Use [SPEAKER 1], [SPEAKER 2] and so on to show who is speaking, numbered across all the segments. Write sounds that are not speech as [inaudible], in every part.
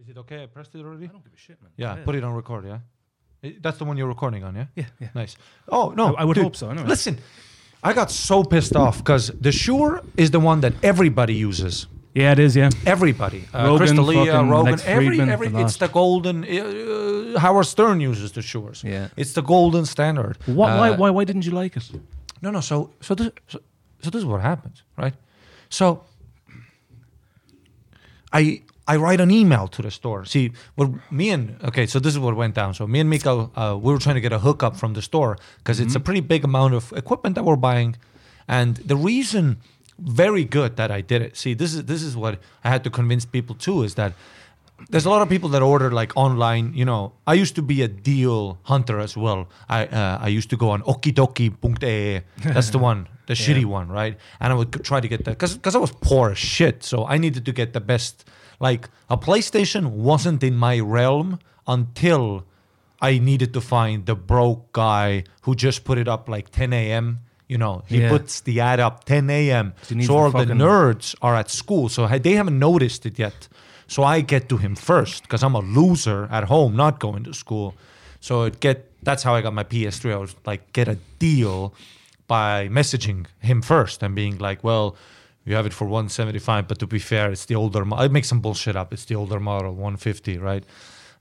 [SPEAKER 1] Is it okay? I pressed it already.
[SPEAKER 2] I don't give a shit, man.
[SPEAKER 1] Yeah, put it on record. Yeah, I- that's the one you're recording on. Yeah.
[SPEAKER 2] Yeah, yeah.
[SPEAKER 1] Nice. Oh no,
[SPEAKER 2] I- I would hope so, anyway.
[SPEAKER 1] Listen, I got so pissed off because the Shure is the one that everybody uses.
[SPEAKER 2] Yeah, it is. Yeah.
[SPEAKER 1] Everybody, uh,
[SPEAKER 2] Rogan,
[SPEAKER 1] Crystalia,
[SPEAKER 2] fucking
[SPEAKER 1] Rogan,
[SPEAKER 2] Lex
[SPEAKER 1] every,
[SPEAKER 2] Fridman,
[SPEAKER 1] every,
[SPEAKER 2] the
[SPEAKER 1] it's the golden. Uh, Howard Stern uses the Shures.
[SPEAKER 2] Yeah.
[SPEAKER 1] it's the golden standard.
[SPEAKER 2] Why, why,
[SPEAKER 1] Uh,
[SPEAKER 2] why, why didn't you like it?
[SPEAKER 1] No, no. So, so this, so, so this is what happens, right? So, I I write an email to the store. See, what me and okay, so this is what went down. So me and Mikael, uh, we were trying to get a hookup from the store because it's a pretty big amount of equipment that we're buying, and the reason, very good that I did it. See, this is this is what I had to convince people too is that there's a lot of people that order like online. You know, I used to be a deal hunter as well. I uh, I used to go on okidoki.ee. That's the one, [laughs] the shitty one, right? And I would try to get that because because I was poor as shit, so I needed to get the best. Like a PlayStation wasn't in my realm until I needed to find the broke guy who just put it up like 10 a.m. You know, he
[SPEAKER 2] Yeah.
[SPEAKER 1] puts the ad up 10 a.m.
[SPEAKER 2] So
[SPEAKER 1] So
[SPEAKER 2] the
[SPEAKER 1] all the nerds are at school, so they haven't noticed it yet. So I get to him first because I'm a loser at home, not going to school. So it get that's how I got my PS3. I was like get a deal by messaging him first and being like, well. You have it for 175, but to be fair, it's the older. Mo- I make some bullshit up. It's the older model, 150, right?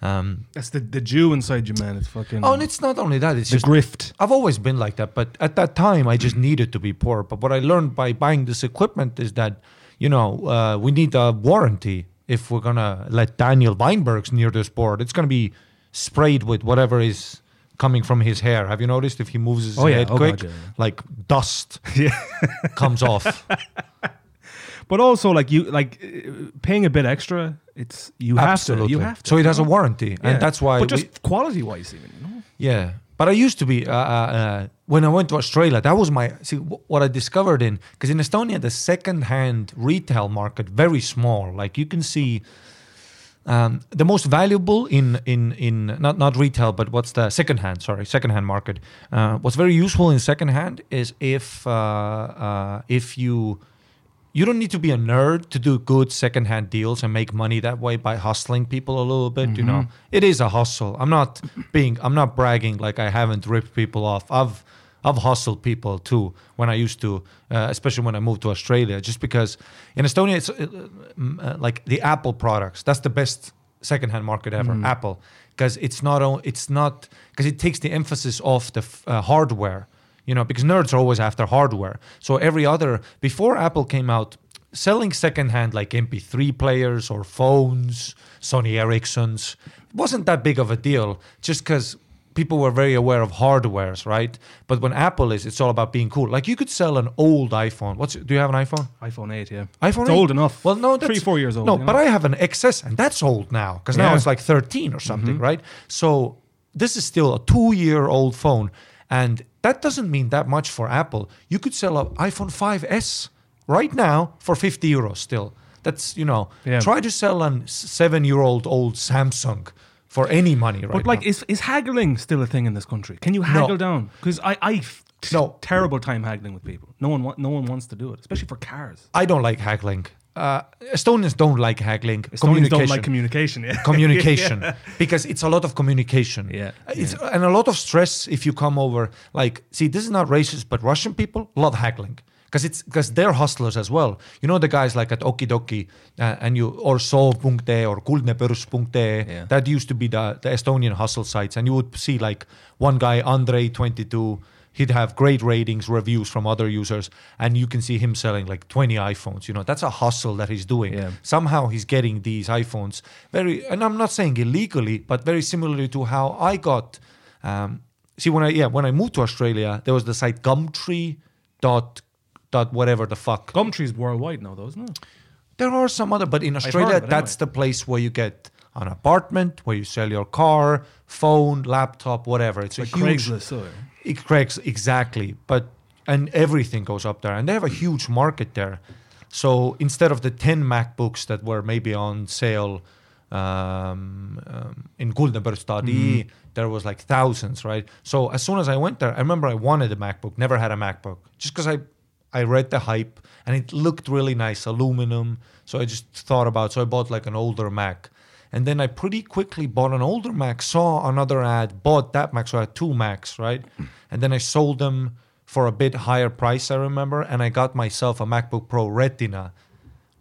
[SPEAKER 1] Um,
[SPEAKER 2] That's the, the Jew inside you, man. It's fucking.
[SPEAKER 1] oh, and it's not only that. It's
[SPEAKER 2] the
[SPEAKER 1] just
[SPEAKER 2] grift.
[SPEAKER 1] I've always been like that, but at that time, I just needed to be poor. But what I learned by buying this equipment is that, you know, uh, we need a warranty if we're gonna let Daniel Weinberg's near this board. It's gonna be sprayed with whatever is coming from his hair. Have you noticed if he moves his
[SPEAKER 2] Oh, yeah.
[SPEAKER 1] head
[SPEAKER 2] Oh,
[SPEAKER 1] quick,
[SPEAKER 2] God, yeah, yeah.
[SPEAKER 1] like dust [laughs] comes off? [laughs]
[SPEAKER 2] But also, like you, like uh, paying a bit extra. It's you have
[SPEAKER 1] Absolutely.
[SPEAKER 2] to. You have to.
[SPEAKER 1] so it has a warranty,
[SPEAKER 2] Yeah.
[SPEAKER 1] and that's why.
[SPEAKER 2] But
[SPEAKER 1] we-
[SPEAKER 2] just quality wise, even. You know.
[SPEAKER 1] Yeah, but I used to be uh, uh, uh, when I went to Australia. That was my see what I discovered in because in Estonia the second-hand retail market very small. Like you can see. Um, the most valuable in in in not not retail but what's the second hand sorry second hand market. Uh, what's very useful in second hand is if uh, uh, if you you don't need to be a nerd to do good secondhand deals and make money that way by hustling people a little bit you know. It is a hustle. I'm not being i'm not bragging like i haven't ripped people off. I've i've hustled people too when i used to uh, especially when i moved to australia just because in estonia it's uh, mm, uh, like the apple products that's the best secondhand market ever apple because it's not it's not because it takes the emphasis off the f- uh, hardware you know, because nerds are always after hardware. So every other before Apple came out, selling secondhand like MP3 players or phones, Sony Ericssons, wasn't that big of a deal. Just because people were very aware of hardwares, right? But when Apple is, it's all about being cool. Like you could sell an old iPhone. What's do you have an iPhone?
[SPEAKER 2] iPhone 8, yeah.
[SPEAKER 1] iPhone
[SPEAKER 2] It's
[SPEAKER 1] 8?
[SPEAKER 2] old enough.
[SPEAKER 1] Well, no,
[SPEAKER 2] Three, four years old.
[SPEAKER 1] No, but
[SPEAKER 2] know?
[SPEAKER 1] I have an XS, and that's old now because now
[SPEAKER 2] Yeah. Mm-hmm.
[SPEAKER 1] it's like 13 or something, right? So this is still a two-year-old phone, and that doesn't mean that much for Apple. You could sell an iPhone 5s right now for 50 euros still. That's you know,
[SPEAKER 2] Yeah.
[SPEAKER 1] try to sell an seven-year-old old Samsung for any money right
[SPEAKER 2] But like,
[SPEAKER 1] now.
[SPEAKER 2] is, is haggling still a thing in this country? Can you haggle down? Because I, I f-
[SPEAKER 1] No.
[SPEAKER 2] terrible time haggling with people. No one, wa- no one wants to do it, especially for cars.
[SPEAKER 1] I don't like haggling. Uh, Estonians don't like haggling.
[SPEAKER 2] Estonians don't like communication. Yeah. [laughs]
[SPEAKER 1] communication because it's a lot of communication.
[SPEAKER 2] Yeah,
[SPEAKER 1] It's and a lot of stress if you come over like see this is not racist but Russian people love haggling because it's because they're hustlers as well. You know the guys like at Okidoki uh, and you or Soov.ee or Kuldnebörs.ee
[SPEAKER 2] Yeah.
[SPEAKER 1] that used to be the, the Estonian hustle sites and you would see like one guy Andre 22 he'd have great ratings reviews from other users and you can see him selling like 20 iPhones you know that's a hustle that he's doing
[SPEAKER 2] Yeah.
[SPEAKER 1] somehow he's getting these iPhones very, and I'm not saying illegally, but very similarly to how I got. Um, see, when I yeah, when I moved to Australia, there was the site Gumtree dot dot whatever the fuck.
[SPEAKER 2] Gumtree's worldwide now, though, isn't it?
[SPEAKER 1] There are some other, but in Australia,
[SPEAKER 2] it
[SPEAKER 1] that's
[SPEAKER 2] anyway.
[SPEAKER 1] the place where you get an apartment, where you sell your car, phone, laptop, whatever. It's
[SPEAKER 2] Like
[SPEAKER 1] a huge.
[SPEAKER 2] Craigslist.
[SPEAKER 1] It cracks exactly, but and everything goes up there, and they have a huge market there. So instead of the ten MacBooks that were maybe on sale um, um, in Kuldnebörs.ee, there was like thousands, right? So as soon as I went there, I remember I wanted a MacBook, never had a MacBook, just because I I read the hype and it looked really nice, aluminum. So I just thought about, so I bought like an older Mac. And then I pretty quickly bought an older Mac, saw another ad, bought that Mac, so I had two Macs, right? Hmm. And then I sold them for a bit higher price, I remember, and I got myself a MacBook Pro Retina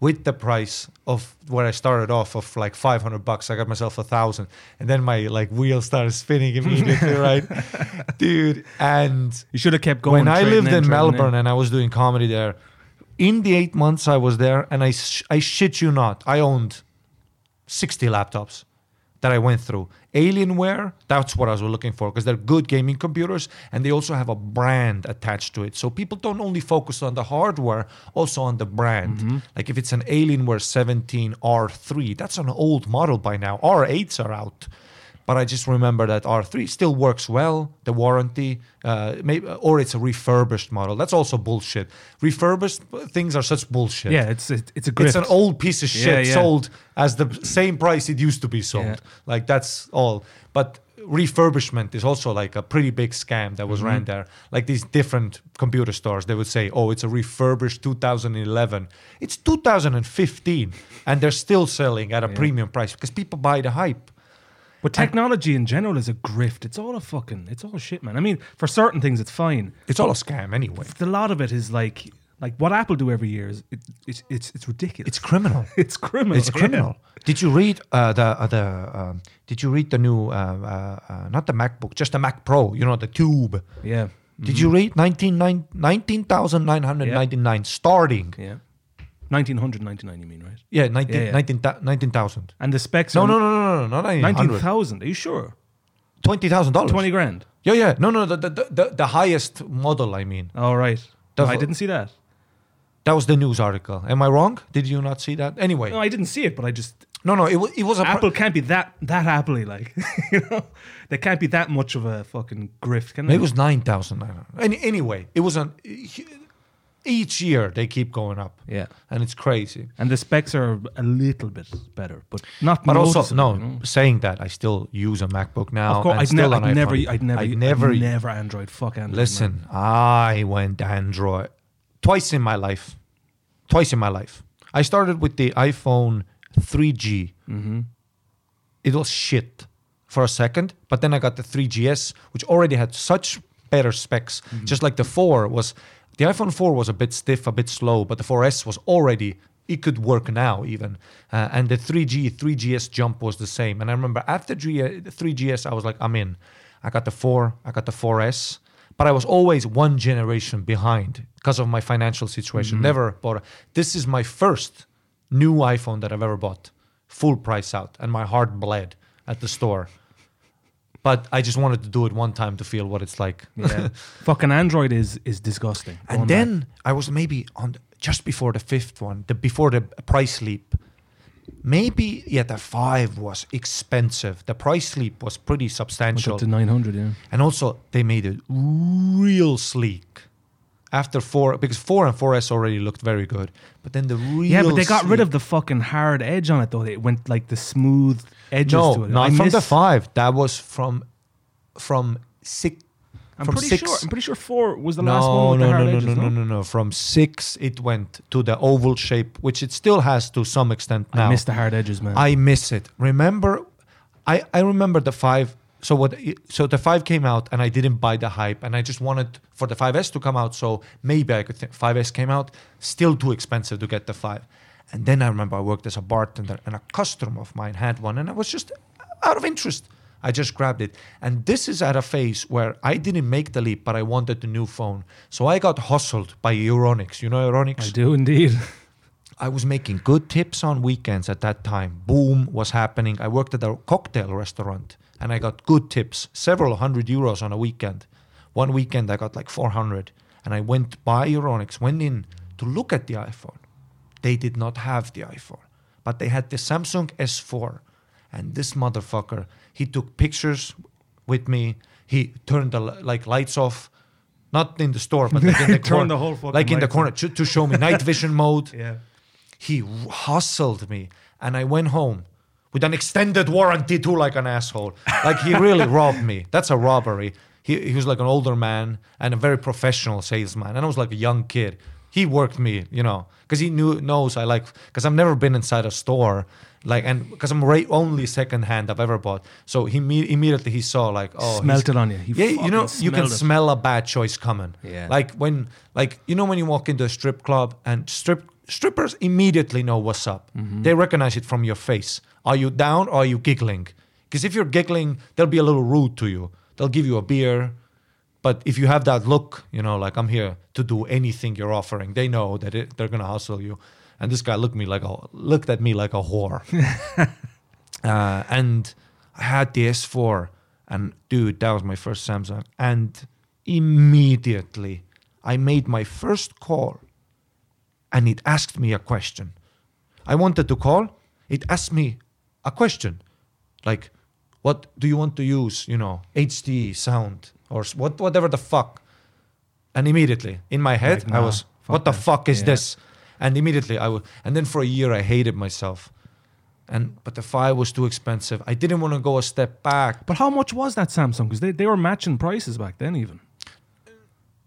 [SPEAKER 1] with the price of where I started off of like 500 bucks. I got myself a thousand, and then my like wheel started spinning immediately, [laughs] right, dude? And
[SPEAKER 2] You should have kept going.
[SPEAKER 1] when I lived
[SPEAKER 2] in,
[SPEAKER 1] in Melbourne and I was doing comedy there, in the eight months I was there, and I, sh- I shit you not, I owned 60 laptops that I went through. Alienware, that's what I was looking for because they're good gaming computers and they also have a brand attached to it. So people don't only focus on the hardware, also on the brand.
[SPEAKER 2] Mm-hmm.
[SPEAKER 1] Like if it's an Alienware 17 R3, that's an old model by now. R8s are out. But I just remember that R3 still works well, the warranty, uh, maybe, or it's a refurbished model. That's also bullshit. Refurbished things are such bullshit.
[SPEAKER 2] Yeah, it's it's, it's a grift.
[SPEAKER 1] It's an old piece of shit
[SPEAKER 2] Yeah, yeah.
[SPEAKER 1] sold as the same price it used to be sold.
[SPEAKER 2] Yeah.
[SPEAKER 1] Like that's all. But refurbishment is also like a pretty big scam that was
[SPEAKER 2] Mm-hmm.
[SPEAKER 1] ran there. Like these different computer stores, they would say, "Oh, it's a refurbished 2011." It's 2015, and they're still selling at a premium price because people buy the hype.
[SPEAKER 2] But technology in general is a grift. It's all a fucking. It's all shit, man. I mean, for certain things, it's fine.
[SPEAKER 1] It's all a scam anyway.
[SPEAKER 2] A lot of it is like like what Apple do every year is it, it's it's it's ridiculous.
[SPEAKER 1] It's criminal. [laughs]
[SPEAKER 2] it's criminal.
[SPEAKER 1] It's
[SPEAKER 2] yeah.
[SPEAKER 1] criminal. Did you read uh, the uh, the um, Did you read the new uh, uh, uh, not the MacBook, just the Mac Pro? You know the tube.
[SPEAKER 2] Yeah.
[SPEAKER 1] Did you read 19, 19,999 starting?
[SPEAKER 2] Yeah. 1999, you mean, right?
[SPEAKER 1] Yeah, 19
[SPEAKER 2] Yeah, yeah.
[SPEAKER 1] 19 19,000.
[SPEAKER 2] And the specs
[SPEAKER 1] No,
[SPEAKER 2] are
[SPEAKER 1] no, no, no, no, not 19,000.
[SPEAKER 2] 19,000. Are you sure?
[SPEAKER 1] $20,000.
[SPEAKER 2] 20 grand.
[SPEAKER 1] Yeah, yeah. No, no, the, the, the, the highest model, I mean.
[SPEAKER 2] All right.
[SPEAKER 1] The
[SPEAKER 2] I didn't see that.
[SPEAKER 1] That was the news article. Am I wrong? Did you not see that? Anyway.
[SPEAKER 2] No, I didn't see it, but I just
[SPEAKER 1] No, no, it was, it was a.
[SPEAKER 2] Apple can't be that that Apple like [laughs] you know they can't be that much of a fucking grift, can they?
[SPEAKER 1] Maybe it was 9,000. Any, anyway, it was an. Each year they keep going up.
[SPEAKER 2] yeah.
[SPEAKER 1] And it's crazy.
[SPEAKER 2] And the specs are a little bit better, but not.
[SPEAKER 1] But also, no, saying that, I still use a MacBook now.
[SPEAKER 2] Of course, I'd, ne- I'd never. I'd never,
[SPEAKER 1] I'd
[SPEAKER 2] I'd
[SPEAKER 1] never,
[SPEAKER 2] never Android. Fuck Android. man.
[SPEAKER 1] Listen, I went Android twice in my life. Twice in my life. I started with the iPhone 3G.
[SPEAKER 2] Mm-hmm.
[SPEAKER 1] It was shit for a second, but then I got the 3GS, which already had such better specs.
[SPEAKER 2] Mm-hmm.
[SPEAKER 1] Just like the 4 was, the iPhone 4 was a bit stiff, a bit slow, but the 4S was already. It could work now even, uh, and the 3G 3GS jump was the same. And I remember after uh, 3GS, I was like, I'm in. I got the 4, I got the 4S, but I was always one generation behind because of my financial situation. Never bought. A, this is my first new iPhone that I've ever bought, full price out, and my heart bled at the store. But I just wanted to do it one time to feel what it's like.
[SPEAKER 2] Yeah. [laughs] fucking Android is is disgusting. Going
[SPEAKER 1] and
[SPEAKER 2] back.
[SPEAKER 1] then I was maybe on the, just before the fifth one, the before the price leap. Maybe yeah, the five was expensive. The price leap was pretty
[SPEAKER 2] Went
[SPEAKER 1] substantial.
[SPEAKER 2] up to nine hundred. Yeah.
[SPEAKER 1] And also, they made it real sleek. After four, because four and 4S already looked very good, but then the real
[SPEAKER 2] Yeah, but they got rid of the fucking hard edge on it though. It went like the smooth edges
[SPEAKER 1] no,
[SPEAKER 2] to it.
[SPEAKER 1] not
[SPEAKER 2] I
[SPEAKER 1] from the five. That was from from six.
[SPEAKER 2] I'm
[SPEAKER 1] from
[SPEAKER 2] pretty
[SPEAKER 1] six.
[SPEAKER 2] sure. I'm pretty sure four was the
[SPEAKER 1] no,
[SPEAKER 2] last one with
[SPEAKER 1] no,
[SPEAKER 2] the
[SPEAKER 1] no,
[SPEAKER 2] hard
[SPEAKER 1] no,
[SPEAKER 2] edges.
[SPEAKER 1] no, no, no, no. From six, it went to the oval shape, which it still has to some extent now.
[SPEAKER 2] I miss the hard edges, man.
[SPEAKER 1] I miss it. Remember, I I remember the five. So what? So the five came out, and I didn't buy the hype, and I just wanted for the 5S to come out. So maybe I could think 5S came out, still too expensive to get the five. And then I remember I worked as a bartender, and a customer of mine had one, and I was just out of interest. I just grabbed it. And this is at a phase where I didn't make the leap, but I wanted the new phone. So I got hustled by Euronics. You know Euronics?
[SPEAKER 2] I do indeed. [laughs]
[SPEAKER 1] I was making good tips on weekends at that time. Boom was happening. I worked at a cocktail restaurant and I got good tips, several hundred euros on a weekend. One weekend I got like 400 and I went by Euronics, went in to look at the iPhone. They did not have the iPhone, but they had the Samsung S4. And this motherfucker, he took pictures with me. He turned the like lights off, not in the store, but like in [laughs] the corner,
[SPEAKER 2] the whole
[SPEAKER 1] like in the corner to, to show me night vision [laughs] mode
[SPEAKER 2] yeah.
[SPEAKER 1] he hustled me and i went home with an extended warranty too like an asshole like he really [laughs] robbed me that's a robbery he, he was like an older man and a very professional salesman and i was like a young kid he worked me you know because he knew knows i like because i've never been inside a store Like and because I'm right only second hand I've ever bought. So he me- immediately he saw like oh
[SPEAKER 2] Smelt it on you. He
[SPEAKER 1] yeah, you know you can
[SPEAKER 2] it.
[SPEAKER 1] smell a bad choice coming.
[SPEAKER 2] Yeah.
[SPEAKER 1] Like when like you know when you walk into a strip club and strip strippers immediately know what's up.
[SPEAKER 2] Mm-hmm.
[SPEAKER 1] They recognize it from your face. Are you down or are you giggling? Because if you're giggling, they'll be a little rude to you. They'll give you a beer. But if you have that look, you know, like I'm here to do anything you're offering, they know that it, they're gonna hustle you. And this guy looked me like a looked at me like a whore. [laughs] uh, and I had the S4, and dude, that was my first Samsung. And immediately, I made my first call, and it asked me a question. I wanted to call. It asked me a question, like, "What do you want to use? You know, HD sound or what, whatever the fuck." And immediately in my head,
[SPEAKER 2] Like,
[SPEAKER 1] I was, "What the
[SPEAKER 2] that."
[SPEAKER 1] fuck is
[SPEAKER 2] Yeah.
[SPEAKER 1] this?" And immediately I would, and then for a year I hated myself. And but the five was too expensive. I didn't want to go a step back.
[SPEAKER 2] But how much was that Samsung? Because they, they were matching prices back then, even.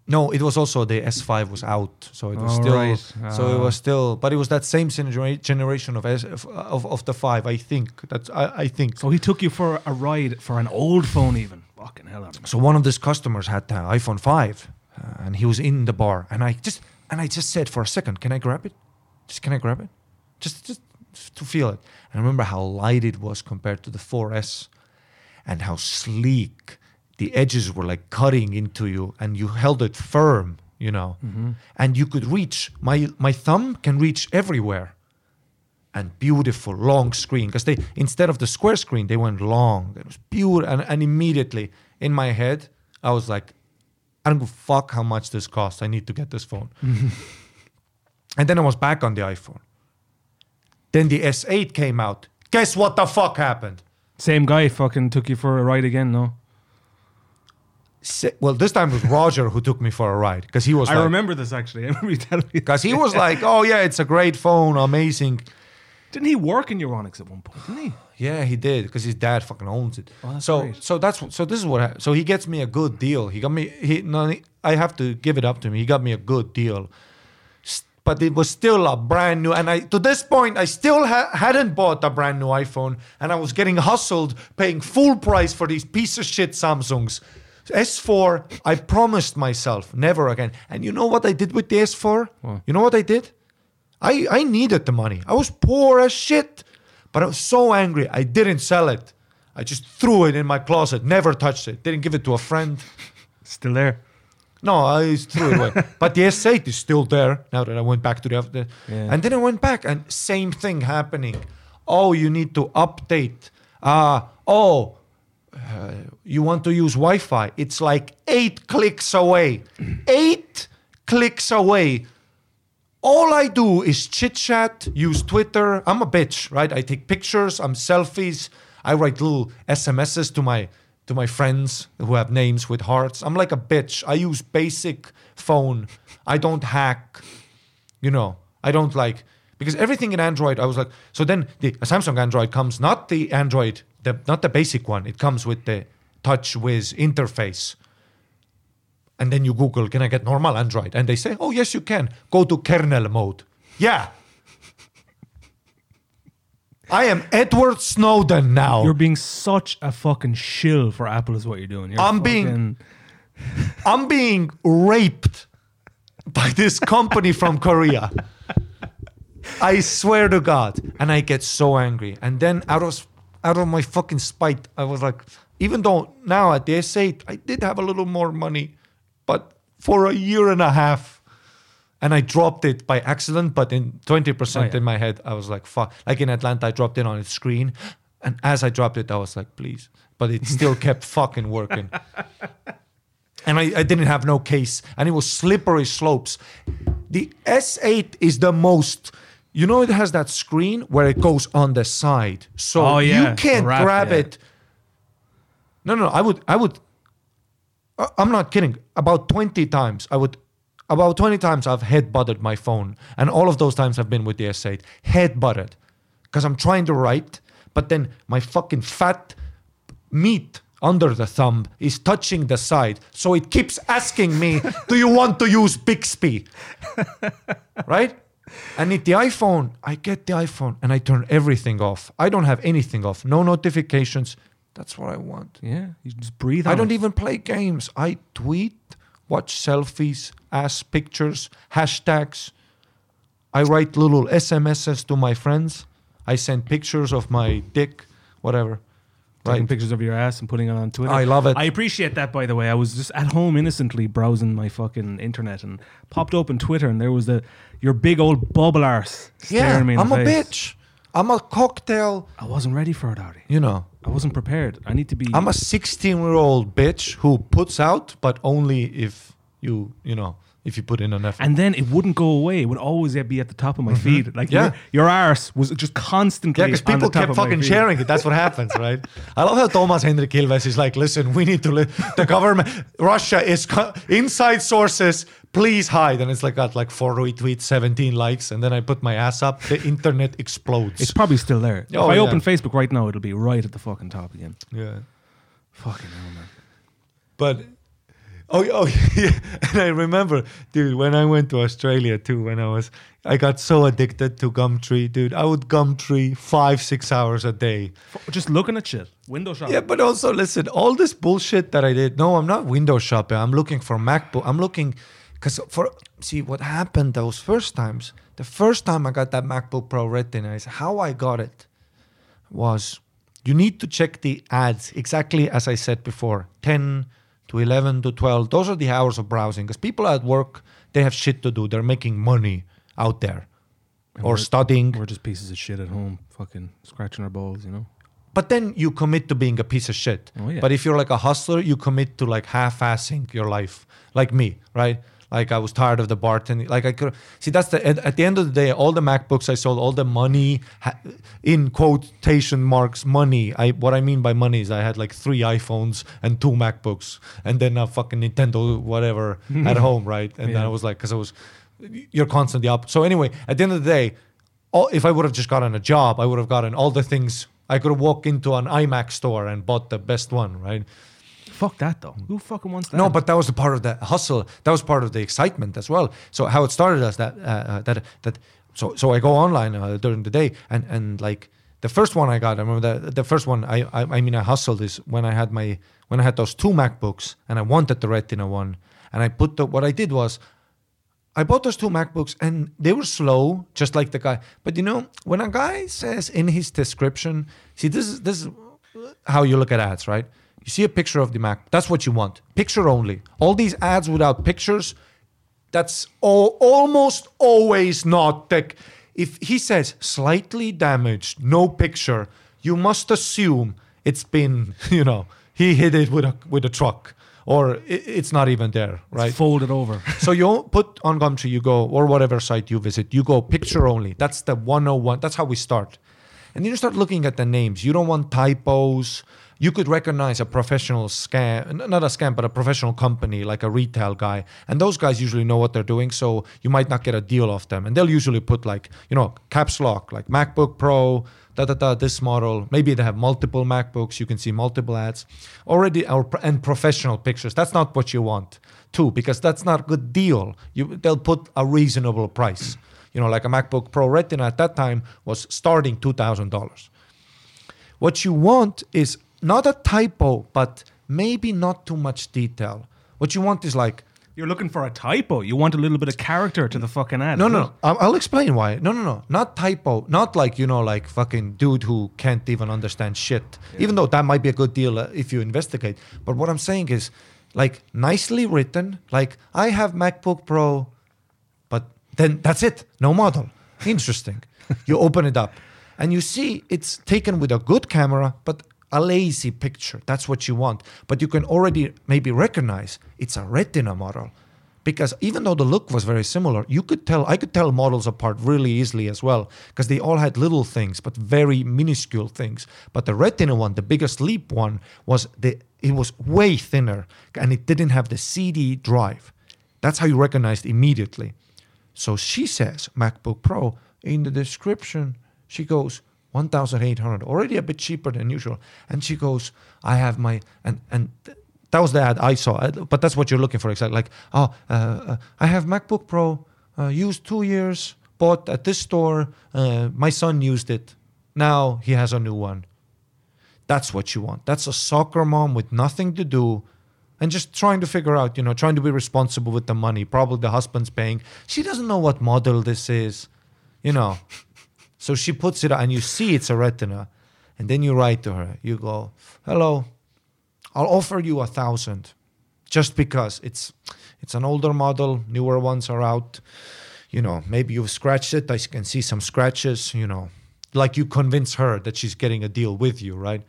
[SPEAKER 1] No, it was also the S5 was out, so it was
[SPEAKER 2] Oh,
[SPEAKER 1] still.
[SPEAKER 2] right.
[SPEAKER 1] So it
[SPEAKER 2] Ah.
[SPEAKER 1] was still, but it was that same genera- generation of S of, of, of the five. I think that's I, I think.
[SPEAKER 2] So he took you for a ride for an old phone, even. Fucking hell. Adam.
[SPEAKER 1] So one of these customers had the iPhone 5, uh, and he was in the bar, and I just and I just said for a second, "Can I grab it? Just can I grab it? Just just to feel it." And I remember how light it was compared to the 4S, and how sleek the edges were like cutting into you, and you held it firm, you know, mm-hmm. and you could reach my my thumb can reach everywhere. And beautiful long screen because they instead of the square screen they went long. It was beautiful and, and immediately in my head i was like i don't give a fuck how much this costs. I need to get this phone. [laughs] And then i was back on the iphone. Then the s8 came out. Guess what the fuck happened?
[SPEAKER 2] Same guy fucking took you for a ride again, no?
[SPEAKER 1] Well this time it was roger who took me for a ride because he was
[SPEAKER 2] I
[SPEAKER 1] like,
[SPEAKER 2] remember this actually. [laughs] I remember you telling me.
[SPEAKER 1] because he was like oh yeah it's a great phone amazing
[SPEAKER 2] Didn't he work in Euronics at one point? Didn't he? [sighs]
[SPEAKER 1] Yeah, he did because his dad fucking owns it.
[SPEAKER 2] Oh,
[SPEAKER 1] so
[SPEAKER 2] great.
[SPEAKER 1] so that's so this is what so he gets me a good deal. He got me he no I have to give it up to him. He got me a good deal. But it was still a brand new, and I to this point I still ha- hadn't bought a brand new iPhone, and I was getting hustled, paying full price for these piece of shit Samsungs. S4, I promised myself never again. And you know what I did with the S4? You know what I did? I, I needed the money. I was poor as shit. But I was so angry. I didn't sell it. I just threw it in my closet, never touched it. Didn't give it to a friend.
[SPEAKER 2] Still there.
[SPEAKER 1] No, I threw it away. [laughs] but the S8 is still there now that I went back to the. the
[SPEAKER 2] Yeah.
[SPEAKER 1] And then I went back and same thing happening. Oh, you need to update. Uh, oh, uh, you want to use Wi Fi. It's like eight clicks away. [clears throat] eight clicks away. All I do is chit chat, use Twitter. I'm a bitch, right? I take pictures, I'm selfies. I write little SMSs to my to my friends who have names with hearts. I'm like a bitch. I use basic phone. I don't hack. You know, I don't like because everything in Android. I was like, so then the Samsung Android comes not the Android, the not the basic one. It comes with the TouchWiz interface. And then you Google, can I get normal Android? And they say, oh, yes, you can. Go to kernel mode. Yeah. I am Edward Snowden now.
[SPEAKER 2] You're being such a fucking shill for Apple, is what you're doing. You're
[SPEAKER 1] I'm being- [laughs] I'm being raped by this company from Korea. [laughs] I swear to God. And I get so angry. And then out of out of my fucking spite, I was like, even though now at the S8, I did have a little more money, but for a year and a half. And I dropped it by accident, but in 20%
[SPEAKER 2] Oh, yeah.
[SPEAKER 1] in my head, I was like, fuck. Like in Atlanta, I dropped it on its screen. And as I dropped it, I was like, please. But it still [laughs] kept fucking working and I, I didn't have no case and it was slippery slopes the s8 is the most you know it has that screen where it goes on the side so
[SPEAKER 2] Oh, yeah,
[SPEAKER 1] you can't
[SPEAKER 2] wrap,
[SPEAKER 1] grab
[SPEAKER 2] yeah.
[SPEAKER 1] it no no i would i would I- i'm not kidding about 20 times i would about 20 times i've head butted my phone and all of those times i've been with the s8 head butted because i'm trying to write but then my fucking fat meat under the thumb is touching the side. So it keeps asking me, Do you want to use Bixby? [laughs] right? And need the iPhone, I get the iPhone and I turn everything off. I don't have anything off. No notifications. That's what I want.
[SPEAKER 2] Yeah, you just breathe.
[SPEAKER 1] I
[SPEAKER 2] on
[SPEAKER 1] don't
[SPEAKER 2] it.
[SPEAKER 1] even play games. I tweet, watch selfies, ask pictures, hashtags. I write little SMSs to my friends. I send pictures of my dick, whatever.
[SPEAKER 2] Taking
[SPEAKER 1] Right.
[SPEAKER 2] pictures of your ass and putting it on Twitter.
[SPEAKER 1] I love it.
[SPEAKER 2] I appreciate that, by the way. I was just at home innocently browsing my fucking internet and popped open Twitter, and there was the your big old bubble arse
[SPEAKER 1] Yeah,
[SPEAKER 2] staring me in
[SPEAKER 1] I'm
[SPEAKER 2] the
[SPEAKER 1] a
[SPEAKER 2] face.
[SPEAKER 1] bitch. I'm a cocktail.
[SPEAKER 2] I wasn't ready for it, Ari.
[SPEAKER 1] You know,
[SPEAKER 2] I wasn't prepared. I need to be.
[SPEAKER 1] I'm a 16 year old bitch who puts out, but only if you, you know, if you put in an effort.
[SPEAKER 2] and then it wouldn't go away. It would always be at the top of my feed. Like
[SPEAKER 1] Mm-hmm. Yeah.
[SPEAKER 2] your, your arse was just constantly.
[SPEAKER 1] Yeah, because people kept fucking sharing it. That's what happens, right? [laughs] I love how Toomas Hendrik Ilves is like, listen, we need to, li- the government, Russia is co- inside sources, please hide. And it's like got like four retweets, 17 likes. And then I put my ass up, the internet explodes.
[SPEAKER 2] It's probably still there.
[SPEAKER 1] Oh,
[SPEAKER 2] if I
[SPEAKER 1] yeah.
[SPEAKER 2] open Facebook right now, it'll be right at the fucking top again.
[SPEAKER 1] yeah.
[SPEAKER 2] Fucking hell, man.
[SPEAKER 1] But oh, oh [laughs] yeah. and I remember, dude, when I went to Australia too, when I was, I got so addicted to Gumtree, dude. I would Gumtree five, six hours a day.
[SPEAKER 2] Just looking at shit. Window shopping.
[SPEAKER 1] Yeah, but also listen, all this bullshit that I did. No, I'm not window shopping. I'm looking for MacBook. I'm looking because for see what happened those first times. The first time I got that MacBook Pro Retina, is how I got it was you need to check the ads exactly as I said before, 10 to 11 to 12. Those are the hours of browsing because people at work they have shit to do. They're making money out there
[SPEAKER 2] And
[SPEAKER 1] or
[SPEAKER 2] we're-
[SPEAKER 1] studying.
[SPEAKER 2] We're just pieces of shit at home, fucking scratching our balls, you know.
[SPEAKER 1] But then you commit to being a piece of shit.
[SPEAKER 2] Oh, yeah.
[SPEAKER 1] But if you're like a hustler, you commit to like half-assing your life, like me, right? Like I was tired of the bartending. Like I could see that's the at, at the end of the day, all the MacBooks I sold, all the money, ha, in quotation marks, money. I what I mean by money is I had like three iPhones and two MacBooks, and then a fucking Nintendo whatever [laughs] at home, right? And then I was like, because I was, you're constantly up. So anyway, at the end of the day, all, if I would have just gotten a job, I would have gotten all the things. I could have walked into an iMac store and bought the best one, right?
[SPEAKER 2] Fuck that though. Who fucking wants that?
[SPEAKER 1] No, but that was the part of the hustle. That was part of the excitement as well. So how it started as that uh, uh, that that. So so I go online uh, during the day and and like the first one I got. I remember the the first one. I I, I mean I hustled is when I had my when I had those two MacBooks and I wanted the Retina one and I put the what I did was I bought those two MacBooks and they were slow, just like the guy. But you know, when a guy says in his description, see, this is this is how you look at ads, right? You see a picture of the Mac. That's what you want. Picture only. All these ads without pictures, that's all, almost always not tech. If he says slightly damaged, no picture, you must assume it's been, [laughs] you know, he hit it with a with a truck, or it, it's not even there, right?
[SPEAKER 2] fold it over. [laughs]
[SPEAKER 1] so you put on Gumtree, you go, or whatever site you visit, you go picture only. That's the 101. That's how we start. And then you start looking at the names. You don't want typos. You could recognize a professional scam, not a scam, but a professional company, like a retail guy. And those guys usually know what they're doing. So you might not get a deal off them. And they'll usually put like, you know, caps lock, like MacBook Pro, da da da, this model. Maybe they have multiple MacBooks. You can see multiple ads already, or, and professional pictures. That's not what you want too, because that's not a good deal. You they'll put a reasonable price. You know, like a MacBook Pro Retina at that time was starting two thousand dollars. What you want is not a typo, but maybe not too much detail. What you want is like
[SPEAKER 2] You're looking for a typo. You want a little bit of character to the fucking ad.
[SPEAKER 1] no, no, no. I'll, explain why. No, no, no. Not typo. Not like you know, like fucking dude who can't even understand shit. Even though that might be a good deal uh, if you investigate. But what I'm saying is, like nicely written. Like I have MacBook Pro, but then that's it. No model. Interesting. [laughs] you open it up, and you see it's taken with a good camera, but a lazy picture. That's what you want. But you can already maybe recognize it's a Retina model because even though the look was very similar, you could tell I could tell models apart really easily as well because they all had little things but very minuscule things. But the Retina one, the biggest leap one, was the it was way thinner and it didn't have the CD drive. That's how you recognized immediately. So she says MacBook Pro in the description. She goes 1,800, already a bit cheaper than usual. And she goes, I have my and and th- that was the ad I saw. But that's what you're looking for exactly. Like, oh, uh, uh, I have MacBook Pro, uh, used two years, bought at this store. Uh, my son used it. Now he has a new one. That's what you want. That's a soccer mom with nothing to do and just trying to figure out, you know, trying to be responsible with the money. Probably the husband's paying. She doesn't know what model this is, you know. [laughs] So she puts it and you see it's a retina. And then you write to her. You go, hello, I'll offer you a thousand just because it's it's an older model, newer ones are out. You know, maybe you've scratched it. I can see some scratches, you know. Like you convince her that she's getting a deal with you, right?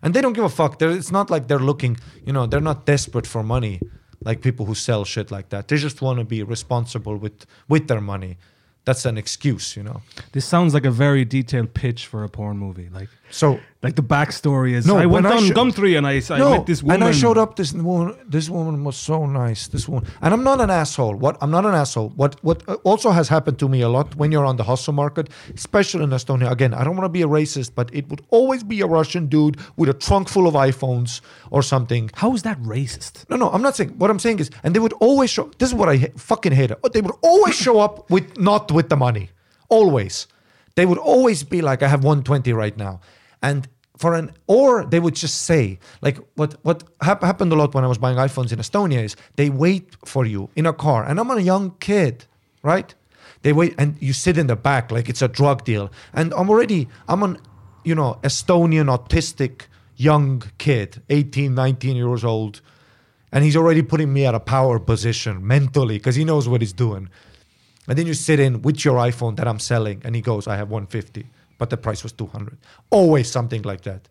[SPEAKER 1] And they don't give a fuck. They're, it's not like they're looking, you know, they're not desperate for money like people who sell shit like that. They just want to be responsible with with their money. That's an excuse, you know.
[SPEAKER 2] This sounds like a very detailed pitch for a porn movie. Like,
[SPEAKER 1] So
[SPEAKER 2] like the backstory is
[SPEAKER 1] No,
[SPEAKER 2] I went on Gumtree and I, I
[SPEAKER 1] no,
[SPEAKER 2] met this woman.
[SPEAKER 1] and I showed up. This woman, this woman was so nice. This woman, and I'm not an asshole. What I'm not an asshole. What what uh, also has happened to me a lot when you're on the hustle market, especially in Estonia. Again, I don't want to be a racist, but it would always be a Russian dude with a trunk full of iPhones or something.
[SPEAKER 2] How is that racist?
[SPEAKER 1] No, no, I'm not saying. What I'm saying is, and they would always show. This is what I fucking hate. They would always show up with not with the money. Always, they would always be like, "I have 120 right now," and for an or they would just say like what what hap- happened a lot when I was buying iPhones in Estonia is they wait for you in a car, and I'm a young kid, right? They wait and you sit in the back like it's a drug deal, and I'm already I'm an you know Estonian autistic young kid, 18, 19 years old and he's already putting me at a power position mentally because he knows what he's doing. And then you sit in with your iPhone that I'm selling, and he goes, "I have 150, but the price was 200." Always something like that.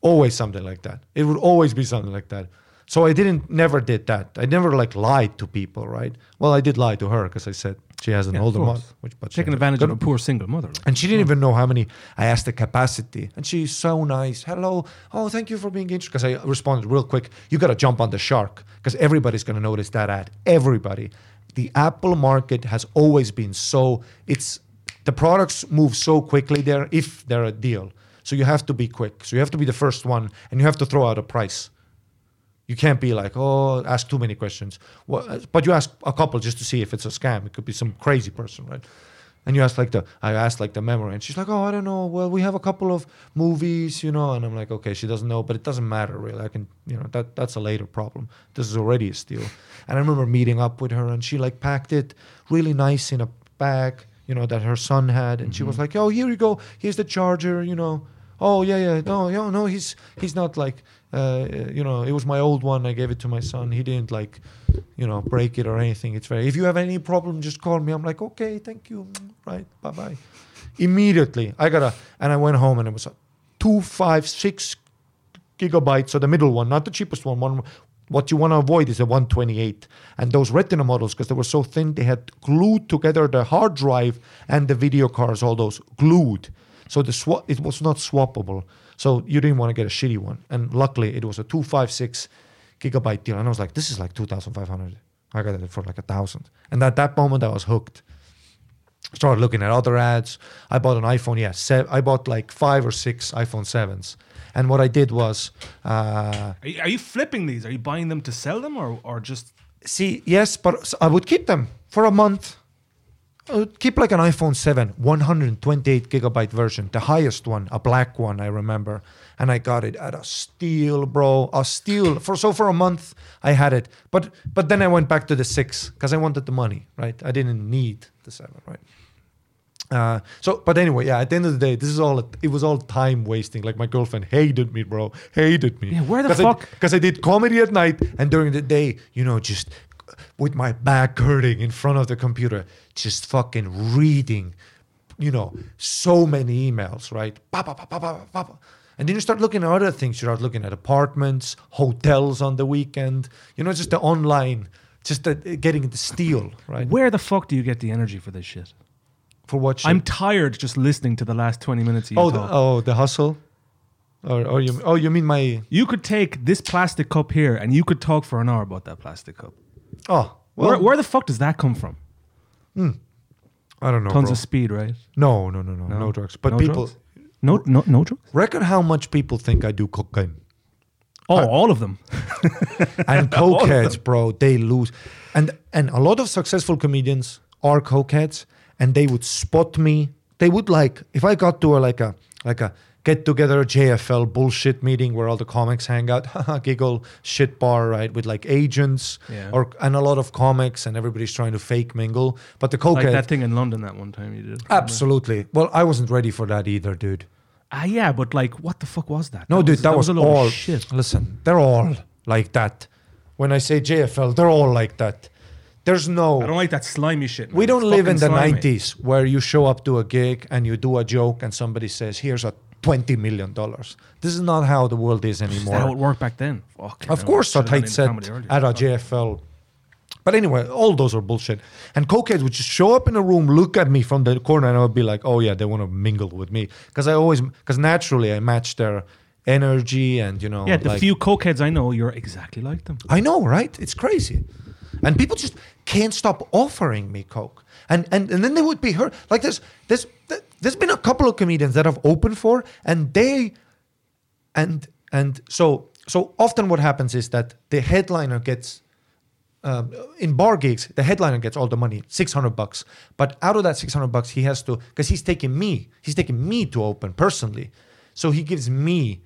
[SPEAKER 1] Always something like that. It would always be something like that. So I didn't, never did that. I never like lied to people, right? Well, I did lie to her because I said she has an
[SPEAKER 2] Yeah,
[SPEAKER 1] older mom, which but
[SPEAKER 2] Taking advantage of a poor single mother. Like.
[SPEAKER 1] and she didn't hmm. even know how many. I asked the capacity, and she's so nice. Hello, oh, thank you for being interested. Because I responded real quick. You got to jump on the shark because everybody's going to notice that ad. Everybody. The Apple market has always been so. It's the products move so quickly there if they're a deal. So you have to be quick. So you have to be the first one, and you have to throw out a price. You can't be like, oh, ask too many questions. Well, but you ask a couple just to see if it's a scam. It could be some crazy person, right? And you ask like the, I asked like the memory, and she's like, oh, I don't know. Well, we have a couple of movies, you know. And I'm like, okay, she doesn't know, but it doesn't matter really. I can, you know, that that's a later problem. This is already a steal. And I remember meeting up with her, and she like packed it really nice in a bag, you know, that her son had, and she was like, oh, here you go. Here's the charger, you know. Oh yeah, yeah. No, yeah, no. He's he's not like, uh, you know, it was my old one. I gave it to my son. He didn't like, you know, break it or anything. It's very. If you have any problem, just call me. I'm like, okay, thank you. Right, bye bye. Immediately, I got a, and I went home, and it was a two five six gigabytes. So the middle one, not the cheapest one. One. What you want to avoid is a 128. And those Retina models, because they were so thin, they had glued together the hard drive and the video cards, all those glued. So the swa- it was not swappable. So you didn't want to get a shitty one. And luckily, it was a 256 gigabyte deal. And I was like, this is like 2,500. I got it for like a thousand. And at that moment, I was hooked. Started looking at other ads. I bought an iPhone. Yeah, se- I bought like five or six iPhone sevens. And what I did was, uh,
[SPEAKER 2] Are you, are you flipping these? Are you buying them to sell them or, or just.
[SPEAKER 1] see, yes, but I would keep them for a month. I keep like an iPhone 7, 128 gigabyte version, the highest one, a black one, I remember. And I got it at a steal, bro, a steal. For so for a month, I had it, but but then I went back to the six because I wanted the money, right? I didn't need the seven, right? Uh, so, but anyway, yeah. At the end of the day, this is all. It was all time wasting. Like my girlfriend hated me, bro. Hated me.
[SPEAKER 2] Yeah, where the fuck-
[SPEAKER 1] Because I, did comedy at night and during the day, you know, just with my back hurting in front of the computer, just fucking reading, you know, so many emails, right? Pa, pa, pa. And then you start looking at other things. You start looking at apartments, hotels on the weekend. You know, just the online, just the, getting the steal, right?
[SPEAKER 2] Where the fuck do you get the energy for this shit?
[SPEAKER 1] For what? shit?
[SPEAKER 2] I'm tired just listening to the last 20 minutes of you
[SPEAKER 1] Oh, the, oh, the hustle. Or, or you? Oh, you mean my?
[SPEAKER 2] You could take this plastic cup here and you could talk for an hour about that plastic cup.
[SPEAKER 1] Oh, well,
[SPEAKER 2] where, where the fuck does that come from? Hmm.
[SPEAKER 1] I don't know.
[SPEAKER 2] Tons
[SPEAKER 1] bro.
[SPEAKER 2] of speed, right?
[SPEAKER 1] no, no, no, no, no, drugs. But
[SPEAKER 2] No
[SPEAKER 1] people
[SPEAKER 2] drugs? No, no, no drugs.
[SPEAKER 1] reckon how much people think I do cocaine
[SPEAKER 2] Oh, all of them. [laughs]
[SPEAKER 1] and [laughs] cokeheads, bro. They lose, and and a lot of successful comedians are cokeheads, and they would spot me. They would like if I got to a like a like a get together JFL bullshit meeting where all the comics hang out, [laughs] haha, giggle shit bar, right, with like agents
[SPEAKER 2] Yeah.
[SPEAKER 1] or and a lot of comics and everybody's trying to fake mingle. But the
[SPEAKER 2] Like that thing in London that one time you did.
[SPEAKER 1] absolutely. Well, I wasn't ready for that either, dude.
[SPEAKER 2] Ah, yeah, but like, what the fuck was that?
[SPEAKER 1] No, dude, that, was,
[SPEAKER 2] a load of
[SPEAKER 1] all
[SPEAKER 2] shit.
[SPEAKER 1] Listen, they're all like that. When I say JFL, they're all like that. There's no.
[SPEAKER 2] I don't like that slimy shit.
[SPEAKER 1] we don't
[SPEAKER 2] It's
[SPEAKER 1] live in the
[SPEAKER 2] slimy.
[SPEAKER 1] 90s where you show up to a gig and you do a joke and somebody says, "Here's a 20 million dollars." This is not how the world is
[SPEAKER 2] Is
[SPEAKER 1] anymore.
[SPEAKER 2] that how it worked back then? Fuck.
[SPEAKER 1] Of course, a
[SPEAKER 2] Should've gone
[SPEAKER 1] tight
[SPEAKER 2] into
[SPEAKER 1] set at a. JFL. But anyway, all those are bullshit. And cokeheads would just show up in a room, look at me from the corner, and I would be like, "Oh yeah, they want to mingle with me," because I always, because naturally I match their energy and you know.
[SPEAKER 2] Yeah, the
[SPEAKER 1] like-
[SPEAKER 2] few cokeheads I know, you're exactly like them.
[SPEAKER 1] I know, right? It's crazy. And people just can't stop offering me coke. And and, and then they would be hurt. Like there's there's there's been a couple of comedians that I've opened for and they and and so so often what happens is that the headliner gets um, in bar gigs, the headliner gets all the money, six hundred bucks. But out of that six hundred bucks, he has to because he's taking me, he's taking me to open personally. So he gives me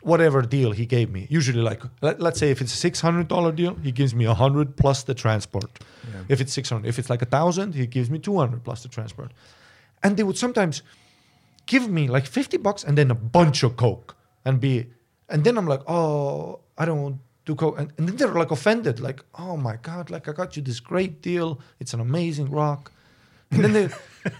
[SPEAKER 1] whatever deal he gave me. Usually, like let, let's say if it's a six hundred dollar deal, he gives me a hundred plus the transport.
[SPEAKER 2] Yeah.
[SPEAKER 1] If it's six hundred, if it's like a thousand, he gives me two hundred plus the transport. And they would sometimes give me like fifty bucks and then a bunch of coke and be, and then I'm like, oh, I don't do coke, and, and then they're like offended, like, oh my god, like I got you this great deal, it's an amazing rock, and then they. [laughs]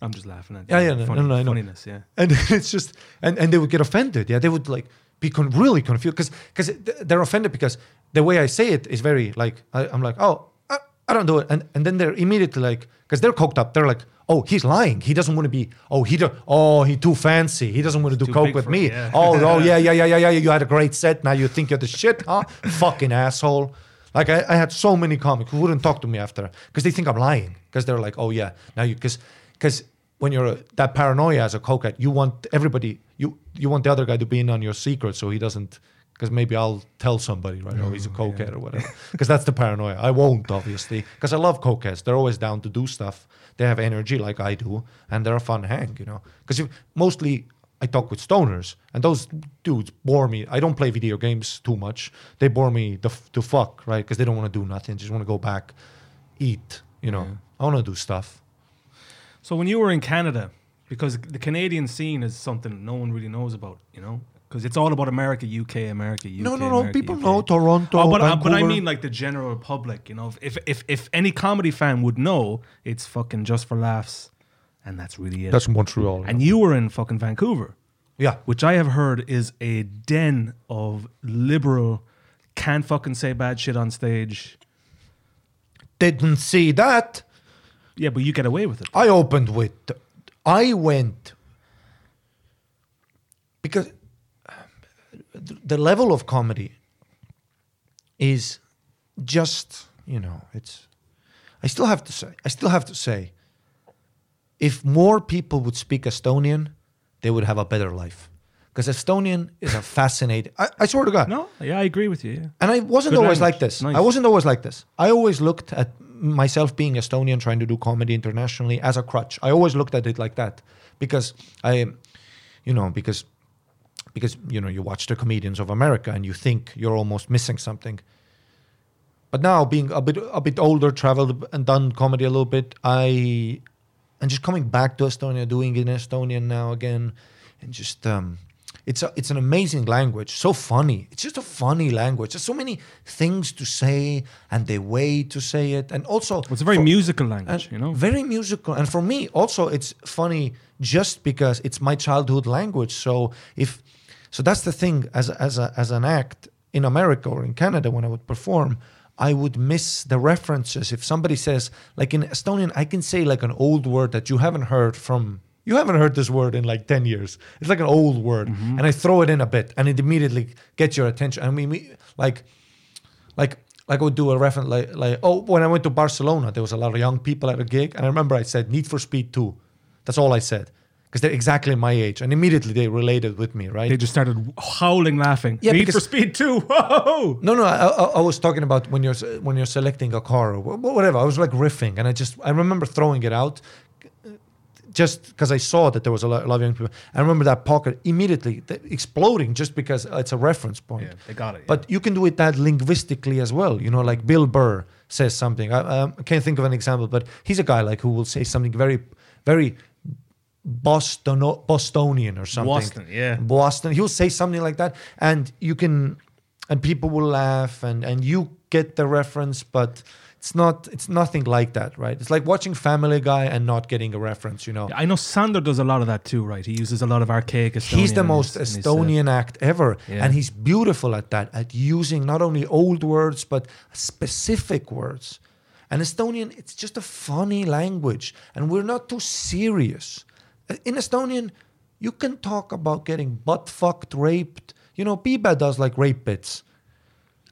[SPEAKER 2] I'm just laughing at
[SPEAKER 1] Yeah, yeah, no,
[SPEAKER 2] funny,
[SPEAKER 1] no, no, I know.
[SPEAKER 2] funniness. Yeah.
[SPEAKER 1] and [laughs] it's just and, and they would get offended yeah they would like be con- really confused because because they're offended because the way i say it is very like I, i'm like oh I, I don't do it and and then they're immediately like because they're coked up they're like oh he's lying. He doesn't want to be oh he do, oh he too fancy. He doesn't want to do coke with me.
[SPEAKER 2] yeah.
[SPEAKER 1] oh oh yeah [laughs] yeah yeah yeah yeah you had a great set. Now you think you're the shit huh? Fucking asshole. Like I, I had so many comics who wouldn't talk to me after because they think I'm lying because they're like, oh yeah, now you because because when you're a, that paranoia as a cokehead, you want everybody you you want the other guy to be in on your secret so he doesn't because maybe I'll tell somebody right oh he's a mm, cokehead or whatever because that's the paranoia. I won't obviously because I love cokeheads. They're always down to do stuff. They have energy like I do and they're a fun hang, you know. Because mostly I talk with stoners, and those dudes bore me. I don't play video games too much. They bore me the f- to fuck, right? Because they don't want to do nothing. Just want to go back, eat. You know,
[SPEAKER 2] Yeah.
[SPEAKER 1] I want to do stuff.
[SPEAKER 2] So when you were in Canada, because the Canadian scene is something no one really knows about, you know, because it's all about America, UK, America, UK.
[SPEAKER 1] no, no, no.
[SPEAKER 2] America,
[SPEAKER 1] People
[SPEAKER 2] UK.
[SPEAKER 1] know Toronto.
[SPEAKER 2] Oh, but, uh, but I mean like the general public, you know. If if if any comedy fan would know, it's fucking just for laughs, and that's really it.
[SPEAKER 1] that's Montreal.
[SPEAKER 2] and you were in fucking Vancouver,
[SPEAKER 1] yeah,
[SPEAKER 2] which I have heard is a den of liberal, can't fucking say bad shit on stage.
[SPEAKER 1] didn't see that.
[SPEAKER 2] Yeah, but you get away with it.
[SPEAKER 1] I opened with. I went because the level of comedy is just you know it's. I still have to say. I still have to say. If more people would speak Estonian, they would have a better life. Because Estonian is a fascinating. I, I swear to God.
[SPEAKER 2] No, yeah, I agree with you. Yeah.
[SPEAKER 1] And I wasn't
[SPEAKER 2] Good
[SPEAKER 1] always
[SPEAKER 2] language.
[SPEAKER 1] like this.
[SPEAKER 2] Nice.
[SPEAKER 1] I wasn't always like this. I always looked at myself being Estonian, trying to do comedy internationally as a crutch. I always looked at it like that because I, you know, because because you know you watch the comedians of America and you think you're almost missing something. But now being a bit a bit older, traveled and done comedy a little bit, I and just coming back to Estonia, doing it in Estonian now again, and just um, it's a, it's an amazing language, so funny. It's just a funny language. There's so many things to say and the way to say it, and also
[SPEAKER 2] It's a very
[SPEAKER 1] for-
[SPEAKER 2] musical language, you know.
[SPEAKER 1] very musical. And for me, also, it's funny just because it's my childhood language. So if so, that's the thing. As as a, as an act in America or in Canada, when I would perform, I would miss the references. If somebody says, like in Estonian, I can say like an old word that you haven't heard from. You haven't heard this word in like 10 years. It's like an old word. Mm-hmm. And I throw it in a bit and it immediately gets your attention. I mean, we- like, like like I would do a reference like like oh when I went to Barcelona there was a lot of young people at a gig and I remember I said Need for Speed 2 that's all I said because they're exactly my age, and immediately they related with me, right?
[SPEAKER 2] They just started howling, laughing.
[SPEAKER 1] Yeah,
[SPEAKER 2] Need
[SPEAKER 1] because-
[SPEAKER 2] for Speed Two. [laughs] Whoa!
[SPEAKER 1] No, no, I, I, I was talking about when you're when you're selecting a car or whatever. I was like riffing, and I just I remember throwing it out, just because I saw that there was a lot, a lot of young people. I remember that pocket immediately exploding just because it's a reference point.
[SPEAKER 2] Yeah, they got it.
[SPEAKER 1] But you can do it that linguistically as well. You know, like Bill Burr says something. I, um, I can't think of an example, but he's a guy like who will say something very, very Boston Bostonian or something.
[SPEAKER 2] Boston, yeah.
[SPEAKER 1] Boston. He'll say something like that, and you can, and people will laugh, and and you get the reference, but it's not. It's nothing like that, right? It's like watching Family Guy and not getting a reference. You know.
[SPEAKER 2] I know Sander does a lot of that too, right? He uses a lot of archaic Estonian.
[SPEAKER 1] He's the most
[SPEAKER 2] his- uh,
[SPEAKER 1] Estonian act ever,
[SPEAKER 2] Yeah.
[SPEAKER 1] and he's beautiful at that, at using not only old words but specific words. And Estonian, it's just a funny language, and we're not too serious. In Estonian, you can talk about getting butt fucked, raped. You know, Biba does like rape bits.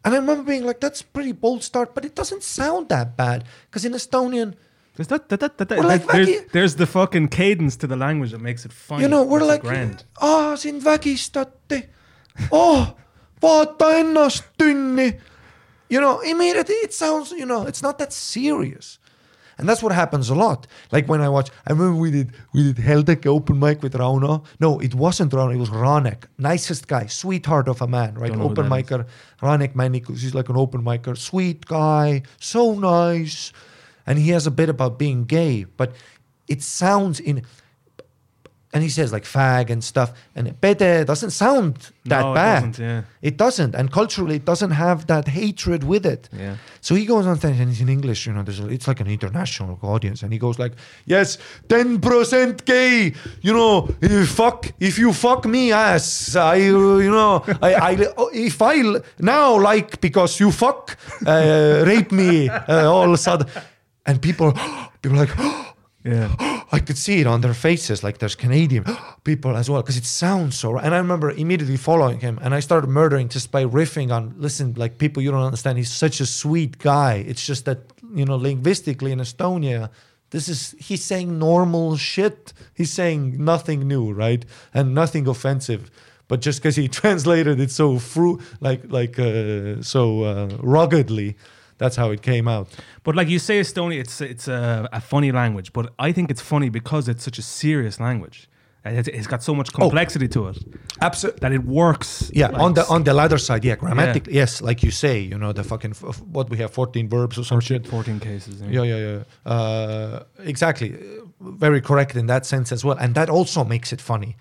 [SPEAKER 1] And I remember being like, that's pretty bold start, but it doesn't sound that bad. Because in Estonian,
[SPEAKER 2] There's that, that, that, that,
[SPEAKER 1] like
[SPEAKER 2] there's,
[SPEAKER 1] wacky-
[SPEAKER 2] there's the fucking cadence to the language that makes it funny.
[SPEAKER 1] you know, we're like,
[SPEAKER 2] grand.
[SPEAKER 1] Ah, aa, sind vägistati. Oh, vaata ennast tünni. You know, immediately it sounds, you know, it's not that serious. And that's what happens a lot. Like when I watch, I remember we did we did Heldek open mic with Rauno. No, it wasn't Rauno, it was Ranek. Nicest guy, sweetheart of a man, right? Open
[SPEAKER 2] is.
[SPEAKER 1] micer. Ranek Manikus, he's like an open micer, sweet guy, so nice. And he has a bit about being gay, but it sounds in and he says like fag and stuff. And pede doesn't sound that
[SPEAKER 2] No, it
[SPEAKER 1] bad.
[SPEAKER 2] doesn't, yeah.
[SPEAKER 1] it doesn't. And culturally it doesn't have that hatred with it.
[SPEAKER 2] Yeah.
[SPEAKER 1] so he goes on stage and he's in english you know there's a, it's like an international audience. And he goes like yes 10% gay. You know if fuck if you fuck me ass i you know i, I if i now like because you fuck uh, rape me uh, all of a sudden. And people [gasps] people are like [gasps]
[SPEAKER 2] Yeah. [gasps]
[SPEAKER 1] I could see it on their faces, like there's Canadian [gasps] people as well, because it sounds so. And I remember immediately following him, and I started murdering just by riffing on. Listen, like people you don't understand. He's such a sweet guy. It's just that you know, linguistically in Estonia, this is he's saying normal shit. He's saying nothing new, right, and nothing offensive. But just because he [laughs] translated it so fru like like uh, so uh, ruggedly, that's how it came out.
[SPEAKER 2] But like you say, Estonia, it's it's a, a funny language, but I think it's funny because it's such a serious language. And It's, it's got so much complexity to it
[SPEAKER 1] Absolutely.
[SPEAKER 2] that it works.
[SPEAKER 1] Yeah,
[SPEAKER 2] like
[SPEAKER 1] on the on the latter side, yeah, grammatically, yes, like you say, you know, the fucking f- what we have, fourteen verbs or some shit.
[SPEAKER 2] 14 cases.
[SPEAKER 1] Yeah, yeah, yeah. Uh, exactly, very correct in that sense as well, and that also makes it funny,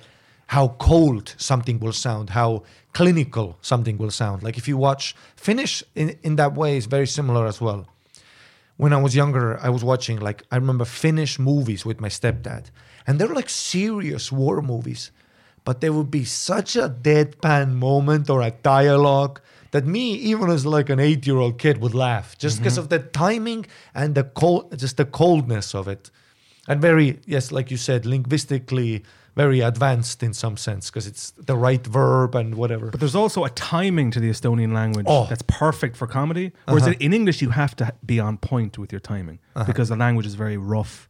[SPEAKER 1] how cold something will sound, how clinical something will sound. Like if you watch Finnish in in that way is very similar as well. When I was younger, I was watching like I remember Finnish movies with my stepdad, and they're like serious war movies, but there would be such a deadpan moment or a dialogue that me, even as like an eight-year-old kid, would laugh just because mm-hmm. of the timing and the cold, just the coldness of it, and very yes, like you said, linguistically very advanced in some sense because it's the right verb and whatever.
[SPEAKER 2] But there's also a timing to the Estonian language
[SPEAKER 1] Oh.
[SPEAKER 2] that's perfect for comedy. Whereas uh-huh. in English, you have to be on point with your timing uh-huh. because the language is very rough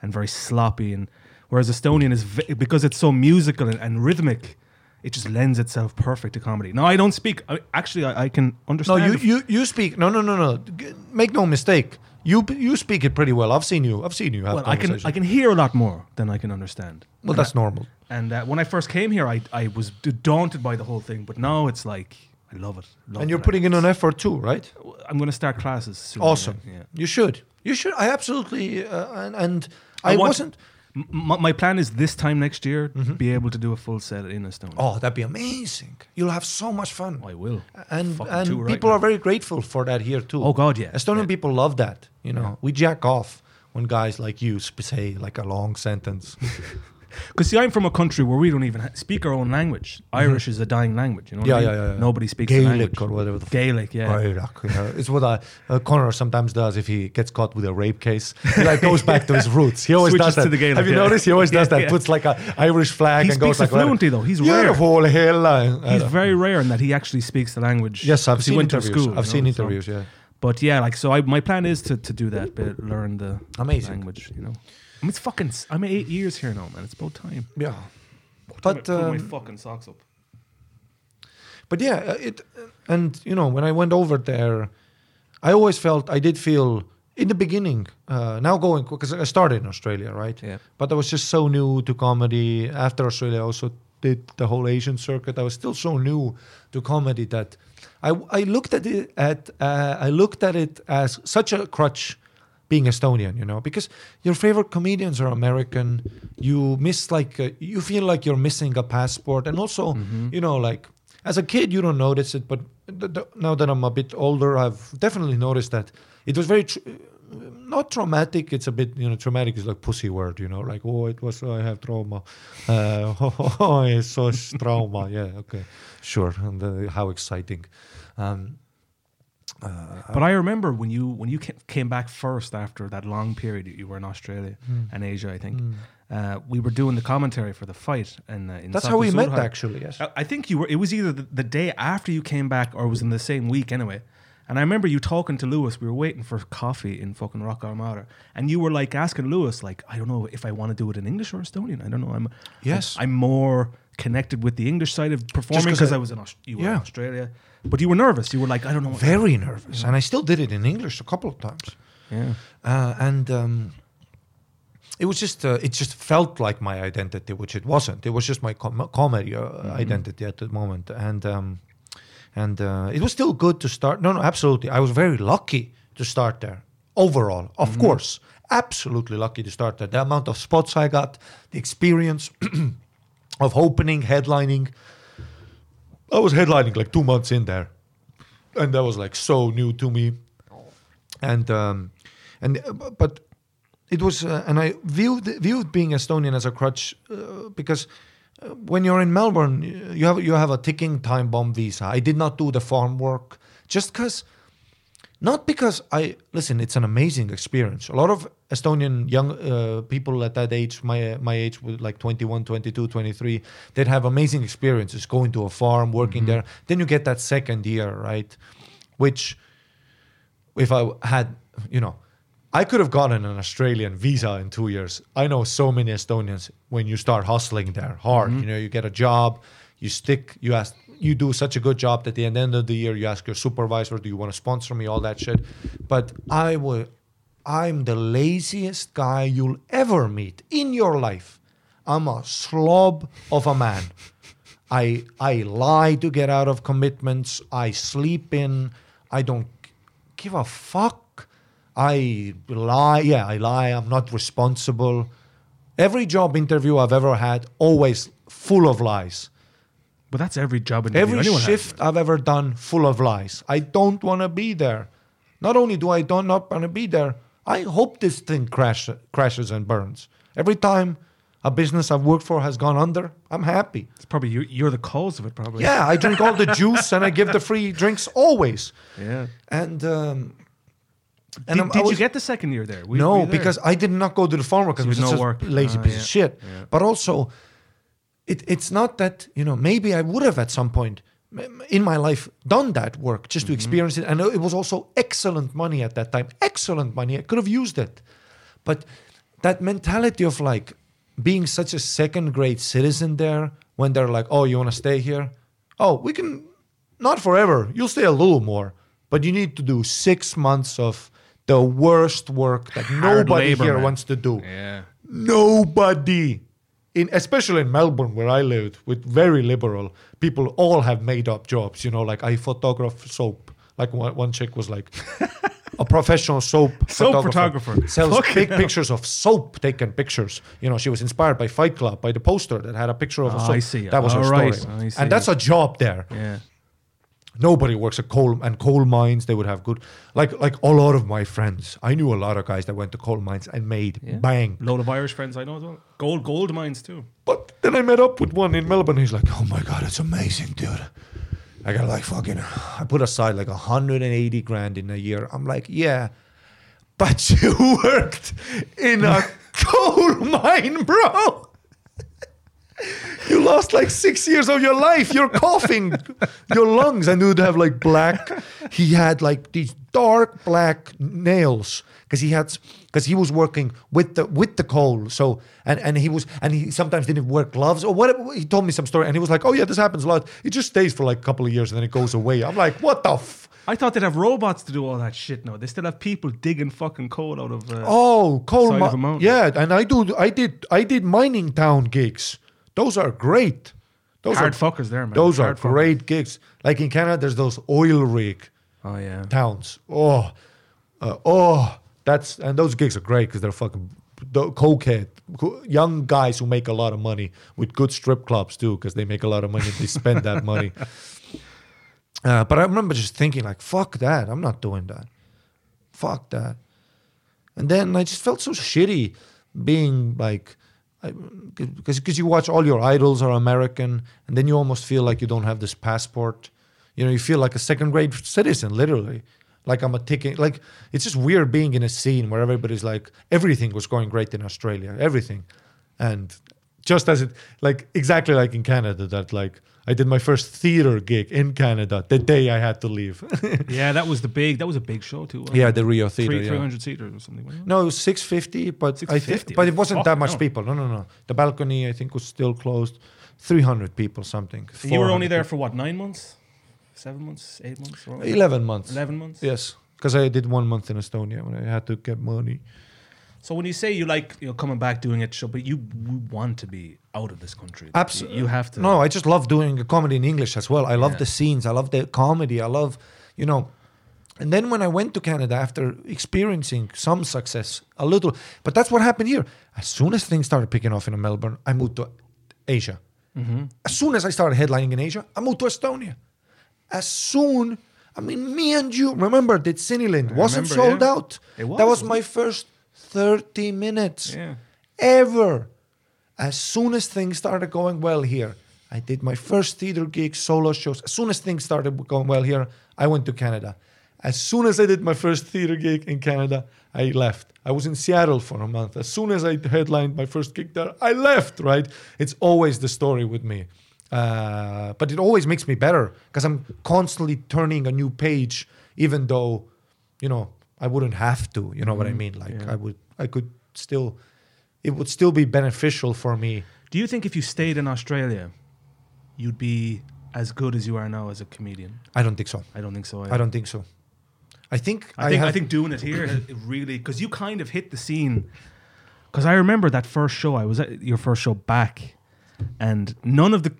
[SPEAKER 2] and very sloppy. And whereas Estonian is ve- because it's so musical and, and rhythmic, it just lends itself perfect to comedy. Now I don't speak. I, actually, I, I can
[SPEAKER 1] No,
[SPEAKER 2] understand.
[SPEAKER 1] you, you you speak. No, no, no, no. G- Make no mistake. You you speak it pretty well. I've seen you. I've seen you have
[SPEAKER 2] well, I can. I can hear a lot more than I can understand.
[SPEAKER 1] well, that's normal.
[SPEAKER 2] And uh, when I first came here, I I was daunted by the whole thing. But now it's like I love it. Love
[SPEAKER 1] And you're putting in an effort too, right?
[SPEAKER 2] I'm going to start classes soon.
[SPEAKER 1] Awesome.
[SPEAKER 2] Yeah.
[SPEAKER 1] You should. You should. I absolutely. Uh, and, and I,
[SPEAKER 2] I
[SPEAKER 1] wasn't.
[SPEAKER 2] My, my plan is this time next year be able to do a full set in Estonia.
[SPEAKER 1] Mm-hmm. Oh, that'd be amazing. You'll have so much fun.
[SPEAKER 2] I will.
[SPEAKER 1] and
[SPEAKER 2] Fucking
[SPEAKER 1] and
[SPEAKER 2] right
[SPEAKER 1] people
[SPEAKER 2] now.
[SPEAKER 1] are very grateful for that here too.
[SPEAKER 2] Oh, God, yeah.
[SPEAKER 1] Estonian
[SPEAKER 2] Yeah.
[SPEAKER 1] people love that. You know, we jack off when guys like you say like a long sentence. [laughs]
[SPEAKER 2] Because see, I'm from a country where we don't even ha- speak our own language. Irish is a dying language. You know.
[SPEAKER 1] Mm-hmm. Yeah,
[SPEAKER 2] I mean?
[SPEAKER 1] yeah, yeah, yeah.
[SPEAKER 2] Nobody speaks the
[SPEAKER 1] Gaelic or whatever
[SPEAKER 2] Gaelic, yeah.
[SPEAKER 1] Gaelic, you know. It's what uh, uh, Connor sometimes does if he gets caught with a rape case. [laughs] He like goes back to his roots. He always
[SPEAKER 2] Switches
[SPEAKER 1] does that.
[SPEAKER 2] to the Gaelic,
[SPEAKER 1] Have you noticed? He always does that. Puts like a Irish flag
[SPEAKER 2] He
[SPEAKER 1] and goes like
[SPEAKER 2] fluently, though. He's rare.
[SPEAKER 1] Hell.
[SPEAKER 2] He's very rare in that he actually speaks the language.
[SPEAKER 1] Yes, I've seen interviews.
[SPEAKER 2] school.
[SPEAKER 1] I've
[SPEAKER 2] you
[SPEAKER 1] seen
[SPEAKER 2] know, so-
[SPEAKER 1] interviews. Yeah.
[SPEAKER 2] But yeah, like so, I, my plan is to, to do that, but learn the
[SPEAKER 1] Amazing.
[SPEAKER 2] language. You know. I mean, it's fucking. s- I'm eight years here now, man. It's about time.
[SPEAKER 1] Yeah.
[SPEAKER 2] Time
[SPEAKER 1] But
[SPEAKER 2] I pull my
[SPEAKER 1] um,
[SPEAKER 2] fucking socks up.
[SPEAKER 1] but yeah, uh, it and you know when I went over there, I always felt I did feel in the beginning. Uh, now going because I started in Australia, right?
[SPEAKER 2] Yeah.
[SPEAKER 1] But I was just so new to comedy. After Australia, I also did the whole Asian circuit. I was still so new to comedy that I I looked at it at uh, I looked at it as such a crutch. Being Estonian, you know, because your favorite comedians are American, you miss like uh, you feel like you're missing a passport, and also, you know, like as a kid you don't notice it, but th- th- now that I'm a bit older, I've definitely noticed that it was very tr- not traumatic. It's a bit you know traumatic is like pussy word, you know, like oh it was I have trauma, uh, [laughs] oh it's so trauma. Yeah, okay, sure. And uh, how exciting. Um,
[SPEAKER 2] But I remember when you when you came back first after that long period you were in Australia
[SPEAKER 1] Hmm.
[SPEAKER 2] and Asia, I think. Uh, we were doing the commentary for the fight, and uh, in
[SPEAKER 1] that's how we met actually. Yes.
[SPEAKER 2] I- I think you were. It was either the, the day after you came back, or it was in the same week anyway. And I remember you talking to Lewis. We were waiting for coffee in fucking Rock Armada, and you were like asking Lewis, like, I don't know if I want to do it in English or Estonian. I don't know. I'm
[SPEAKER 1] Yes.
[SPEAKER 2] I'm more connected with the English side of performing because
[SPEAKER 1] I-
[SPEAKER 2] I, was in Aus- you were in Australia, but you were nervous. You were like, I don't know.
[SPEAKER 1] Very nervous, and I still did it in English a couple of times.
[SPEAKER 2] yeah.
[SPEAKER 1] uh, and um, it was just uh, it just felt like my identity, which it wasn't. It was just my com- comedy uh, identity at the moment, and um, and uh, it was still good to start. No, no, absolutely. I was very lucky to start there. Overall, of course, absolutely lucky to start there. The amount of spots I got, the experience [clears throat] of opening, headlining. I was headlining like two months in there, and that was like so new to me. And um, and uh, but it was uh, and I viewed viewed being Estonian as a crutch uh, because uh, when you're in Melbourne you have you have a ticking time bomb visa. I did not do the farm work. Just because not because I listen. It's an amazing experience. A lot of Estonian young uh, people at that age, my my age, with like 21, 22, 23, they'd have amazing experiences going to a farm, working there. Then you get that second year, right? Which if I had, you know, I could have gotten an Australian visa in two years. I know so many Estonians when you start hustling there hard, you know, you get a job, you stick, you ask, you do such a good job that at the end of the year you ask your supervisor, do you want to sponsor me, all that shit. But I would, I'm the laziest guy you'll ever meet in your life. I'm a slob of a man. I I lie to get out of commitments. I sleep in. I don't give a fuck. I lie. Yeah, I lie. I'm not responsible. Every job interview I've ever had, always full of lies.
[SPEAKER 2] But that's every job interview
[SPEAKER 1] Every
[SPEAKER 2] anyone has.
[SPEAKER 1] shift I've ever done, full of lies. I don't want to be there. Not only do I don't not want to be there, I hope this thing crash, crashes and burns. Every time a business I've worked for has gone under, I'm happy.
[SPEAKER 2] It's probably you, you're the cause of it, probably.
[SPEAKER 1] Yeah, I drink all the [laughs] juice and I give the free drinks always.
[SPEAKER 2] Yeah.
[SPEAKER 1] And um, and
[SPEAKER 2] Did,
[SPEAKER 1] I'm- I
[SPEAKER 2] did you get the second year there? Were- were
[SPEAKER 1] no,
[SPEAKER 2] you there?
[SPEAKER 1] because I did not go to the farm because
[SPEAKER 2] There
[SPEAKER 1] it
[SPEAKER 2] was
[SPEAKER 1] was
[SPEAKER 2] no work.
[SPEAKER 1] a lazy
[SPEAKER 2] Ah,
[SPEAKER 1] piece
[SPEAKER 2] yeah,
[SPEAKER 1] of shit.
[SPEAKER 2] yeah.
[SPEAKER 1] But also, it, it's not that you know maybe I would have at some point in my life done that work just to
[SPEAKER 2] Mm-hmm.
[SPEAKER 1] experience it, and it was also excellent money at that time. Excellent money. I could have used it, but that mentality of like being such a second grade citizen there when they're like, oh, you want to stay here? Oh, we can not forever. You'll stay a little more, but you need to do six months of the worst work that
[SPEAKER 2] Hard
[SPEAKER 1] nobody
[SPEAKER 2] labor,
[SPEAKER 1] here
[SPEAKER 2] man.
[SPEAKER 1] wants to do.
[SPEAKER 2] Yeah.
[SPEAKER 1] Nobody. In, especially in Melbourne, where I lived, with very liberal people, all have made up jobs. You know, like I photograph soap. Like one, one chick was like [laughs] a professional soap
[SPEAKER 2] Soap photographer.
[SPEAKER 1] sells
[SPEAKER 2] Fucking
[SPEAKER 1] big
[SPEAKER 2] hell.
[SPEAKER 1] pictures of soap taken pictures. You know, she was inspired by Fight Club by the poster that had a picture of a
[SPEAKER 2] Oh,
[SPEAKER 1] soap.
[SPEAKER 2] I see.
[SPEAKER 1] That was her
[SPEAKER 2] All
[SPEAKER 1] story,
[SPEAKER 2] right. See.
[SPEAKER 1] and that's a job there
[SPEAKER 2] Yeah.
[SPEAKER 1] Nobody works at coal and coal mines they would have good like like a lot of my friends i knew a lot of guys that went to coal mines and made
[SPEAKER 2] yeah.
[SPEAKER 1] bang
[SPEAKER 2] Load of Irish friends I know as well. Gold gold mines too.
[SPEAKER 1] but then i met up with one in melbourne he's like oh my god it's amazing dude i got like fucking i put aside like 180 grand in a year i'm like yeah but [laughs] you worked in a [laughs] coal mine bro you lost like six years of your life. You're coughing your lungs, and you'd have like black. He had like these dark black nails because he had because he was working with the with the coal. So and and he was and he sometimes didn't wear gloves or whatever. He told me some story and he was like, "Oh yeah, this happens a lot. It just stays for like a couple of years and then it goes away." I'm like, "What the." F-?
[SPEAKER 2] I thought they'd have robots to do all that shit. No, they still have people digging fucking coal out of. Uh,
[SPEAKER 1] Oh, coal.
[SPEAKER 2] Side
[SPEAKER 1] mi-
[SPEAKER 2] of a mountain.
[SPEAKER 1] yeah, and I do. I did. I did mining town gigs. Those are great. Those
[SPEAKER 2] hard
[SPEAKER 1] are
[SPEAKER 2] fuckers there, man.
[SPEAKER 1] those are
[SPEAKER 2] fuckers.
[SPEAKER 1] great gigs. Like in Canada, there's those oil rig
[SPEAKER 2] Oh yeah.
[SPEAKER 1] towns. Oh, uh, oh, that's and those gigs are great because they're fucking the cokehead young guys who make a lot of money with good strip clubs too because they make a lot of money. They spend that money. [laughs] Uh, but I remember just thinking like, "Fuck that! I'm not doing that. Fuck that." And then I just felt so shitty being like, because because you watch all your idols are American, and then you almost feel like you don't have this passport. You know, you feel like a second grade citizen, literally. Like I'm a ticking. Like it's just weird being in a scene where everybody's like, everything was going great in Australia, everything, and just as it like exactly like in Canada that like I did my first theater gig in Canada the day I had to leave. [laughs]
[SPEAKER 2] Yeah, that was the big. That was a big show too.
[SPEAKER 1] yeah,
[SPEAKER 2] it?
[SPEAKER 1] the Rio Theater.
[SPEAKER 2] Three
[SPEAKER 1] yeah.
[SPEAKER 2] three hundred seaters or something.
[SPEAKER 1] No, it was 650, but I
[SPEAKER 2] 650,
[SPEAKER 1] but it wasn't that much
[SPEAKER 2] hell.
[SPEAKER 1] people. No, no, no. The balcony, I think, was still closed. 300 people, something.
[SPEAKER 2] You were only
[SPEAKER 1] 400
[SPEAKER 2] there for what? Nine months, seven months, eight months, or-
[SPEAKER 1] 11 months.
[SPEAKER 2] eleven months.
[SPEAKER 1] Yes, because I did one month in Estonia when I had to get money.
[SPEAKER 2] So when you say you like you know coming back doing it, show, but you want to be out of this country.
[SPEAKER 1] Absolutely.
[SPEAKER 2] You, have to.
[SPEAKER 1] No, I just love doing a comedy in English as well. I love
[SPEAKER 2] Yeah.
[SPEAKER 1] the scenes. I love the comedy. I love, you know. And then when I went to Canada after experiencing some success, a little, but that's what happened here. As soon as things started picking off in Melbourne, I moved to Asia.
[SPEAKER 2] Mm-hmm.
[SPEAKER 1] As soon as I started headlining in Asia, I moved to Estonia. As soon, I mean, me and you, remember that Cineland wasn't
[SPEAKER 2] remember,
[SPEAKER 1] sold
[SPEAKER 2] yeah.
[SPEAKER 1] out.
[SPEAKER 2] It was,
[SPEAKER 1] that was my first 30 minutes
[SPEAKER 2] Yeah.
[SPEAKER 1] ever. As soon as things started going well here, I did my first theater gig, solo shows. As soon as things started going well here, I went to Canada. As soon as I did my first theater gig in Canada, I left. I was in Seattle for a month. As soon as I headlined my first gig there, I left, right? It's always the story with me. Uh, but it always makes me better because I'm constantly turning a new page, even though, you know, I wouldn't have to. You know what I mean? Like
[SPEAKER 2] yeah.
[SPEAKER 1] I would, I could still, it would still be beneficial for me.
[SPEAKER 2] Do you think if you stayed in Australia, you'd be as good as you are now as a comedian?
[SPEAKER 1] I don't think so.
[SPEAKER 2] I don't think so.
[SPEAKER 1] I don't think so. I think
[SPEAKER 2] I think I,
[SPEAKER 1] have-
[SPEAKER 2] think doing it here it really because you kind of hit the scene. Because I remember that first show. I was at your first show back, and none of the.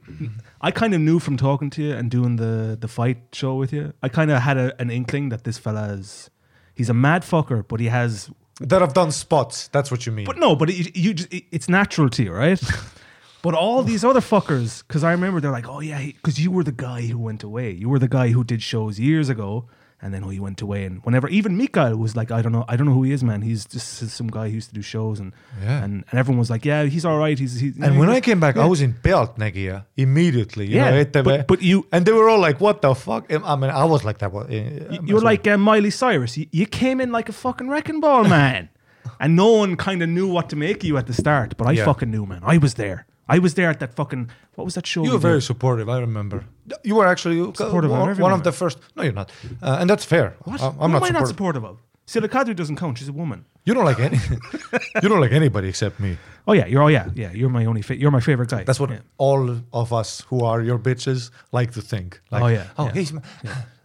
[SPEAKER 2] I kind of knew from talking to you and doing the the fight show with you. I kind of had a, an inkling that this fella is. He's a mad fucker, but he has.
[SPEAKER 1] That I've done spots. That's what you mean.
[SPEAKER 2] But no, but it, you just, it, it's natural to you, right? [laughs] but all these other fuckers, because I remember they're like, oh yeah, because you were the guy who went away. You were the guy who did shows years ago, and then he went away. And whenever even Mikael was like, I don't know, I don't know who he is, man. He's just some guy who used to do shows, and
[SPEAKER 1] Yeah.
[SPEAKER 2] and, and everyone was like, yeah, he's all right. He's, he's
[SPEAKER 1] and when I came back, I was in Peltnegia immediately. You
[SPEAKER 2] Yeah,
[SPEAKER 1] know,
[SPEAKER 2] but- but you-
[SPEAKER 1] and they were all like, "What the fuck?" I mean, I was like that. eh,
[SPEAKER 2] You- You're like uh, Miley Cyrus. You, you came in like a fucking wrecking ball, man. [laughs] and no one kind of knew what to make of you at the start, but I
[SPEAKER 1] Yeah.
[SPEAKER 2] fucking knew, man. I was there. I was there at that fucking. What was that show?
[SPEAKER 1] you were very
[SPEAKER 2] did?
[SPEAKER 1] supportive. I remember. You were actually
[SPEAKER 2] Supportive of
[SPEAKER 1] one,
[SPEAKER 2] everyone,
[SPEAKER 1] one of the first. No, you're not, uh, and that's fair.
[SPEAKER 2] What?
[SPEAKER 1] I,
[SPEAKER 2] Who
[SPEAKER 1] I'm not
[SPEAKER 2] am I not
[SPEAKER 1] supportive.
[SPEAKER 2] supportive of? Sila Kadri doesn't count. She's a woman.
[SPEAKER 1] You don't like any. [laughs] you don't like anybody except me.
[SPEAKER 2] Oh yeah, you're. Oh yeah, yeah. You're my only. Fa- you're my favorite guy.
[SPEAKER 1] That's what
[SPEAKER 2] Yeah.
[SPEAKER 1] all of us who are your bitches like to think. Like,
[SPEAKER 2] Oh, yeah,
[SPEAKER 1] Oh,
[SPEAKER 2] yeah.
[SPEAKER 1] he's. My,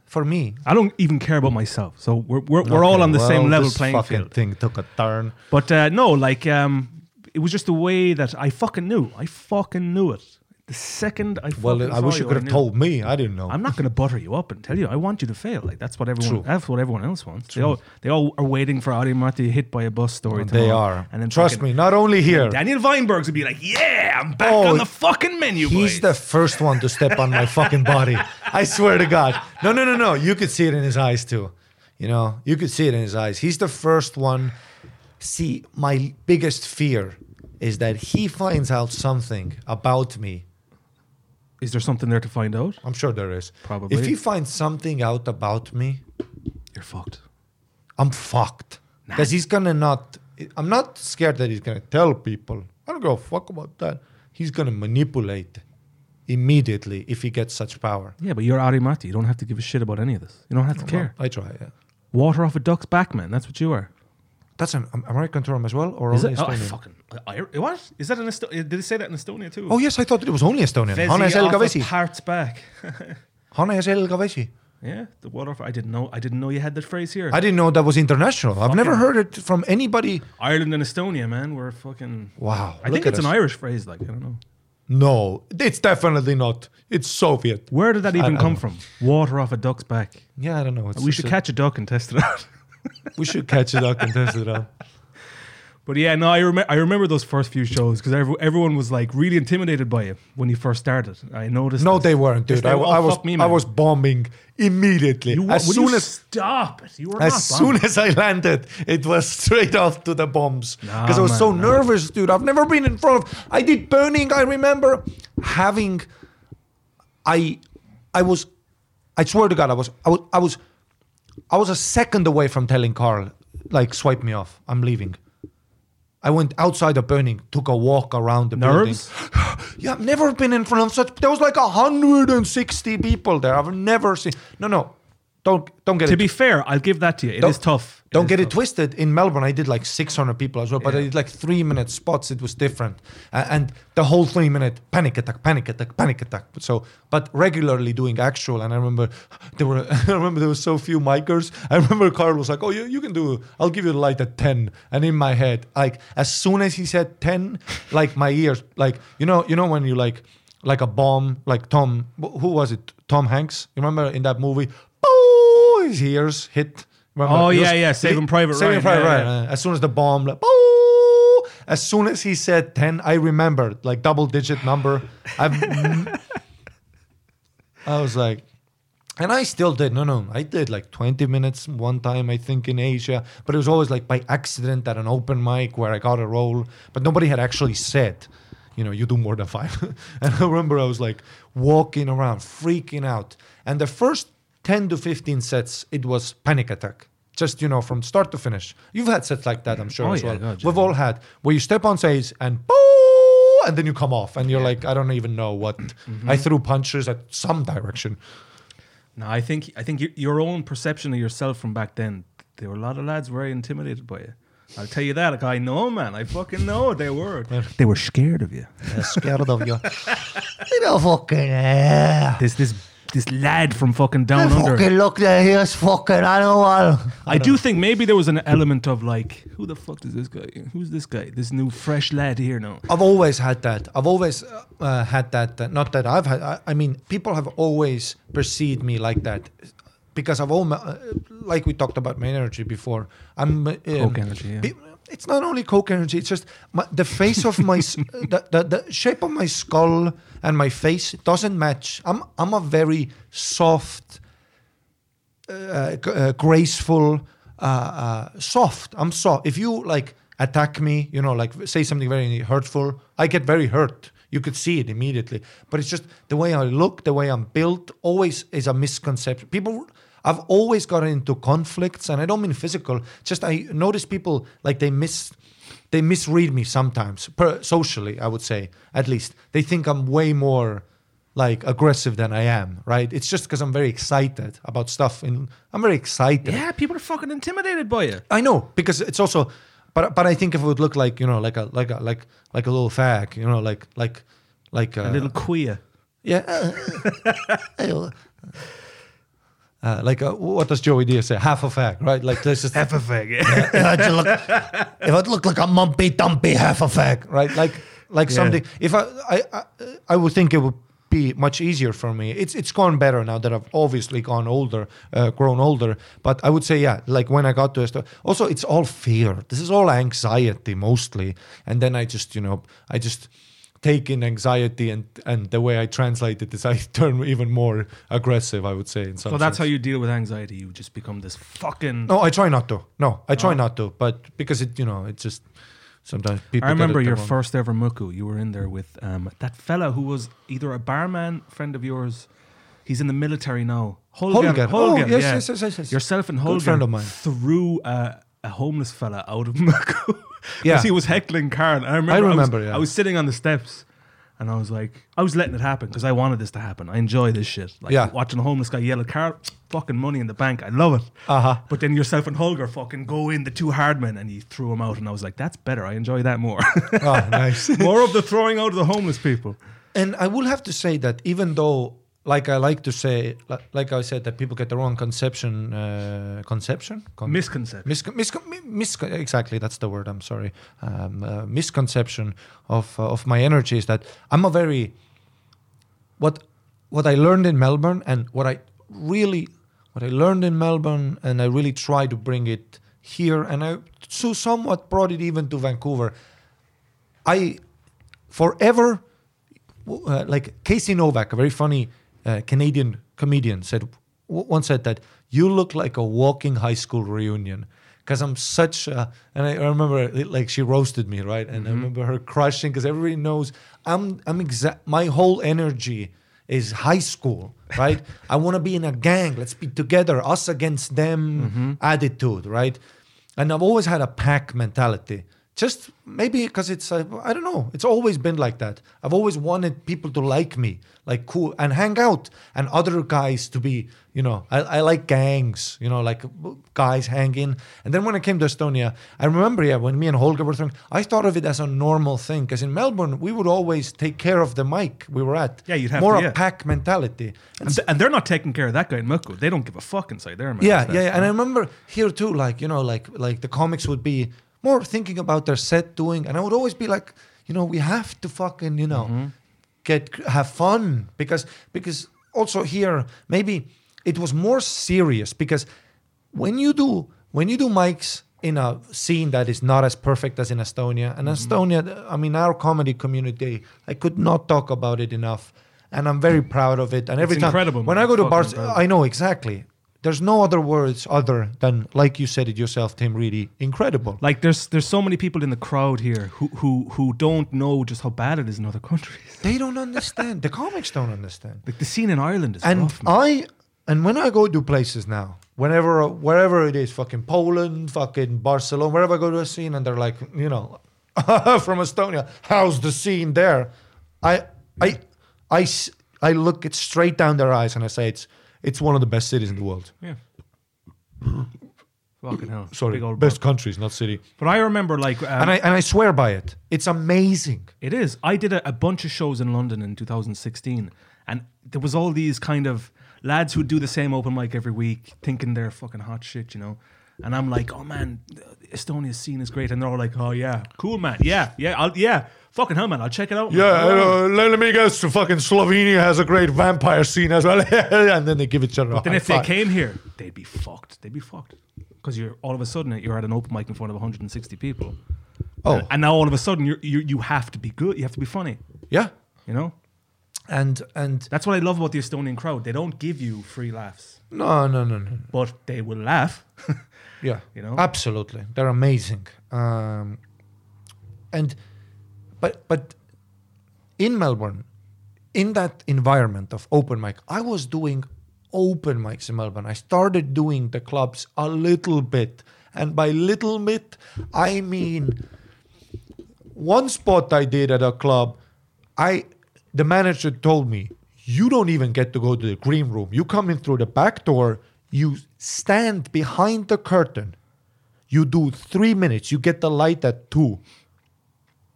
[SPEAKER 1] For me,
[SPEAKER 2] I don't even care about myself. So we're we're, we're all on the same level
[SPEAKER 1] this
[SPEAKER 2] playing
[SPEAKER 1] fucking
[SPEAKER 2] field.
[SPEAKER 1] thing took a turn.
[SPEAKER 2] But uh, no, like um, it was just the way that I fucking knew. I fucking knew it. The second I
[SPEAKER 1] Well, I wish you
[SPEAKER 2] you,
[SPEAKER 1] could have told me. I didn't know.
[SPEAKER 2] I'm not going to butter you up and tell you. I want you to fail. Like that's what everyone.
[SPEAKER 1] True.
[SPEAKER 2] That's what everyone else wants. They all they all are waiting for Ari Matti hit by a bus story.
[SPEAKER 1] they are.
[SPEAKER 2] And then
[SPEAKER 1] Trust
[SPEAKER 2] fucking
[SPEAKER 1] me, not only here.
[SPEAKER 2] Daniel Weinbergs would be like, "Yeah, I'm back
[SPEAKER 1] Oh,
[SPEAKER 2] on the fucking menu,
[SPEAKER 1] He's
[SPEAKER 2] boys."
[SPEAKER 1] the first one to step on my fucking body. [laughs] I swear to God. No, no, no, no. You could see it in his eyes too. You know, you could see it in his eyes. He's the first one. See, my biggest fear is that he finds out something about me.
[SPEAKER 2] Is there something there to find out?
[SPEAKER 1] I'm sure there is.
[SPEAKER 2] Probably.
[SPEAKER 1] If he finds something out about me,
[SPEAKER 2] You're fucked.
[SPEAKER 1] I'm fucked. Because he's gonna not. I'm not scared that he's gonna tell people. I don't give a fuck about that. He's gonna manipulate immediately if he gets such power.
[SPEAKER 2] Yeah, but you're Ari Matti. You don't have to give a shit about any of this. You don't have to care.
[SPEAKER 1] I try. Yeah.
[SPEAKER 2] Water off a duck's back, man. That's what you are.
[SPEAKER 1] That's an American term as well, or
[SPEAKER 2] Is
[SPEAKER 1] only
[SPEAKER 2] it? Oh,
[SPEAKER 1] Estonian?
[SPEAKER 2] fucking. I, what? Is that in Estonia? Did they say that in Estonia too?
[SPEAKER 1] Oh yes, I thought it was only Estonian.
[SPEAKER 2] Vesi
[SPEAKER 1] Hane
[SPEAKER 2] off
[SPEAKER 1] selga
[SPEAKER 2] a
[SPEAKER 1] vesi.
[SPEAKER 2] Parts back. [laughs]
[SPEAKER 1] Hane selga vesi.
[SPEAKER 2] yeah, the water. I didn't know. I didn't know you had that phrase here.
[SPEAKER 1] I didn't know that was international. I've never heard it from anybody.
[SPEAKER 2] Ireland and Estonia, man, we're fucking.
[SPEAKER 1] Wow.
[SPEAKER 2] I think it's an. Irish phrase. Like I don't know.
[SPEAKER 1] No, it's definitely not. It's Soviet.
[SPEAKER 2] Where did that even
[SPEAKER 1] I- I
[SPEAKER 2] come from? Water off a duck's back.
[SPEAKER 1] Yeah, I don't know. It's
[SPEAKER 2] we should
[SPEAKER 1] a-
[SPEAKER 2] catch a duck and test it out.
[SPEAKER 1] We should catch it up and test it out.
[SPEAKER 2] But yeah, no, I remember. I remember those first few shows because every, everyone was like really intimidated by you when you first started. I noticed.
[SPEAKER 1] No,
[SPEAKER 2] this.
[SPEAKER 1] they weren't, dude.
[SPEAKER 2] They
[SPEAKER 1] I,
[SPEAKER 2] were.
[SPEAKER 1] I
[SPEAKER 2] Oh,
[SPEAKER 1] was
[SPEAKER 2] fuck me,
[SPEAKER 1] I
[SPEAKER 2] man.
[SPEAKER 1] was bombing immediately.
[SPEAKER 2] You,
[SPEAKER 1] as soon
[SPEAKER 2] you
[SPEAKER 1] as
[SPEAKER 2] stop it, you were
[SPEAKER 1] as
[SPEAKER 2] not
[SPEAKER 1] soon
[SPEAKER 2] bombing.
[SPEAKER 1] as I landed, it was [laughs] straight off to the bombs
[SPEAKER 2] Nah,
[SPEAKER 1] because I was so
[SPEAKER 2] nah.
[SPEAKER 1] nervous, dude. I've never been in front of. I did burning. I remember having. I, I was, I swear to God, I was, I was, I was, I was a second away from telling Carl, like, swipe me off. I'm leaving. I went outside the burning, took a walk around the
[SPEAKER 2] Nerves?
[SPEAKER 1] building. [sighs] Yeah, I've never been in front of such. There was like 160 people there. I've never seen. No, no, don't don't get it.
[SPEAKER 2] To
[SPEAKER 1] it.
[SPEAKER 2] be fair, I'll give that to you. It is
[SPEAKER 1] Don't-
[SPEAKER 2] tough.
[SPEAKER 1] Don't
[SPEAKER 2] is
[SPEAKER 1] get it twisted. In Melbourne, I did like 600 people as well, but I did like three minute spots. It was different, uh, and the whole three minute panic attack, panic attack, panic attack. So, but regularly doing actual, and I remember [laughs] there were. [laughs] I remember there were so few micers. I remember Carl was like, "Oh, you, you can do. I'll give you the light at 10. And in my head, like as soon as he said 10, [laughs] like my ears, like you know, you know when you like, like a bomb, like Tom. Who was it? Tom Hanks. You remember in that movie? Boo! His ears hit. Remember?
[SPEAKER 2] Oh, yeah, yeah, Saving Private
[SPEAKER 1] Saving
[SPEAKER 2] Ryan,
[SPEAKER 1] Private
[SPEAKER 2] yeah,
[SPEAKER 1] Ryan.
[SPEAKER 2] yeah.
[SPEAKER 1] As soon as the bomb, like, "Boo!" as soon as he said 10, I remembered, like double digit number. I've, [laughs] I was like, and I still did. No, no, I did like 20 minutes one time, I think, in Asia. But it was always like by accident at an open mic where I got a role. But nobody had actually said, you know, you do more than five. [laughs] and I remember I was like walking around, freaking out. And the first 10 to 15 sets, it was panic attack. Just, you know, from start to finish. You've had sets like that, I'm sure,
[SPEAKER 2] Oh,
[SPEAKER 1] as
[SPEAKER 2] yeah,
[SPEAKER 1] well.
[SPEAKER 2] God,
[SPEAKER 1] We've
[SPEAKER 2] yeah.
[SPEAKER 1] all had where you step on stage and boo, and then you come off and you're like, I don't even know what.
[SPEAKER 2] Mm-hmm.
[SPEAKER 1] I threw punches at some direction.
[SPEAKER 2] No, I think I think y- your own perception of yourself from back then. There were a lot of lads very intimidated by you. I'll tell you that. Like I know, man. I fucking know they were. [laughs] They were scared of you.
[SPEAKER 1] They're scared of you. [laughs] they don't fucking uh,
[SPEAKER 2] This this this lad from fucking down under.
[SPEAKER 1] fucking look there. Here's fucking animal.
[SPEAKER 2] I do think maybe there was an element of like, who the fuck is this guy? Who's this guy? This new fresh lad here now.
[SPEAKER 1] I've always had that. I've always uh, had that. Uh, not that I've had. I, I mean, people have always perceived me like that because I've almost, uh, like we talked about my energy before. I'm uh, um,
[SPEAKER 2] Coke energy, yeah.
[SPEAKER 1] pe- It's not only coke energy. It's just my, the face of my, [laughs] the, the the shape of my skull and my face doesn't match. I'm I'm a very soft, uh, uh, graceful, uh, uh, soft. I'm soft. If you like attack me, you know, like say something very hurtful, I get very hurt. You could see it immediately. But it's just the way I look, the way I'm built, always is a misconception. People, I've always gotten into conflicts, and I don't mean physical. Just I notice people like they miss. They misread me sometimes, per, socially, I would say, at least. They think I'm way more like aggressive than I am, right? It's just because I'm very excited about stuff and I'm very excited.
[SPEAKER 2] Yeah, people are fucking intimidated by you.
[SPEAKER 1] I know because it's also, but but I think if it would look like you know like a like a like like a little fag, you know, like like like
[SPEAKER 2] A little uh, queer.
[SPEAKER 1] yeah. [laughs] uh, uh, like a, what does Joey Diaz say? Half a fag, right? Like this is
[SPEAKER 2] Half a fag. [laughs]
[SPEAKER 1] if I [laughs] look, if I look like a mumpy dumpy half a fag, right? Like like
[SPEAKER 2] Yeah.
[SPEAKER 1] something. If I, I I I would think it would be much easier for me. It's it's gone better now that I've obviously gone older, uh, grown older. But I would say yeah, like when I got to Esto- also it's all fear. This is all anxiety mostly, and then I just you know I just take in anxiety and and the way I translate it is I [laughs] turn even more aggressive. I would say in some.
[SPEAKER 2] So that's how you deal with anxiety. You just become this fucking.
[SPEAKER 1] No, I try not to. No, I try
[SPEAKER 2] Oh.
[SPEAKER 1] not to. But because it, you know, it just sometimes people.
[SPEAKER 2] I remember your first ever muku. You were in there with um, that fella who was either a barman friend of yours. He's in the military now. Holger.
[SPEAKER 1] Holger.
[SPEAKER 2] Holger,
[SPEAKER 1] Oh, yes,
[SPEAKER 2] yeah.
[SPEAKER 1] yes, yes, yes, yes.
[SPEAKER 2] Yourself and Holger.
[SPEAKER 1] Good friend of mine.
[SPEAKER 2] threw a, a homeless fella out of [laughs] muku.
[SPEAKER 1] Yeah.
[SPEAKER 2] Because he was heckling Carl. I remember.
[SPEAKER 1] I
[SPEAKER 2] was-
[SPEAKER 1] remember, yeah.
[SPEAKER 2] I was sitting on the steps. And I was like, I was letting it happen because I wanted this to happen. I enjoy this shit. Like
[SPEAKER 1] Yeah.
[SPEAKER 2] watching a homeless guy yell at car, fucking money in the bank. I love it.
[SPEAKER 1] Uh-huh.
[SPEAKER 2] But then yourself and Holger fucking go in the two hard men and you threw him out. And I was like, that's better. I enjoy that more.
[SPEAKER 1] Oh, nice. [laughs]
[SPEAKER 2] more of the throwing out of the homeless people.
[SPEAKER 1] And I will have to say that even though, like I like to say, like, like I said, that people get the wrong conception, uh, conception, Con-
[SPEAKER 2] Misconception.
[SPEAKER 1] Miscon- miscon- mi- miscon- exactly, that's the word. I'm sorry. Um, uh, misconception of uh, of my energy is that I'm a very what what I learned in Melbourne and what I really what I learned in Melbourne and I really try to bring it here and I so somewhat brought it even to Vancouver. I forever uh, like Casey Novak, a very funny uh, Canadian comedian, said once said that you look like a walking high school reunion. Because I'm such a, and I remember it, like she roasted me right, and I remember her crushing because everybody knows I'm I'm exact my whole energy is high school right? [laughs] I want to be in a gang. Let's be together. Us against them attitude right? And I've always had a pack mentality just maybe because it's uh, I don't know. It's always been like that. I've always wanted people to like me, like cool, and hang out, and other guys to be, you know, I, I like gangs, you know, like guys hanging. And then when I came to Estonia, I remember, yeah, when me and Holger were talking, I thought of it as a normal thing because in Melbourne we would always take care of the mic we were at.
[SPEAKER 2] Yeah, you'd have
[SPEAKER 1] more
[SPEAKER 2] to,
[SPEAKER 1] a pack mentality.
[SPEAKER 2] And, th- and they're not taking care of that guy in Mucko. They don't give a fuck inside there.
[SPEAKER 1] Yeah, yeah, yeah. And I remember here too, like you know, like like the comics would be more thinking about their set doing, and I would always be like, you know, we have to fucking, you know, mm-hmm. get have fun because because also here maybe it was more serious because when you do when you do mics in a scene that is not as perfect as in Estonia, and mm-hmm. Estonia, I mean, our comedy community, I could not talk about it enough. And I'm very proud of it. And every time
[SPEAKER 2] incredible,
[SPEAKER 1] when
[SPEAKER 2] man.
[SPEAKER 1] I go to bars,
[SPEAKER 2] incredible.
[SPEAKER 1] I know exactly. There's no other words other than, like you said it yourself, Tim really incredible.
[SPEAKER 2] Like there's there's so many people in the crowd here who who who don't know just how bad it is in other countries.
[SPEAKER 1] They don't understand. the comics don't understand.
[SPEAKER 2] Like the scene in Ireland is
[SPEAKER 1] And
[SPEAKER 2] rough.
[SPEAKER 1] I, and when I go to places now, whenever, wherever it is, fucking Poland, fucking Barcelona, wherever I go to a scene, and they're like, you know, [laughs] from Estonia, how's the scene there? i i i i look it straight down their eyes and I say it's, it's one of the best cities in the world.
[SPEAKER 2] Yeah. Fucking hell. [clears throat]
[SPEAKER 1] Sorry, best countries, not city.
[SPEAKER 2] But I remember like um,
[SPEAKER 1] and I and I swear by it. It's amazing.
[SPEAKER 2] It is. I did a, a bunch of shows in London in 2016, and there was all these kind of lads who do the same open mic every week, thinking they're fucking hot shit, you know. And I'm like, oh man, Estonia's scene is great, and they're all like, oh yeah, cool man, yeah, yeah, I'll, yeah, fucking hell man, I'll check it out.
[SPEAKER 1] Yeah, uh, let, me guess. Fucking Slovenia has a great vampire scene as well, [laughs] and then they give each other. a
[SPEAKER 2] Then if they came here, they'd be fucked. They'd be fucked because you're all of a sudden you're at an open mic in front of 160 people.
[SPEAKER 1] oh
[SPEAKER 2] And, and now all of a sudden you're, you you have to be good. You have to be funny.
[SPEAKER 1] yeah,
[SPEAKER 2] You know.
[SPEAKER 1] and and
[SPEAKER 2] That's what I love about the Estonian crowd. They don't give you free laughs,
[SPEAKER 1] no, no, no, no.
[SPEAKER 2] but they will laugh. [laughs]
[SPEAKER 1] Yeah,
[SPEAKER 2] You know?
[SPEAKER 1] absolutely, they're amazing. Um, and but but in Melbourne, in that environment of open mic, I was doing open mics in Melbourne. I started doing the clubs a little bit, and by little bit, I mean one spot I did at a club, I the manager told me, you don't even get to go to the green room. You come in through the back door, you stand behind the curtain, you do three minutes, you get the light at two.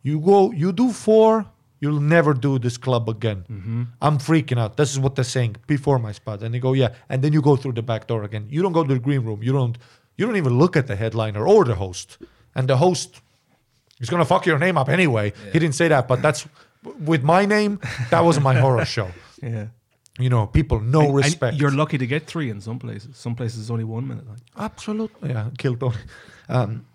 [SPEAKER 1] You go, you do four, you'll never do this club again. Mm-hmm. I'm freaking out. This is what they're saying before my spot. And they go, yeah. And then you go through the back door again. You don't go to the green room. You don't you don't even look at the headliner or the host. And the host He's gonna fuck your name up anyway. He didn't say that, but that's with my name. That was my horror show. [laughs]
[SPEAKER 2] yeah.
[SPEAKER 1] You know, people no
[SPEAKER 2] And- and
[SPEAKER 1] respect.
[SPEAKER 2] you're lucky to get three in some places. Some places it's only one minute. Like.
[SPEAKER 1] absolutely yeah, killed Tony. Um,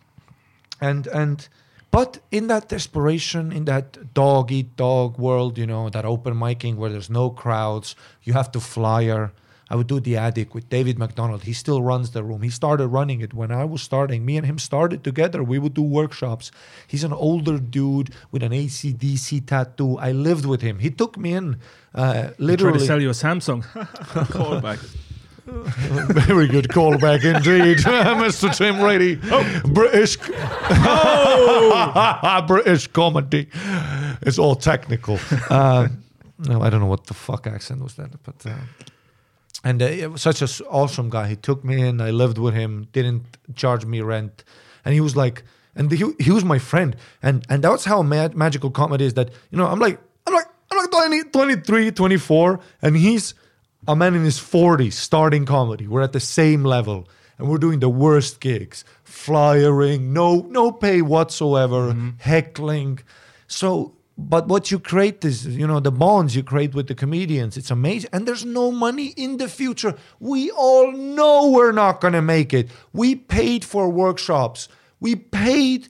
[SPEAKER 1] and and but in that desperation, in that dog eat dog world, you know, that open micing where there's no crowds, you have to flyer. I would do the attic with David McDonald. He still runs the room. He started running it when I was starting. Me and him started together. We would do workshops. He's an older dude with an ACDC tattoo. I lived with him. He took me in uh,
[SPEAKER 2] Try to
[SPEAKER 1] literally.
[SPEAKER 2] sell you a Samsung. [laughs] Call back.
[SPEAKER 1] Very good callback indeed, [laughs] Mr. Tim Brady. British, oh. [laughs] British comedy. it's all technical. Uh, no, I don't know what the fuck accent was that, but. Uh, and uh, it was such an awesome guy. He took me in. I lived with him. Didn't charge me rent, and he was like, and he, he was my friend. And and that's how ma- magical comedy is. That you know, I'm like, I'm like, I'm like 20, 23, 24, and he's a man in his 40s starting comedy. We're at the same level, and we're doing the worst gigs, flyering, no no pay whatsoever, heckling. So but what you create is you know the bonds you create with the comedians it's amazing. And there's no money in the future. We all know we're not going to make it. We paid for workshops. We paid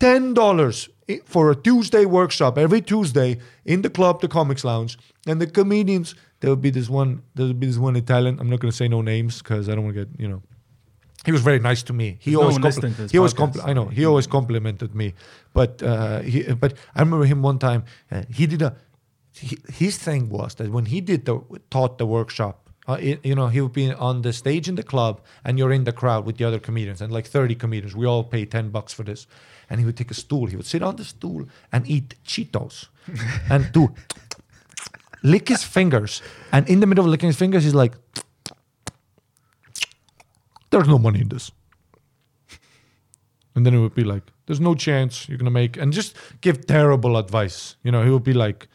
[SPEAKER 1] $10 for a tuesday workshop every tuesday in the club the comics lounge. And the comedians there will be this one there will be this one italian i'm not going to say no names because i don't want to get you know he was very nice to me. He
[SPEAKER 2] There's
[SPEAKER 1] always
[SPEAKER 2] listening to
[SPEAKER 1] he always compli- I know he always complimented me, but uh, he but I remember him one time. Uh, he did a he, his thing was that when he did the taught the workshop, uh, it, you know, he would be on the stage in the club, and you're in the crowd with the other comedians, and like thirty comedians. We all pay ten bucks for this, and he would take a stool. He would sit on the stool and eat Cheetos, and do [laughs] lick his fingers, and in the middle of licking his fingers, he's like there's no money in this. And then it would be like, there's no chance you're gonna make, and just give terrible advice. You know, he would be like,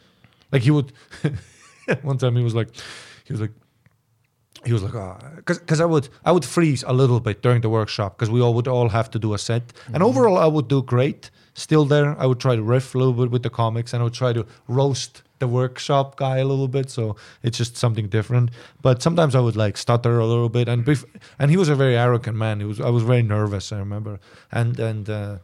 [SPEAKER 1] like he would. [laughs] one time he was like, he was like, he was like, because because I would I would freeze a little bit during the workshop because we all would all have to do a set, and overall I would do great. Still there, I would try to riff a little bit with the comics, and I would try to roast the workshop guy a little bit. So it's just something different. But sometimes I would like stutter a little bit, and bef- and he was a very arrogant man. He was I was very nervous. I remember, and and. Uh,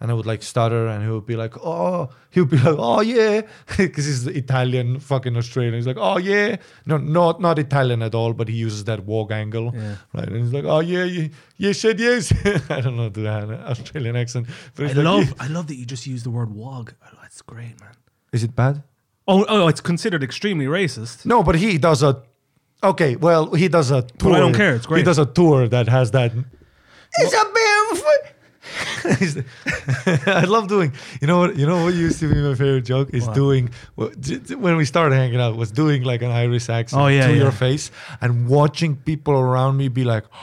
[SPEAKER 1] and I would like stutter, and he would be like, "Oh," he would be [laughs] like, "Oh yeah," [laughs] because he's Italian, fucking Australian. He's like, "Oh yeah," no, not not Italian at all, but he uses that walk angle,
[SPEAKER 2] Yeah.
[SPEAKER 1] right? And he's like, "Oh yeah, you, you said yes." [laughs] I don't know the Australian accent, but
[SPEAKER 2] I
[SPEAKER 1] like,
[SPEAKER 2] love
[SPEAKER 1] "Yeah."
[SPEAKER 2] I love that you just use the word wog. Oh, that's great, man.
[SPEAKER 1] Is it bad?
[SPEAKER 2] Oh, oh, it's considered extremely racist.
[SPEAKER 1] No, but he does a. Okay, well, he does a tour.
[SPEAKER 2] I don't care, it's great.
[SPEAKER 1] He does a tour that has that. It's a bit. [laughs] I love doing. You know what? You know what used to be my favorite joke is
[SPEAKER 2] What?
[SPEAKER 1] doing what- j- j- when we started hanging out was doing like an Irish accent
[SPEAKER 2] Oh, yeah,
[SPEAKER 1] to
[SPEAKER 2] yeah.
[SPEAKER 1] your face and watching people around me be like. [gasps]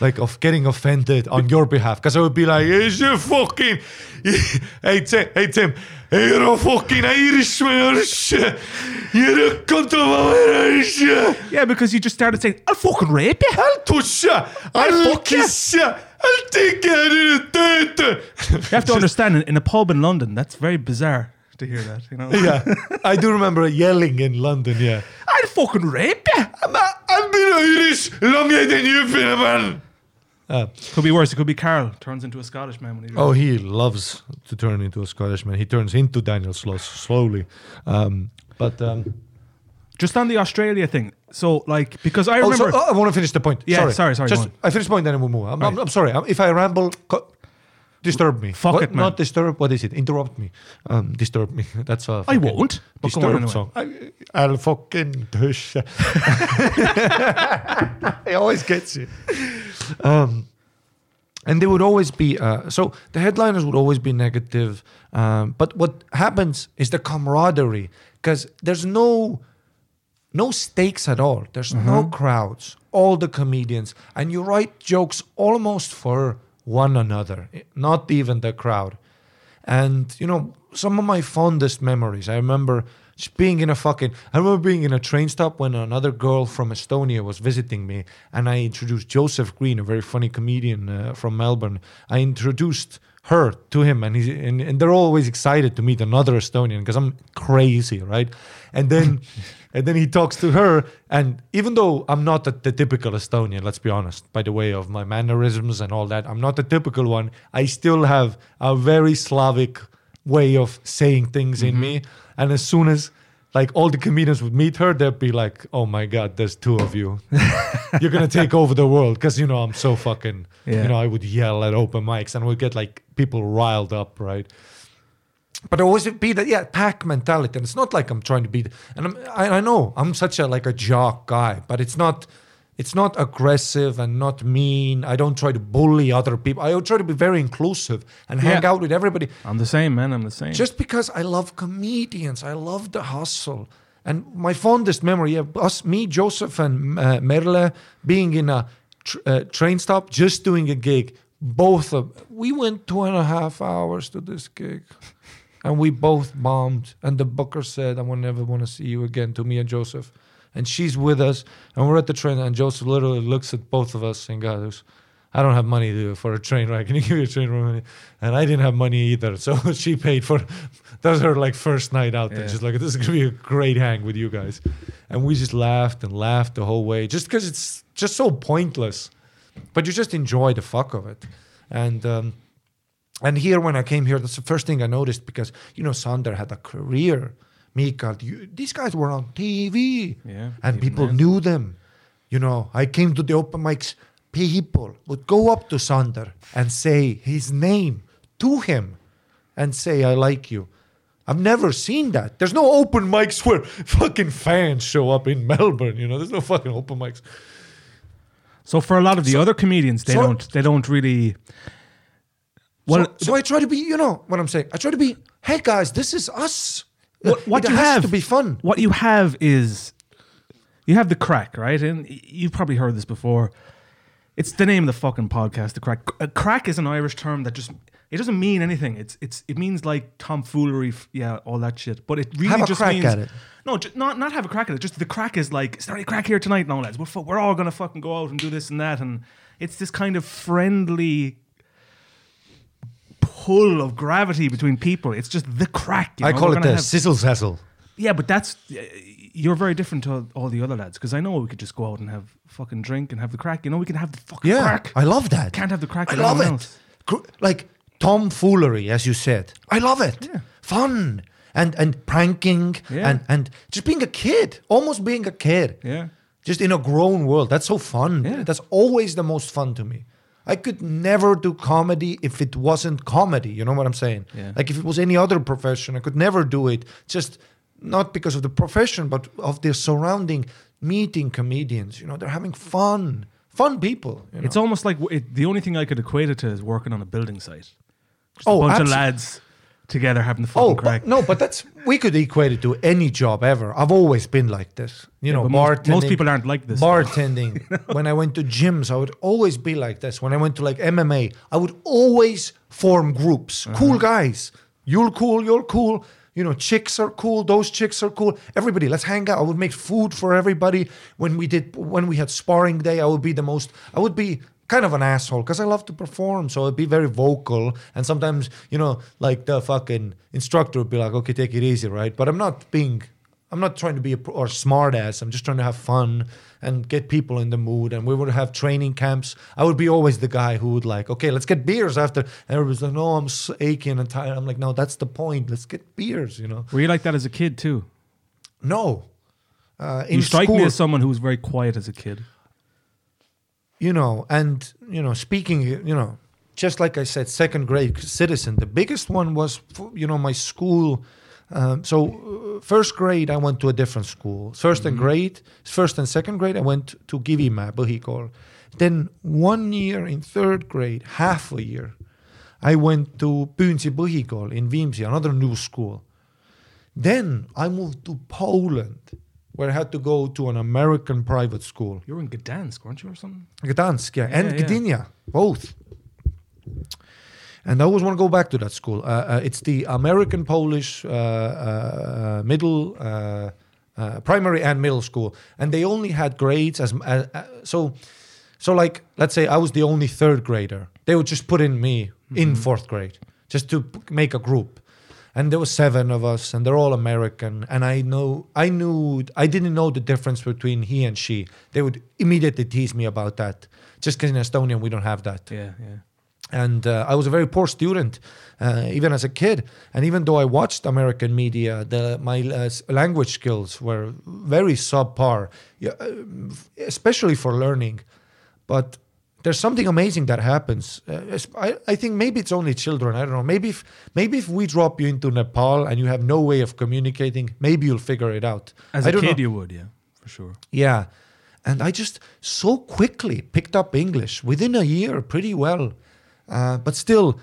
[SPEAKER 1] Like of getting offended on your behalf, because I would be like, "Is you fucking, [laughs] hey Tim, hey Tim, you're a fucking Irishman you're a cunt of Irish."
[SPEAKER 2] Yeah, because you just started saying, "I'll fucking rape you."
[SPEAKER 1] I'll touch you. I'll
[SPEAKER 2] fuck ya.
[SPEAKER 1] kiss you. I'll take the.
[SPEAKER 2] You have to understand, in, in a pub in London, that's very bizarre to hear that. You know,
[SPEAKER 1] yeah, I do remember yelling in London. Yeah,
[SPEAKER 2] I'd fucking rape you.
[SPEAKER 1] I'm a, I've been Irish longer than you've been a man. Uh,
[SPEAKER 2] Could be worse. It could be Carl turns into a Scottish man when he.
[SPEAKER 1] oh, he loves to turn into a Scottish man. He turns into Daniel Sloss slowly. Um, but um,
[SPEAKER 2] Just on the Australia thing. So, like, because I
[SPEAKER 1] oh,
[SPEAKER 2] remember.
[SPEAKER 1] so- oh, I want to finish the point.
[SPEAKER 2] Yeah,
[SPEAKER 1] sorry,
[SPEAKER 2] sorry, sorry,
[SPEAKER 1] Just. I finish the point, then we'll move. I'm,
[SPEAKER 2] Right.
[SPEAKER 1] I'm sorry. I'm- If I ramble, co- disturb me.
[SPEAKER 2] Fuck
[SPEAKER 1] What-
[SPEAKER 2] it, man.
[SPEAKER 1] Not disturb. What is it? Interrupt me. Um, disturb me. [laughs] That's a.
[SPEAKER 2] I won't. But go on
[SPEAKER 1] Disturb
[SPEAKER 2] anyway.
[SPEAKER 1] song. I, I'll fucking tush. [laughs] it always gets you. Um, and they would always be uh, so the headliners would always be negative um, but what happens is the camaraderie because there's no no stakes at all. There's no crowds. All the comedians. And you write jokes almost for one another not even the crowd. And you know some of my fondest memories i remember just being in a fucking i remember being in a train stop when another girl from estonia was visiting me and i introduced joseph green a very funny comedian uh, from melbourne. I introduced her to him and he's and, and they're always excited to meet another estonian because i'm crazy right? And then [laughs] and then he talks to her and even though i'm not the, the typical estonian let's be honest by the way of my mannerisms and all that i'm not the typical one i still have a very slavic way of saying things in mm-hmm. me. And as soon as like all the comedians would meet her they'd be like oh my god there's two of you. [laughs] You're gonna take over the world. Because you know i'm so fucking
[SPEAKER 2] Yeah.
[SPEAKER 1] you know i would yell at open mics and would get like people riled up right? But there always be that yeah pack mentality. And it's not like i'm trying to be and I'm, I, I know i'm such a like a jock guy but it's not It's not aggressive and not mean. I don't try to bully other people. I try to be very inclusive and hang
[SPEAKER 2] Yeah.
[SPEAKER 1] out with everybody.
[SPEAKER 2] I'm the same, man. I'm the same.
[SPEAKER 1] Just because I love comedians, I love the hustle. And my fondest memory of us, me, Joseph, and uh, Merle being in a tr- uh, train stop, just doing a gig. Both of we went two and a half hours to this gig, and we both bombed. And the booker said, "I will never want to see you again." To me and Joseph, and she's with us, and we're at the train, and Joseph literally looks at both of us and goes. I don't have money to, for a train ride. Can you give me a train ride? And I didn't have money either, so [laughs] she paid for. That was her like first night out there.
[SPEAKER 2] Yeah.
[SPEAKER 1] She's like, "This is gonna be a great hang with you guys," and we just laughed and laughed the whole way, just because it's just so pointless, but you just enjoy the fuck of it, and um, and here when I came here, that's the first thing I noticed because you know Sander had a career. Mikael, you, these guys were on TV,
[SPEAKER 2] Yeah,
[SPEAKER 1] and people
[SPEAKER 2] then.
[SPEAKER 1] knew them. You know, I came to the open mics. People would go up to Sander and say his name to him, and say, "I like you." I've never seen that. There's no open mics where [laughs] fucking fans show up in Melbourne. You know, there's no fucking open mics.
[SPEAKER 2] so for a lot of the other comedians, they
[SPEAKER 1] so-
[SPEAKER 2] don't they don't really. Well,
[SPEAKER 1] so, so I try to be, you know what I'm saying. I try to be, hey guys, this is us.
[SPEAKER 2] What, what
[SPEAKER 1] it
[SPEAKER 2] you
[SPEAKER 1] has
[SPEAKER 2] have
[SPEAKER 1] to be fun.
[SPEAKER 2] What you have is you have the crack, right? And you've probably heard this before. It's the name of the fucking podcast. The crack. A crack is an Irish term that just it doesn't mean anything. It's it's it means like tomfoolery, f- yeah, all that shit. But it really
[SPEAKER 1] Have a
[SPEAKER 2] just
[SPEAKER 1] crack
[SPEAKER 2] means
[SPEAKER 1] at it.
[SPEAKER 2] no, ju- not not have a crack at it. Just the crack is like, is there any crack here tonight? No, lads, we're fu- we're all gonna fucking go out and do this and that, and it's this kind of friendly pull of gravity between people. It's just the crack. you
[SPEAKER 1] I
[SPEAKER 2] know?
[SPEAKER 1] call
[SPEAKER 2] We're
[SPEAKER 1] it
[SPEAKER 2] gonna
[SPEAKER 1] the
[SPEAKER 2] have-
[SPEAKER 1] sizzle sazzle.
[SPEAKER 2] yeah, but that's you're very different to all the other lads because I know we could just go out and have fucking drink and have the crack. You know, we can have the fucking
[SPEAKER 1] Yeah,
[SPEAKER 2] crack.
[SPEAKER 1] I love that.
[SPEAKER 2] Can't have the crack
[SPEAKER 1] I
[SPEAKER 2] with
[SPEAKER 1] love it.
[SPEAKER 2] else.
[SPEAKER 1] Like tomfoolery, as you said. I love it.
[SPEAKER 2] Yeah.
[SPEAKER 1] Fun and and pranking
[SPEAKER 2] Yeah.
[SPEAKER 1] and and just being a kid, almost being a kid.
[SPEAKER 2] Yeah.
[SPEAKER 1] Just in a grown world. That's so fun.
[SPEAKER 2] Yeah.
[SPEAKER 1] That's always the most fun to me. I could never do comedy if it wasn't comedy. You know what I'm saying?
[SPEAKER 2] Yeah.
[SPEAKER 1] Like if it was any other profession, I could never do it. Just not because of the profession, but of the surrounding meeting comedians. You know, they're having fun. Fun people. you know?
[SPEAKER 2] It's almost like it, the only thing I could equate it to is working on a building site. Just
[SPEAKER 1] Oh,
[SPEAKER 2] a bunch of lads together having the fucking
[SPEAKER 1] Oh
[SPEAKER 2] crack.
[SPEAKER 1] but, no, but that's we could equate it to any job ever. I've always been like this. You know,
[SPEAKER 2] but most-
[SPEAKER 1] bartending.
[SPEAKER 2] most people aren't like this.
[SPEAKER 1] Bartending. [laughs] when I went to gyms, I would always be like this. When I went to like MMA, I would always form groups.
[SPEAKER 2] Uh-huh.
[SPEAKER 1] Cool guys. You're cool. You're cool. You know, chicks are cool. Those chicks are cool. Everybody, let's hang out. I would make food for everybody. When we did, when we had sparring day, I would be the most. I would be kind of an asshole because I love to perform. So I'd be very vocal. And sometimes, you know, like the fucking instructor would be like, okay, take it easy, right? But I'm not being, I'm not trying to be a or smart ass. I'm just trying to have fun and get people in the mood. And we would have training camps. I would be always the guy who would like, okay, let's get beers after. And everybody's like, no, I'm aching and tired. I'm like, no, that's the point. Let's get beers, you know?
[SPEAKER 2] Were you like that as a kid too?
[SPEAKER 1] No. Uh, in
[SPEAKER 2] you strike
[SPEAKER 1] school,
[SPEAKER 2] me as someone who was very quiet as a kid.
[SPEAKER 1] You know, and you know, speaking, you know, just like I said, second grade citizen. The biggest one was, you know, my school. Um, so uh, first grade, I went to a different school. 1st and grade, first and second grade, I went to Kivimäe Põhikool. Then one year in third grade, half a year, I went to Püünsi Põhikool in Viimsi, another new school. Then I moved to Poland, where I had to go to an American private school.
[SPEAKER 2] You were in Gdansk, weren't you, or something?
[SPEAKER 1] Gdansk, yeah, and
[SPEAKER 2] Yeah, yeah.
[SPEAKER 1] Gdynia, both. And I always want to go back to that school. Uh, uh, it's the American Polish uh, uh, middle, uh, uh, primary and middle school, and they only had grades as uh, uh, so. So, like, let's say I was the only third grader. They would just put in me in fourth grade just to make a group. And there were seven of us, and they're all American. And I know, I knew, I didn't know the difference between he and she. They would immediately tease me about that, just because in estonian we don't have that
[SPEAKER 2] Yeah, yeah.
[SPEAKER 1] and uh, I was a very poor student, uh, even as a kid. And even though I watched American media, the, my uh, language skills were very subpar, uh, especially for learning. But there's something amazing that happens. Uh, I, I think maybe it's only children. I don't know. Maybe if maybe if we drop you into Nepal and you have no way of communicating, maybe you'll figure it out.
[SPEAKER 2] As
[SPEAKER 1] I
[SPEAKER 2] a
[SPEAKER 1] don't
[SPEAKER 2] kid,
[SPEAKER 1] know.
[SPEAKER 2] you would, yeah, for sure.
[SPEAKER 1] Yeah. and I just so quickly picked up English within a year, pretty well. Uh, but still,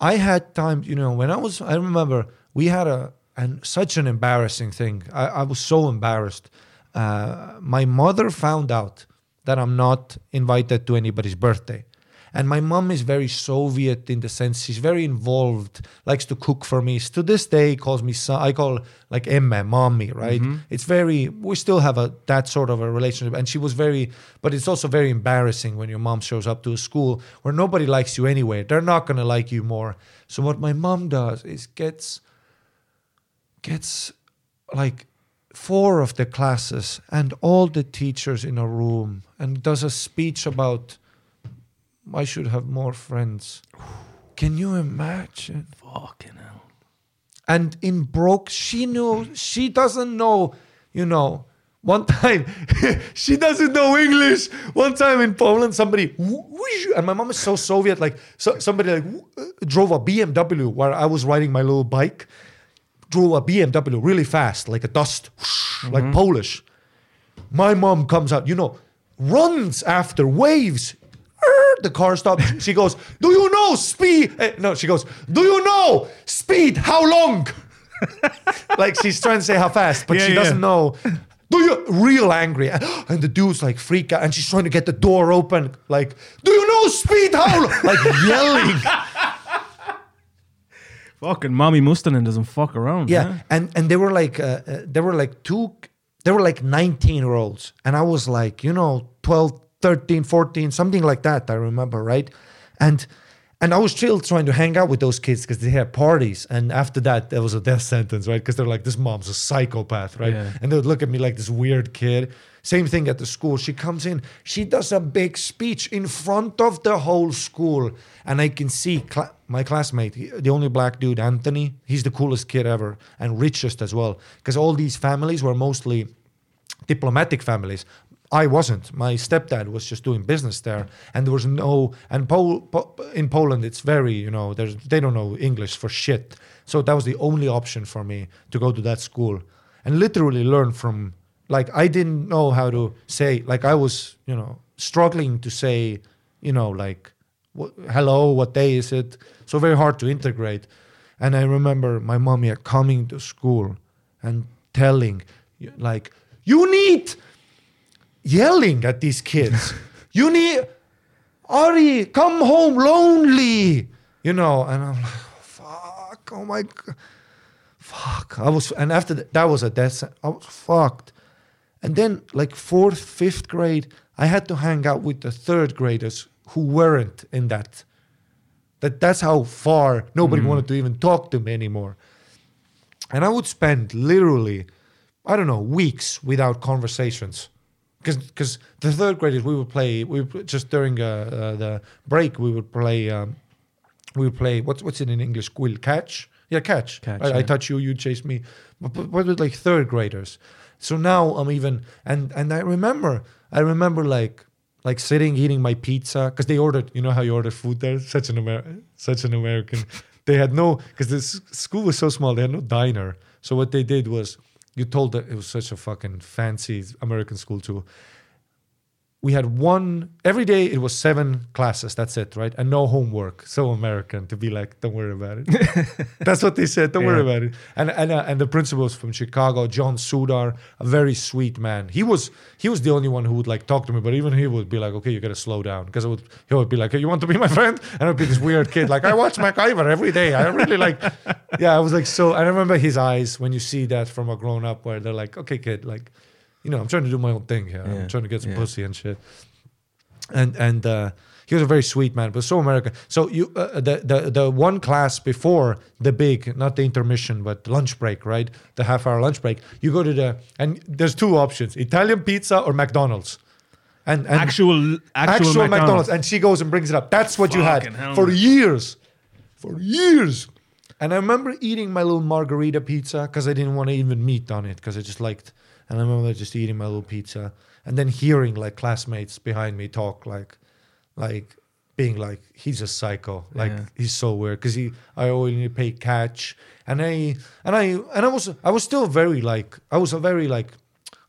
[SPEAKER 1] I had time. You know, when I was, I remember we had a and such an embarrassing thing. I, I was so embarrassed. Uh, my mother found out that I'm not invited to anybody's birthday. And my mom is very Soviet in the sense she's very involved, likes to cook for me. To this day, calls me son. I call like Emma, mommy, right? Mm-hmm. It's very. We still have a that sort of a relationship, and she was very. But it's also very embarrassing when your mom shows up to a school where nobody likes you anyway. They're not gonna like you more. So what my mom does is gets gets like four of the classes and all the teachers in a room and does a speech about I should have more friends. Can you imagine?
[SPEAKER 2] Fucking hell.
[SPEAKER 1] And in broke, she knew she doesn't know, you know. One time, [laughs] she doesn't know English. One time in Poland, somebody and my mom is so Soviet, like so, somebody like uh, drove a BMW where I was riding my little bike, drove a BMW really fast, like a dust, whoosh, like Polish. My mom comes out, you know, runs after waves. The car stops. [laughs] She goes, "Do you know speed?" eh, no, she goes, "Do you know speed? How long?" [laughs] like she's trying to say how fast, but
[SPEAKER 2] Yeah,
[SPEAKER 1] she
[SPEAKER 2] yeah.
[SPEAKER 1] doesn't know. [laughs] Do you real angry? [gasps] And the dude's like freak out, and she's trying to get the door open. Like, do you know speed? How? long?" Like yelling.
[SPEAKER 2] Fucking mommy Mustonen doesn't fuck around.
[SPEAKER 1] Yeah,
[SPEAKER 2] huh?
[SPEAKER 1] and and they were like uh, uh, they were like two they were like 19 year olds and I was like, you know, 12, 13, 14, something like that, I remember, right? And and I was still trying to hang out with those kids because they had parties. And after that, there was a death sentence, right? Because they're like, this mom's a psychopath, right?
[SPEAKER 2] Yeah.
[SPEAKER 1] And they would look at me like this weird kid. Same thing at the school. She comes in, she does a big speech in front of the whole school. And I can see cla- my classmate, the only black dude, Anthony, he's the coolest kid ever and richest as well. Because all these families were mostly diplomatic families. I wasn't. My stepdad was just doing business there, and there was no. And Pol, po, in Poland, it's very you know they don't know English for shit. So that was the only option for me to go to that school and literally learn from. Like I didn't know how to say. Like I was you know struggling to say you know like what, hello, what day is it? So very hard to integrate. And I remember my mommy coming to school and telling, like, you need yelling at these kids. [laughs] you need Ari, come home lonely. You know, and I'm like, fuck, oh my god. Fuck. I was and after that, that was a death I was fucked. And then like fourth, fifth grade, I had to hang out with the third graders who weren't in that. That that's how far nobody mm. wanted to even talk to me anymore. And I would spend literally, I don't know, weeks without conversations. Because the third graders, we would play, we would, just during uh, uh, the break, we would play, um, we would play, what's what's it in English? Kull, catch? Yeah, catch.
[SPEAKER 2] Catch,
[SPEAKER 1] I, I touch you, you chase me. But, but, but with like third graders. So now I'm even, and and I remember, I remember like, like sitting eating my pizza because they ordered. You know how you order food there? Such an Amer- such an American. they had no because this school was so small. They had no diner. So what they did was you told that it was such a fucking fancy American school too. We had one every day. It was seven classes. That's it, right? And no homework. So American to be like, don't worry about it. [laughs] That's what they said. Don't worry about it. And and uh, and the principal was from Chicago, John Sudar, a very sweet man. He was he was the only one who would like talk to me, but even he would be like, okay, you got to slow down, because would he would be like, hey, you want to be my friend? And I would be this weird kid, like I watch MacGyver every day. I really like, [laughs] yeah, I was like so. I remember his eyes when you see that from a grown up, where they're like, okay, kid, like, you know, I'm trying to do my own thing here.
[SPEAKER 2] Yeah,
[SPEAKER 1] I'm trying to get some
[SPEAKER 2] yeah.
[SPEAKER 1] pussy and shit and and uh, he was a very sweet man, but so American. So you uh, the the the one class before the big, not the intermission, but lunch break, right? The half hour lunch break. You go to the and there's two options: Italian pizza or McDonald's. And, and
[SPEAKER 2] Actual, actual,
[SPEAKER 1] actual
[SPEAKER 2] McDonald's.
[SPEAKER 1] McDonald's. and she goes and brings it up. That's what you had
[SPEAKER 2] hell,
[SPEAKER 1] for
[SPEAKER 2] man.
[SPEAKER 1] years, for years. And I remember eating my little margarita pizza because I didn't want to even meat on it because I just liked. And I remember just eating my little pizza and then hearing like classmates behind me talk like, like being like he's a psycho, like
[SPEAKER 2] Yeah.
[SPEAKER 1] he's so weird because he I only pay catch and I and I and I was I was still very like I was a very like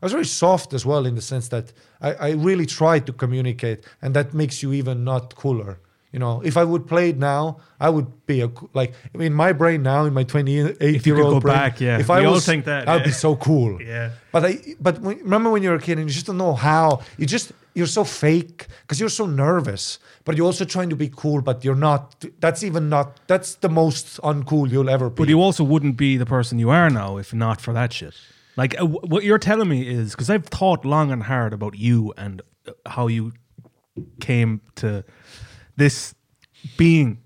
[SPEAKER 1] I was very soft as well in the sense that I, I really tried to communicate, and that makes you even not cooler. You know, if I would play it now, I would be a like in my brain now, in my twenty-eight year old
[SPEAKER 2] go
[SPEAKER 1] brain.
[SPEAKER 2] back, yeah.
[SPEAKER 1] if
[SPEAKER 2] We
[SPEAKER 1] I
[SPEAKER 2] all
[SPEAKER 1] was,
[SPEAKER 2] think that,
[SPEAKER 1] I'd
[SPEAKER 2] yeah.
[SPEAKER 1] be so cool.
[SPEAKER 2] Yeah.
[SPEAKER 1] But I, but when, remember when you're a kid and you just don't know how. You just you're so fake because you're so nervous. But you're also trying to be cool, but you're not. That's even not. That's the most uncool you'll ever be.
[SPEAKER 2] But you also wouldn't be the person you are now if not for that shit. Like uh, wh- what you're telling me is because I've thought long and hard about you and uh, how you came to this being,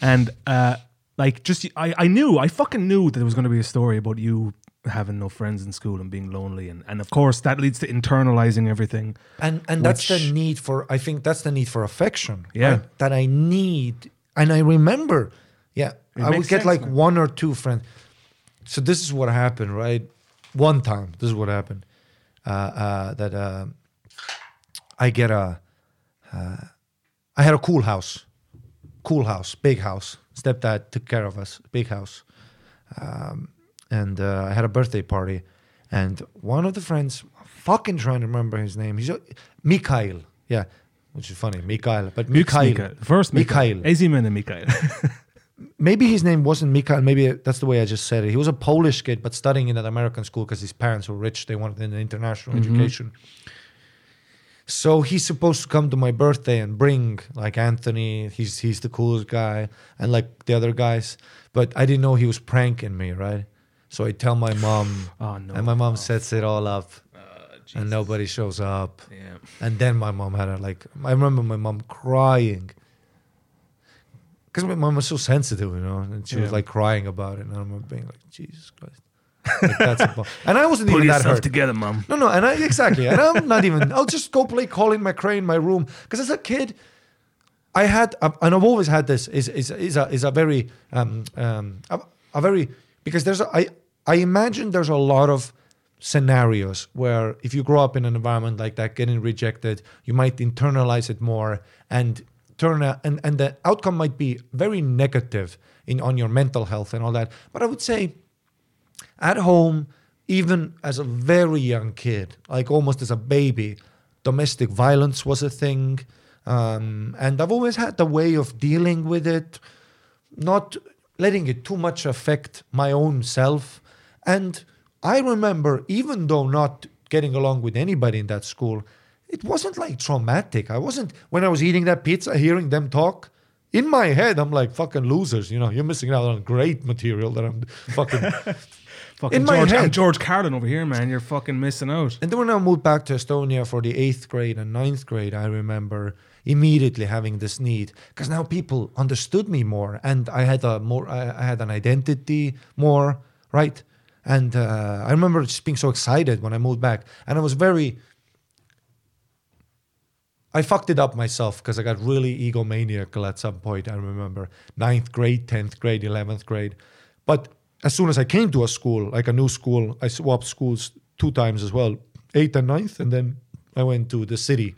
[SPEAKER 2] and uh, like just I, I knew I fucking knew that there was going to be a story about you having no friends in school and being lonely, and and of course that leads to internalizing everything.
[SPEAKER 1] and and that's the need for. I think that's the need for affection.
[SPEAKER 2] Yeah.
[SPEAKER 1] right? That I need, and I remember. Yeah,
[SPEAKER 2] It
[SPEAKER 1] I would get
[SPEAKER 2] sense
[SPEAKER 1] like
[SPEAKER 2] now.
[SPEAKER 1] one or two friends. So this is what happened, right? One time, this is what happened. Uh, uh, that uh, I get a. Uh, I had a cool house, cool house, big house. Stepdad took care of us, big house, um, and uh, I had a birthday party, and one of the friends, fucking trying to remember his name. He's a, Mikhail, yeah, which is funny, Mikhail, but Mikhail,
[SPEAKER 2] Mikael. First.
[SPEAKER 1] Mikhail.
[SPEAKER 2] Ezimen and Mikael.
[SPEAKER 1] Maybe his name wasn't Mikhail. Maybe that's the way I just said it. He was a Polish kid, but studying in an American school because his parents were rich. They wanted an international education. So he's supposed to come to my birthday and bring like Anthony. He's he's the coolest guy, and like the other guys. But I didn't know he was pranking me, right? So I tell my mom, [sighs]
[SPEAKER 2] Oh, no.
[SPEAKER 1] and my mom sets it all up, oh, and nobody shows up.
[SPEAKER 2] yeah.
[SPEAKER 1] And then my mom had a like. I remember my mom crying because my mom was so sensitive, you know, and she was like crying about it. And I remember being like, Jesus Christ, like, that's a bu- and I wasn't
[SPEAKER 2] Pull
[SPEAKER 1] even that
[SPEAKER 2] yourself
[SPEAKER 1] hurt.
[SPEAKER 2] together, mom.
[SPEAKER 1] No, no, and I exactly, and I'm not even. I'll just go play Colin McRae in my room because as a kid, I had, and I've always had this. Is is is a is a very um um a, a very because there's a, I I imagine there's a lot of scenarios where if you grow up in an environment like that, getting rejected, you might internalize it more and turn a, and and the outcome might be very negative in on your mental health and all that. But I would say at home, even as a very young kid, like almost as a baby, domestic violence was a thing. Um, and I've always had a way of dealing with it, not letting it too much affect my own self. And I remember, even though not getting along with anybody in that school, it wasn't like traumatic. I wasn't, when I was eating that pizza, hearing them talk, in my head, I'm like, fucking losers, you know, you're missing out on great material that I'm fucking.
[SPEAKER 2] Fucking
[SPEAKER 1] In my
[SPEAKER 2] George, I'm
[SPEAKER 1] head.
[SPEAKER 2] George Carlin over here, man. You're fucking missing out.
[SPEAKER 1] And then when I moved back to Estonia for the eighth grade and ninth grade, I remember immediately having this need because now people understood me more, and I had a more, I, I had an identity more, right? And uh, I remember just being so excited when I moved back, and I was very. I fucked it up myself because I got really egomaniacal at some point. I remember ninth grade, tenth grade, eleventh grade, but as soon as I came to a school, like a new school, I swapped schools two times as well, eighth and ninth, and then I went to the city.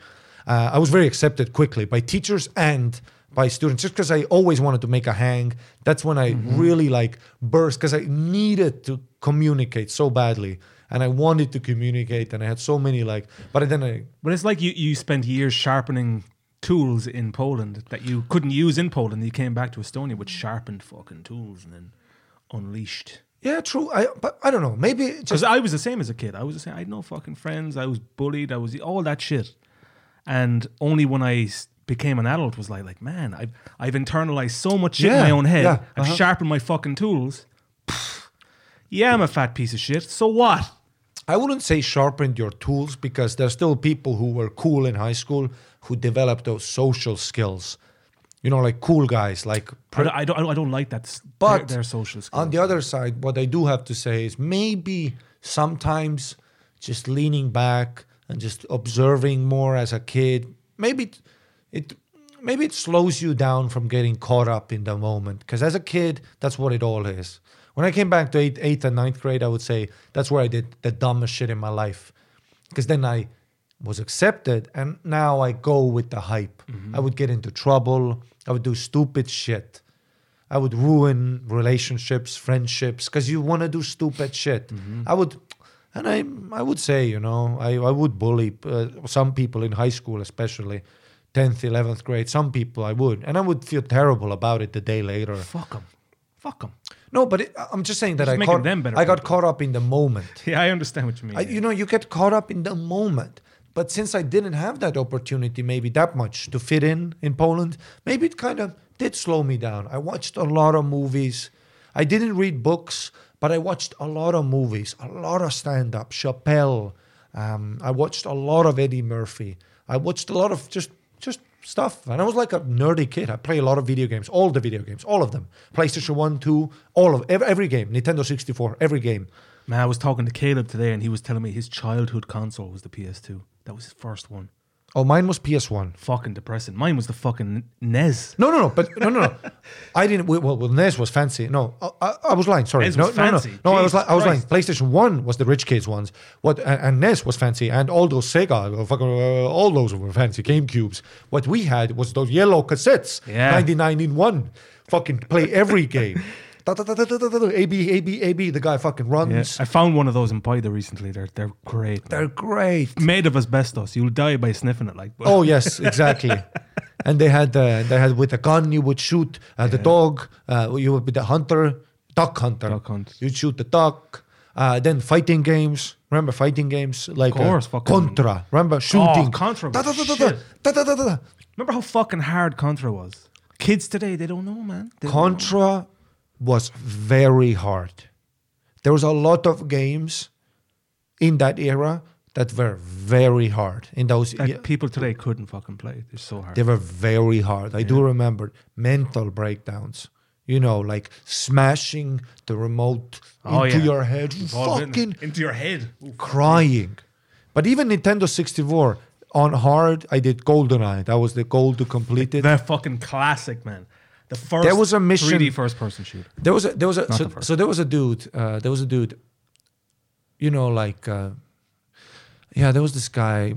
[SPEAKER 1] Uh, I was very accepted quickly by teachers and by students, just because I always wanted to make a hang. That's when I really like burst because I needed to communicate so badly, and I wanted to communicate, and I had so many like. But then I
[SPEAKER 2] But it's like you, you spent years sharpening tools in Poland that you couldn't use in Poland. You came back to Estonia with sharpened fucking tools and then unleashed.
[SPEAKER 1] yeah, true. I but I don't know. Maybe
[SPEAKER 2] Because I was the same as a kid. I was the same. I had no fucking friends. I was bullied. I was all that shit. And only when I became an adult was like, like man, I've I've internalized so much shit in my own head.
[SPEAKER 1] yeah,
[SPEAKER 2] I've
[SPEAKER 1] uh-huh.
[SPEAKER 2] sharpened my fucking tools. Yeah, I'm a fat piece of shit. So what?
[SPEAKER 1] I wouldn't say sharpened your tools because there's still people who were cool in high school who developed those social skills. You know, like cool guys, like.
[SPEAKER 2] I don't, I don't. I don't like that.
[SPEAKER 1] But
[SPEAKER 2] their, their social skills.
[SPEAKER 1] On the other side, what I do have to say is maybe sometimes just leaning back and just observing more as a kid, maybe it, it maybe it slows you down from getting caught up in the moment. Because as a kid, that's what it all is. When I came back to eighth, eighth and ninth grade, I would say that's where I did the dumbest shit in my life. Because then I was accepted, and now I go with the hype. I would get into trouble. I would do stupid shit. I would ruin relationships, friendships, because you want to do stupid shit. I would, And I, I would say, you know, I, I would bully uh, some people in high school, especially 10th, 11th grade. Some people I would, and I would feel terrible about it the day later.
[SPEAKER 2] Fuck them. Fuck them.
[SPEAKER 1] No, but it, I'm just saying that
[SPEAKER 2] Just
[SPEAKER 1] I caught,
[SPEAKER 2] them better
[SPEAKER 1] I got caught up in the moment. [laughs]
[SPEAKER 2] Yeah, I understand what you mean.
[SPEAKER 1] I, you know, you get caught up in the moment. But since I didn't have that opportunity, maybe that much to fit in in Poland, maybe it kind of did slow me down. I watched a lot of movies. I didn't read books, but I watched a lot of movies, a lot of stand up, Chappelle. Um, I watched a lot of Eddie Murphy. I watched a lot of just just stuff, and I was like a nerdy kid. I play a lot of video games, all the video games, all of them. PlayStation One, Two, all of every, every game. Nintendo sixty four, every game.
[SPEAKER 2] Man, I was talking to Caleb today, and he was telling me his childhood console was the PS2. That was his first one.
[SPEAKER 1] Oh, mine was PS One.
[SPEAKER 2] Fucking depressing. Mine was the fucking NES.
[SPEAKER 1] No, no, no. But no, no, no. [laughs] I didn't. Well, well, NES was fancy. No, I, I, I was lying. Sorry.
[SPEAKER 2] NES
[SPEAKER 1] no,
[SPEAKER 2] was
[SPEAKER 1] no, no,
[SPEAKER 2] fancy.
[SPEAKER 1] no. I was, li- I was lying.
[SPEAKER 2] Christ.
[SPEAKER 1] PlayStation One was the rich kids ones. What and, and NES was fancy, and all those Sega, uh, fucking, uh, all those were fancy. Game Cubes. What we had was those yellow cassettes.
[SPEAKER 2] Yeah.
[SPEAKER 1] Ninety nine in one. Fucking play every [laughs] game. Da, A B A B A B. The guy fucking
[SPEAKER 2] Yeah.
[SPEAKER 1] runs.
[SPEAKER 2] I found one of those in Paide recently. They're they're great.
[SPEAKER 1] They're great.
[SPEAKER 2] made of asbestos. You'll die by sniffing it. Like
[SPEAKER 1] Oh yes, exactly. and they had uh, they had with a gun you would shoot uh, the dog. Uh, you would be the hunter, duck hunter.
[SPEAKER 2] Duck hunt.
[SPEAKER 1] You'd shoot the duck. Uh, then fighting games. Remember fighting games like uh,
[SPEAKER 2] course, fucking-
[SPEAKER 1] Contra. Remember shooting.
[SPEAKER 2] Contra
[SPEAKER 1] Da, da, da, da, da, da, da, da.
[SPEAKER 2] Remember how fucking hard Contra was? Kids today, they don't know, man. They.
[SPEAKER 1] Contra was very hard. There was a lot of games in that era that were very hard. In those,
[SPEAKER 2] That
[SPEAKER 1] yeah,
[SPEAKER 2] people today couldn't fucking play. They're so hard.
[SPEAKER 1] They were very hard. I do remember mental breakdowns. You know, like smashing the remote
[SPEAKER 2] Oh,
[SPEAKER 1] into
[SPEAKER 2] yeah.
[SPEAKER 1] your head, fucking
[SPEAKER 2] into your head.
[SPEAKER 1] crying. But even Nintendo 64 on hard, I did GoldenEye. That was the goal to complete it.
[SPEAKER 2] They're fucking classic, man. The first
[SPEAKER 1] There was a mission-
[SPEAKER 2] 3D first person shooter.
[SPEAKER 1] There was a there was a so,
[SPEAKER 2] the
[SPEAKER 1] so there was a dude. Uh, there was a dude. You know, like uh, yeah, there was this guy.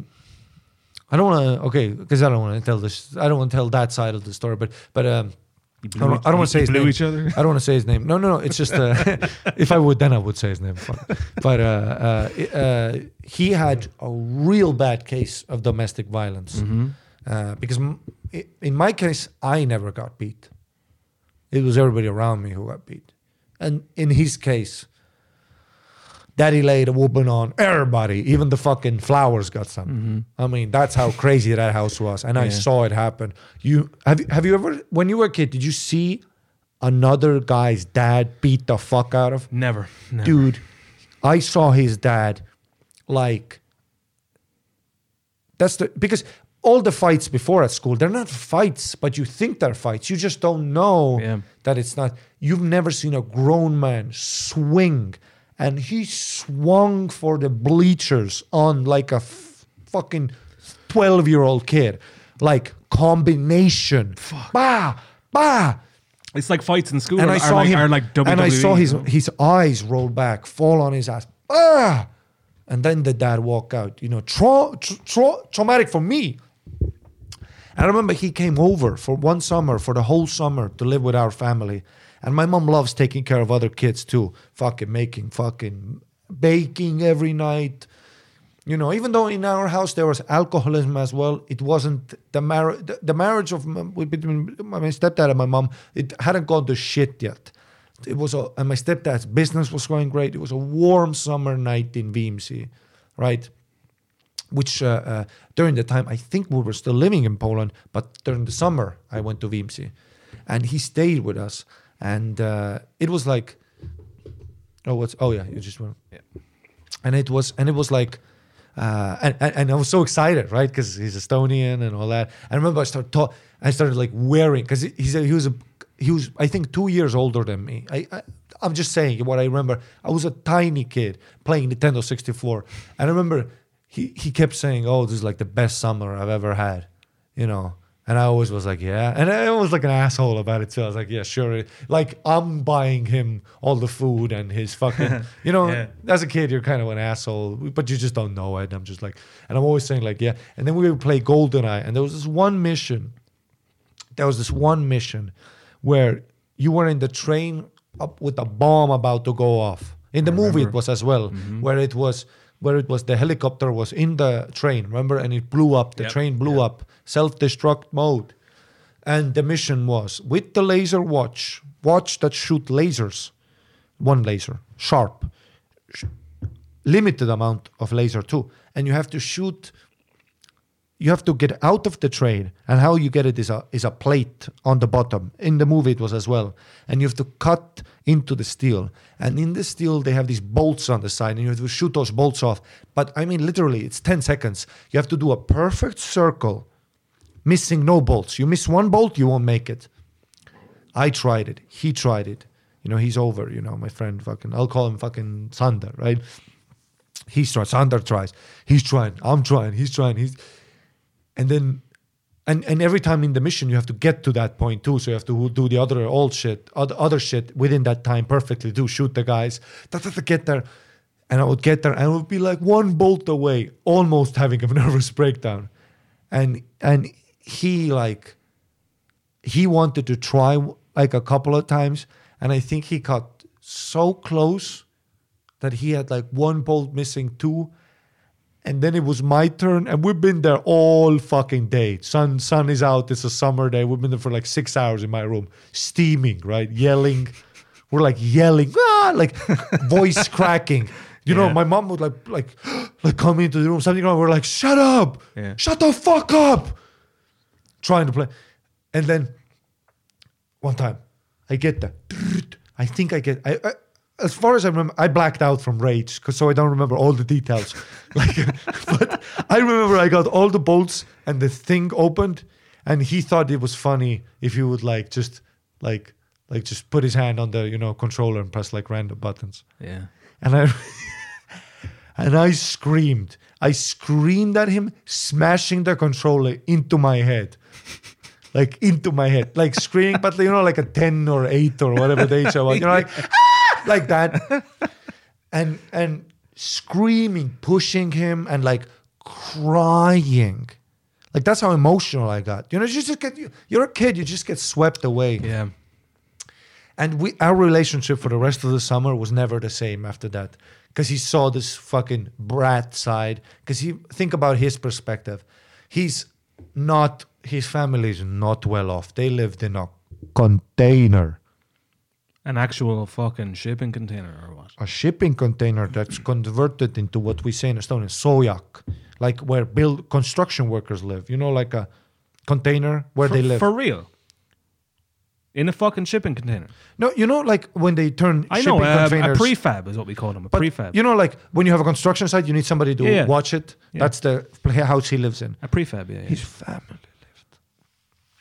[SPEAKER 1] I don't want to okay because I don't want to tell this. I don't want to tell that side of the story. But but um, I don't, don't want to say his
[SPEAKER 2] blew
[SPEAKER 1] name.
[SPEAKER 2] each other?
[SPEAKER 1] I don't want to say his name. No, no, no. It's just uh, [laughs] if I would, then I would say his name. But uh, uh, uh, he had a real bad case of domestic violence
[SPEAKER 2] Mm-hmm.
[SPEAKER 1] uh, because m- in my case, I never got beat. It was everybody around me who got beat, and in his case, daddy laid a whooping on everybody. Even the fucking flowers got some. I mean, that's how crazy that house was, and I
[SPEAKER 2] Mm-hmm.
[SPEAKER 1] Saw it happen. You have you- have you ever when you were a kid? Did you see another guy's dad beat the fuck out of?
[SPEAKER 2] Never. never.
[SPEAKER 1] Dude, I saw his dad like that's the because all the fights before at school, they're not fights, but you think they're fights. You just don't know
[SPEAKER 2] Yeah.
[SPEAKER 1] that it's not. You've never seen a grown man swing, and he swung for the bleachers on like a f- fucking twelve-year-old kid, like combination, bah, bah
[SPEAKER 2] It's like fights in school
[SPEAKER 1] and I saw
[SPEAKER 2] like,
[SPEAKER 1] him,
[SPEAKER 2] like WWE.
[SPEAKER 1] and I saw his
[SPEAKER 2] you know?
[SPEAKER 1] his eyes roll back, fall on his ass, ah, and then the dad walk out. You know, tra- tra- traumatic for me. I remember he came over for one summer, for the whole summer, to live with our family. And my mom loves taking care of other kids too, fucking making, fucking baking every night. You know, even though in our house there was alcoholism as well, it wasn't the marriage. The, the marriage of between my stepdad and my mom. It hadn't gone to shit yet. It was a, and my stepdad's business was going great. It was a warm summer night in Viimsi, right? Which uh, uh, during the time I think we were still living in Poland, but during the summer I went to Viimsi, and he stayed with us, and uh, it was like, oh what's oh yeah you just went
[SPEAKER 2] Yeah.
[SPEAKER 1] and it was and it was like uh, and, and and I was so excited, right? Because he's Estonian and all that. I remember I started ta- I started like wearing because he's a, he was a he was I think two years older than me. I, I I'm just saying what I remember. I was a tiny kid playing Nintendo 64, and I remember he he kept saying, "Oh, this is like the best summer I've ever had," you know. And I always was like, yeah. And I was like an asshole about it too. I was like, yeah, sure. Like I'm buying him all the food and his fucking, [laughs] you know,
[SPEAKER 2] Yeah.
[SPEAKER 1] as a kid, you're kind of an asshole, but you just don't know it. I'm just like, and I'm always saying like, yeah. And then we would play GoldenEye, and there was this one mission. There was this one mission where you were in the train up with a bomb about to go off, In the movie, it was as well,
[SPEAKER 2] Mhm.
[SPEAKER 1] where it was where it was the helicopter was in the train, remember, and it blew up. The
[SPEAKER 2] Yep,
[SPEAKER 1] train blew
[SPEAKER 2] yep.
[SPEAKER 1] up, self-destruct mode, and the mission was with the laser watch, watch that shoot lasers, one laser, sharp, sh- limited amount of laser too, and you have to shoot you have to get out of the train and how you get it is a is a plate on the bottom. In the movie it was as well. And you have to cut into the steel. And in the steel they have these bolts on the side and you have to shoot those bolts off. But i mean literally it's 10 seconds. You have to do a perfect circle missing no bolts. You miss one bolt you won't make it. I tried it. He tried it. You know he's over you know my friend fucking i'll call him fucking sander right? He's trying sander tries. He's trying. I'm trying. He's trying. He's and then and and every time in the mission you have to get to that point too. So you have to do the other old shit other, other shit within that time perfectly to shoot the guys. Da, get there. And i would get there and i would be like one bolt away almost having a [laughs] nervous breakdown. And and he like he wanted to try like a couple of times. And i think he got so close that he had like one bolt missing too and then it was my turn and we've been there all fucking day. Sun sun is out it's a summer day. We've been there for like six hours in my room steaming right? Yelling. We're like yelling ah, like [laughs] voice cracking. You know my mom would like like [gasps] like come into the room something wrong. We're like shut up!
[SPEAKER 2] Yeah.
[SPEAKER 1] shut the fuck up! Trying to play. And then one time i get that i think i get i, I as far as I remember, I blacked out from rage, 'cause- so I don't remember all the details. [laughs] Like, [laughs] but I remember I got all the bolts and the thing opened, and he thought it was funny if he would like just like like just put his hand on the you know controller and press like random buttons.
[SPEAKER 2] Yeah.
[SPEAKER 1] And I [laughs] and I screamed. I screamed at him, smashing the controller into my head. Like into my head. Like screaming, but you know, like a 10 or 8 or whatever the age I was. You know, like "Ah!" Like that. And and screaming, pushing him and like crying. Like that's how emotional I got. You know, you just get you're a kid, you just get swept away
[SPEAKER 2] Yeah.
[SPEAKER 1] and we our relationship for the rest of the summer was never the same after that because he saw this fucking brat side because he think about his perspective he's not his family is not well off they lived in a container
[SPEAKER 2] An actual fucking shipping container or what?
[SPEAKER 1] a shipping container that's converted into what we say in Estonian soojak like where build construction workers live you know like a container where
[SPEAKER 2] for,
[SPEAKER 1] they live
[SPEAKER 2] For real. In a fucking shipping container.
[SPEAKER 1] no you know like when they turn
[SPEAKER 2] I
[SPEAKER 1] shipping
[SPEAKER 2] know, uh, a prefab is what we call them. A prefab.
[SPEAKER 1] You know, like when you have a construction site, you need somebody to
[SPEAKER 2] Yeah, yeah.
[SPEAKER 1] watch it.
[SPEAKER 2] Yeah.
[SPEAKER 1] That's the house he lives in.
[SPEAKER 2] a prefab, yeah. yeah.
[SPEAKER 1] His family.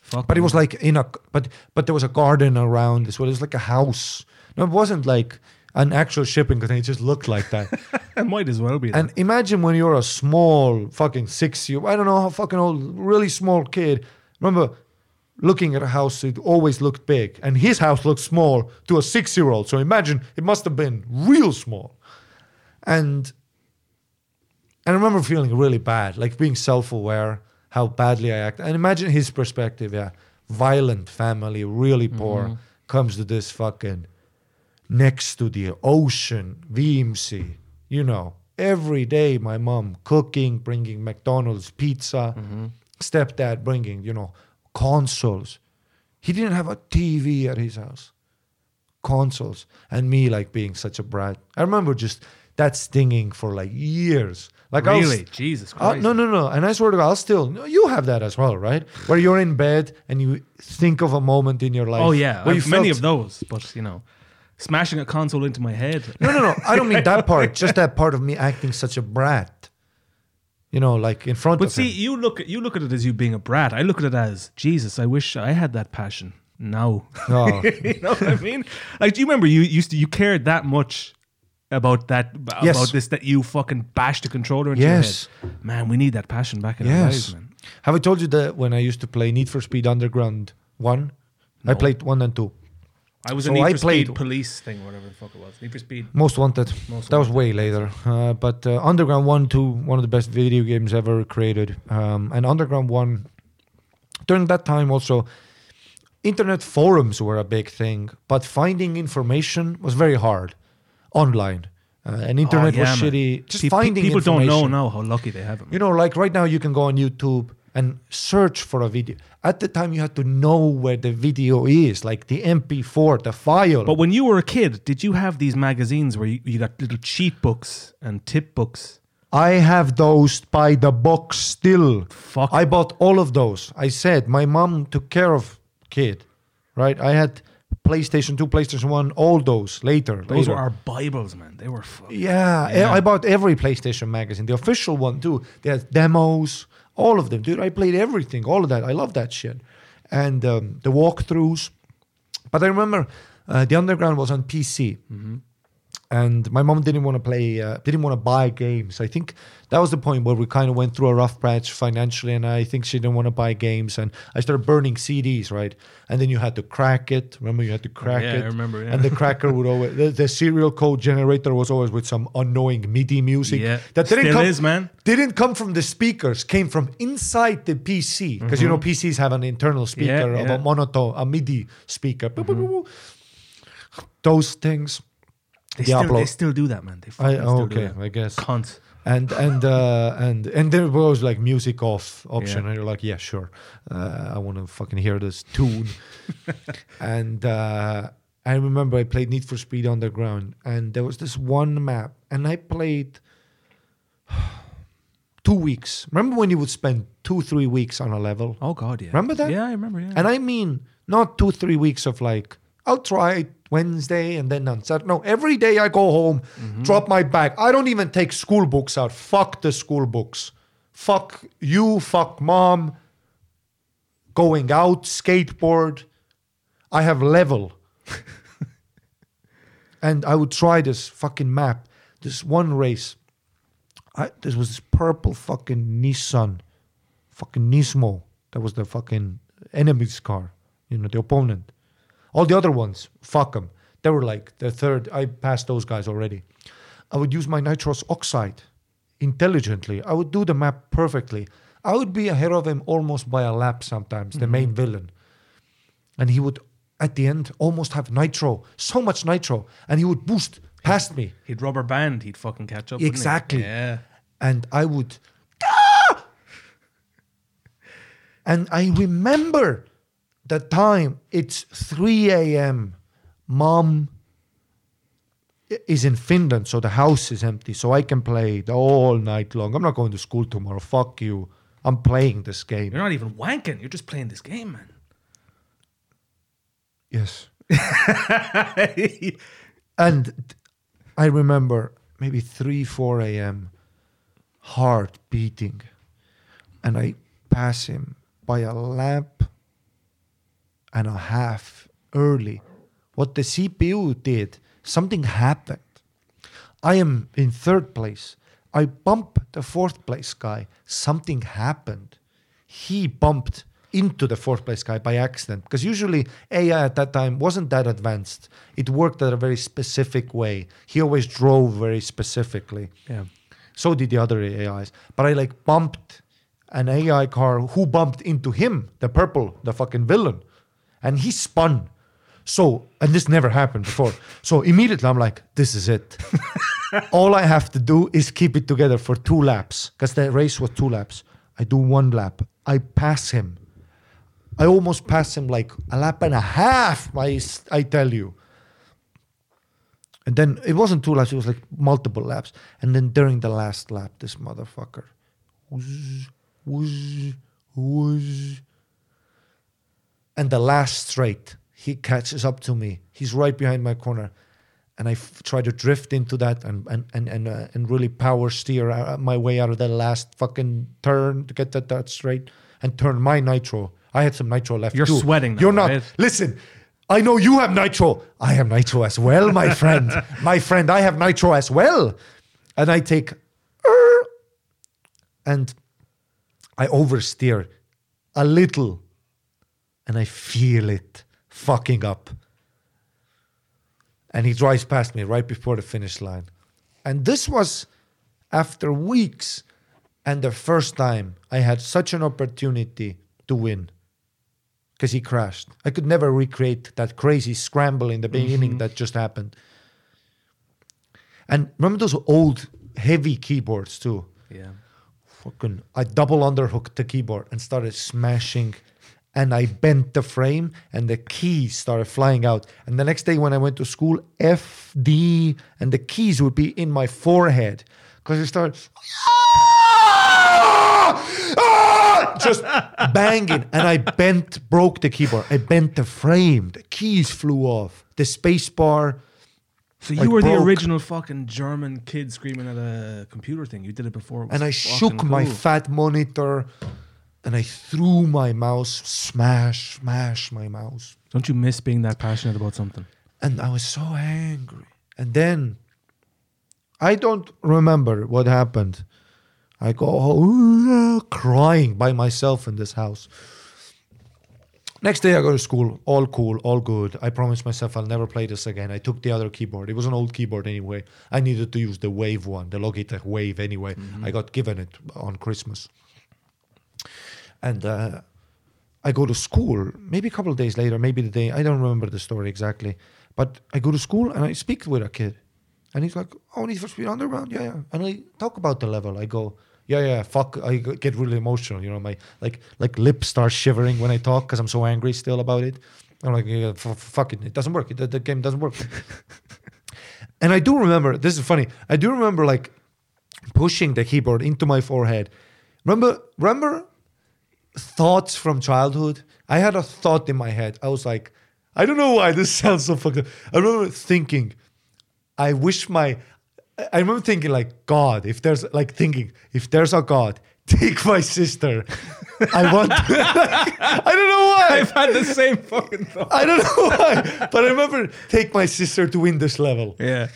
[SPEAKER 2] Fuck
[SPEAKER 1] But it was like in a, but but there was a garden around as well. It was like a house. No, it wasn't like an actual shipping container. It just looked like that. [laughs]
[SPEAKER 2] it might as well be.
[SPEAKER 1] and imagine when you're a small fucking six year, I don't know how fucking old, really small kid. Remember looking at a house, it always looked big, and his house looked small to a six year old. So imagine it must have been real small. And and I remember feeling really bad, like being self aware how badly I act. And imagine his perspective, yeah. Violent family, really mm-hmm. poor, comes to this fucking next to the ocean, Viimsi, you know, every day my mom cooking, bringing McDonald's pizza, mm-hmm. stepdad bringing, you know, consoles. He didn't have a TV at his house. Consoles. And me like being such a brat. I remember just that stinging for like years. Like
[SPEAKER 2] really? Jesus Christ.
[SPEAKER 1] no, no, no. And I swear to God, I'll still. no, You have that as well, right? Where you're in bed and you think of a moment in your life.
[SPEAKER 2] Oh, yeah. I've many of those, but, you know, smashing a console into my head.
[SPEAKER 1] No, no, no. I don't mean that [laughs] part. Just that part of me acting such a brat. You know, like in front
[SPEAKER 2] But
[SPEAKER 1] of
[SPEAKER 2] see,
[SPEAKER 1] him.
[SPEAKER 2] you look at you look at it as you being a brat. I look at it as Jesus. I wish I had that passion No,
[SPEAKER 1] Oh. [laughs]
[SPEAKER 2] you know what I mean? Like, do you remember you used to you cared that much about that about
[SPEAKER 1] Yes.
[SPEAKER 2] this that you fucking bashed the controller into
[SPEAKER 1] Yes.
[SPEAKER 2] your head? Man, we need that passion back in our
[SPEAKER 1] Yes.
[SPEAKER 2] lives, man.
[SPEAKER 1] Have I told you that when I used to play Need for Speed Underground 1? I played 1 and 2.
[SPEAKER 2] I was
[SPEAKER 1] So
[SPEAKER 2] a Need
[SPEAKER 1] I
[SPEAKER 2] for
[SPEAKER 1] played-
[SPEAKER 2] Speed police thing, whatever the fuck it was. Need for Speed.
[SPEAKER 1] Most Wanted.
[SPEAKER 2] Most
[SPEAKER 1] that was way later. Uh, but uh, Underground 1, 2, one of the best video games ever created. Um, and Underground 1, during that time also, internet forums were a big thing, but finding information was very hard. Online. Uh, and internet
[SPEAKER 2] Oh, yeah,
[SPEAKER 1] was
[SPEAKER 2] man.
[SPEAKER 1] shitty. Just
[SPEAKER 2] Pe-
[SPEAKER 1] finding
[SPEAKER 2] people don't know now how lucky they have it.
[SPEAKER 1] You know, like right now, you can go on YouTube and search for a video. At the time, you had to know where the video is, like the MP4, the file.
[SPEAKER 2] But when you were a kid, did you have these magazines where you, you got little cheat books and tip books?
[SPEAKER 1] I have those by the box still.
[SPEAKER 2] Fuck.
[SPEAKER 1] I bought all of those. I said my mom took care of kid, right? I had PlayStation 2, PlayStation 1, all those later.
[SPEAKER 2] Those
[SPEAKER 1] later.
[SPEAKER 2] were our Bibles, man. They were fucking.
[SPEAKER 1] Yeah,
[SPEAKER 2] Yeah.
[SPEAKER 1] I bought every PlayStation magazine, the official one too. They had demos, all of them, dude. I played everything, all of that. I love that shit, and um, the walkthroughs. But I remember uh, the underground was on PC, and my mom didn't want to play, uh, didn't want to buy games. I think that was the point where we kind of went through a rough patch financially, and I think she didn't want to buy games, and I started burning CDs, right? And then you had to crack it. Remember, you had to crack
[SPEAKER 2] Yeah, I
[SPEAKER 1] it.
[SPEAKER 2] remember, yeah.
[SPEAKER 1] And the cracker would always the, the serial code generator was always with some unknowing MIDI music
[SPEAKER 2] Yeah.
[SPEAKER 1] that didn't
[SPEAKER 2] Still
[SPEAKER 1] come
[SPEAKER 2] is, man.
[SPEAKER 1] didn't come from the speakers, came from inside the PC because you know PCs have an internal speaker
[SPEAKER 2] Mm-hmm. Yeah,
[SPEAKER 1] of.
[SPEAKER 2] Mm-hmm.
[SPEAKER 1] a monotone, a MIDI speaker. Boop. Those things.
[SPEAKER 2] They
[SPEAKER 1] The
[SPEAKER 2] still, they still do that, man. They
[SPEAKER 1] I,
[SPEAKER 2] fucking still do
[SPEAKER 1] okay,
[SPEAKER 2] that.
[SPEAKER 1] I guess.
[SPEAKER 2] Cunt.
[SPEAKER 1] And and uh, and and there was like music off option,
[SPEAKER 2] Yeah.
[SPEAKER 1] and you're like, yeah, sure, uh, I want to fucking hear this tune. [laughs] and uh, I remember I played Need for Speed Underground, and there was this one map, and I played [sighs] two weeks. Remember when you would spend two, three weeks on a level?
[SPEAKER 2] Oh God, yeah.
[SPEAKER 1] Remember that?
[SPEAKER 2] Yeah, I remember. Yeah.
[SPEAKER 1] And I mean, not two, three weeks of like, I'll try Wednesday and then on Saturday. No, every day I go home, mm-hmm. drop my bag. I don't even take school books out. Fuck the school books. Fuck you, fuck mom. Going out, skateboard. I have level. [laughs] and I would try this fucking map. This one race. I, this was this purple fucking Nissan fucking Nismo. That was the fucking enemy's car, you know, the opponent. All the other ones, fuck them. They were like the third. I passed those guys already. I would use my nitrous oxide intelligently. I would do the map perfectly. I would be ahead of him almost by a lap sometimes, the main villain. And he would, at the end, almost have nitro, so much nitro, and he would boost past me.
[SPEAKER 2] he'd rubber band. He'd fucking catch up.
[SPEAKER 1] Exactly.
[SPEAKER 2] Yeah.
[SPEAKER 1] and I would. "Ah!" [laughs] And I remember the time. It's 3 a.m. Mom is in Finland, so the house is empty, so I can play the all night long. I'm not going to school tomorrow. Fuck you. I'm playing this game.
[SPEAKER 2] You're not even wanking. You're just playing this game, man.
[SPEAKER 1] Yes. [laughs] And I remember maybe 3, 4 a.m., heart beating. And I pass him by a lap and a half early. What the CPU did, something happened. I am in third place. I bump the fourth place guy. Something happened. He bumped into the fourth place guy by accident because usually AI at that time wasn't that advanced. It worked at a very specific way. He always drove very specifically.
[SPEAKER 2] Yeah.
[SPEAKER 1] So did the other AIs. But I like bumped an AI car who bumped into him, the purple, the fucking villain. And he spun. So, and this never happened before. So immediately I'm like, this is it. [laughs] All I have to do is keep it together for two laps because the race was two laps. I do one lap. I pass him. I almost pass him like a lap and a half, I, I tell you. And then it wasn't two laps, it was like multiple laps. And then during the last lap, this motherfucker. Whoosh, whoosh, whoosh. And the last straight, he catches up to me. He's right behind my corner. And I f- try to drift into that and and and and, uh, and really power steer uh, my way out of the last fucking turn to get that, that straight and turn my nitro. I had some nitro left.
[SPEAKER 2] You're
[SPEAKER 1] too.
[SPEAKER 2] sweating now,
[SPEAKER 1] You're not.
[SPEAKER 2] right?
[SPEAKER 1] Listen, I know you have nitro. I have nitro as well, my [laughs] friend. my friend, I have nitro as well. And I take and I oversteer a little and I feel it fucking up. And he drives past me right before the finish line. And this was after weeks and the first time I had such an opportunity to win because he crashed. I could never recreate that crazy scramble in the beginning mm-hmm. that just happened. And remember those old heavy keyboards too.
[SPEAKER 2] Yeah.
[SPEAKER 1] Fucking, I double underhooked the keyboard and started smashing, and I bent the frame, and the keys started flying out. And the next day when I went to school, F D, and the keys would be in my forehead because it started. Ah! just [laughs] banging and i bent broke the keyboard i bent the frame the keys flew off the space bar
[SPEAKER 2] So you
[SPEAKER 1] Like
[SPEAKER 2] were the original fucking German kid screaming at a computer thing. You did it before. It
[SPEAKER 1] and I shook my fat monitor and I threw my mouse, smash, smash my mouse.
[SPEAKER 2] Don't you miss being that passionate about something?
[SPEAKER 1] And I was so angry. And then I don't remember what happened. I go home crying by myself in this house. Next day I go to school, all cool, all good. I promised myself I'll never play this again. I took the other keyboard. It was an old keyboard anyway. I needed to use the Wave one, the Logitech Wave anyway. Mm-hmm. I got given it on Christmas. And uh, I go to school, maybe a couple of days later, maybe the day, I don't remember the story exactly. But I go to school and I speak with a kid. And he's like, Oh, Need for Speed Underground? Yeah, yeah. And I talk about the level. I go, Yeah, yeah, fuck. I get really emotional. You know, my like like lips start shivering when I talk because I'm so angry still about it. I'm like, yeah, f- fuck it. It doesn't work. The game doesn't work. [laughs] and I do remember, this is funny. I do remember like pushing the keyboard into my forehead. Remember, remember thoughts from childhood. I had a thought in my head. I was like, I don't know why this [laughs] sounds so fucked up. I remember thinking, I wish my. I remember thinking like God. If there's like thinking, if there's a God, [laughs] take my sister. I want. to [laughs] I don't know why.
[SPEAKER 2] I've had the same fucking thought.
[SPEAKER 1] I don't know why, but I remember take my sister to win this level.
[SPEAKER 2] Yeah.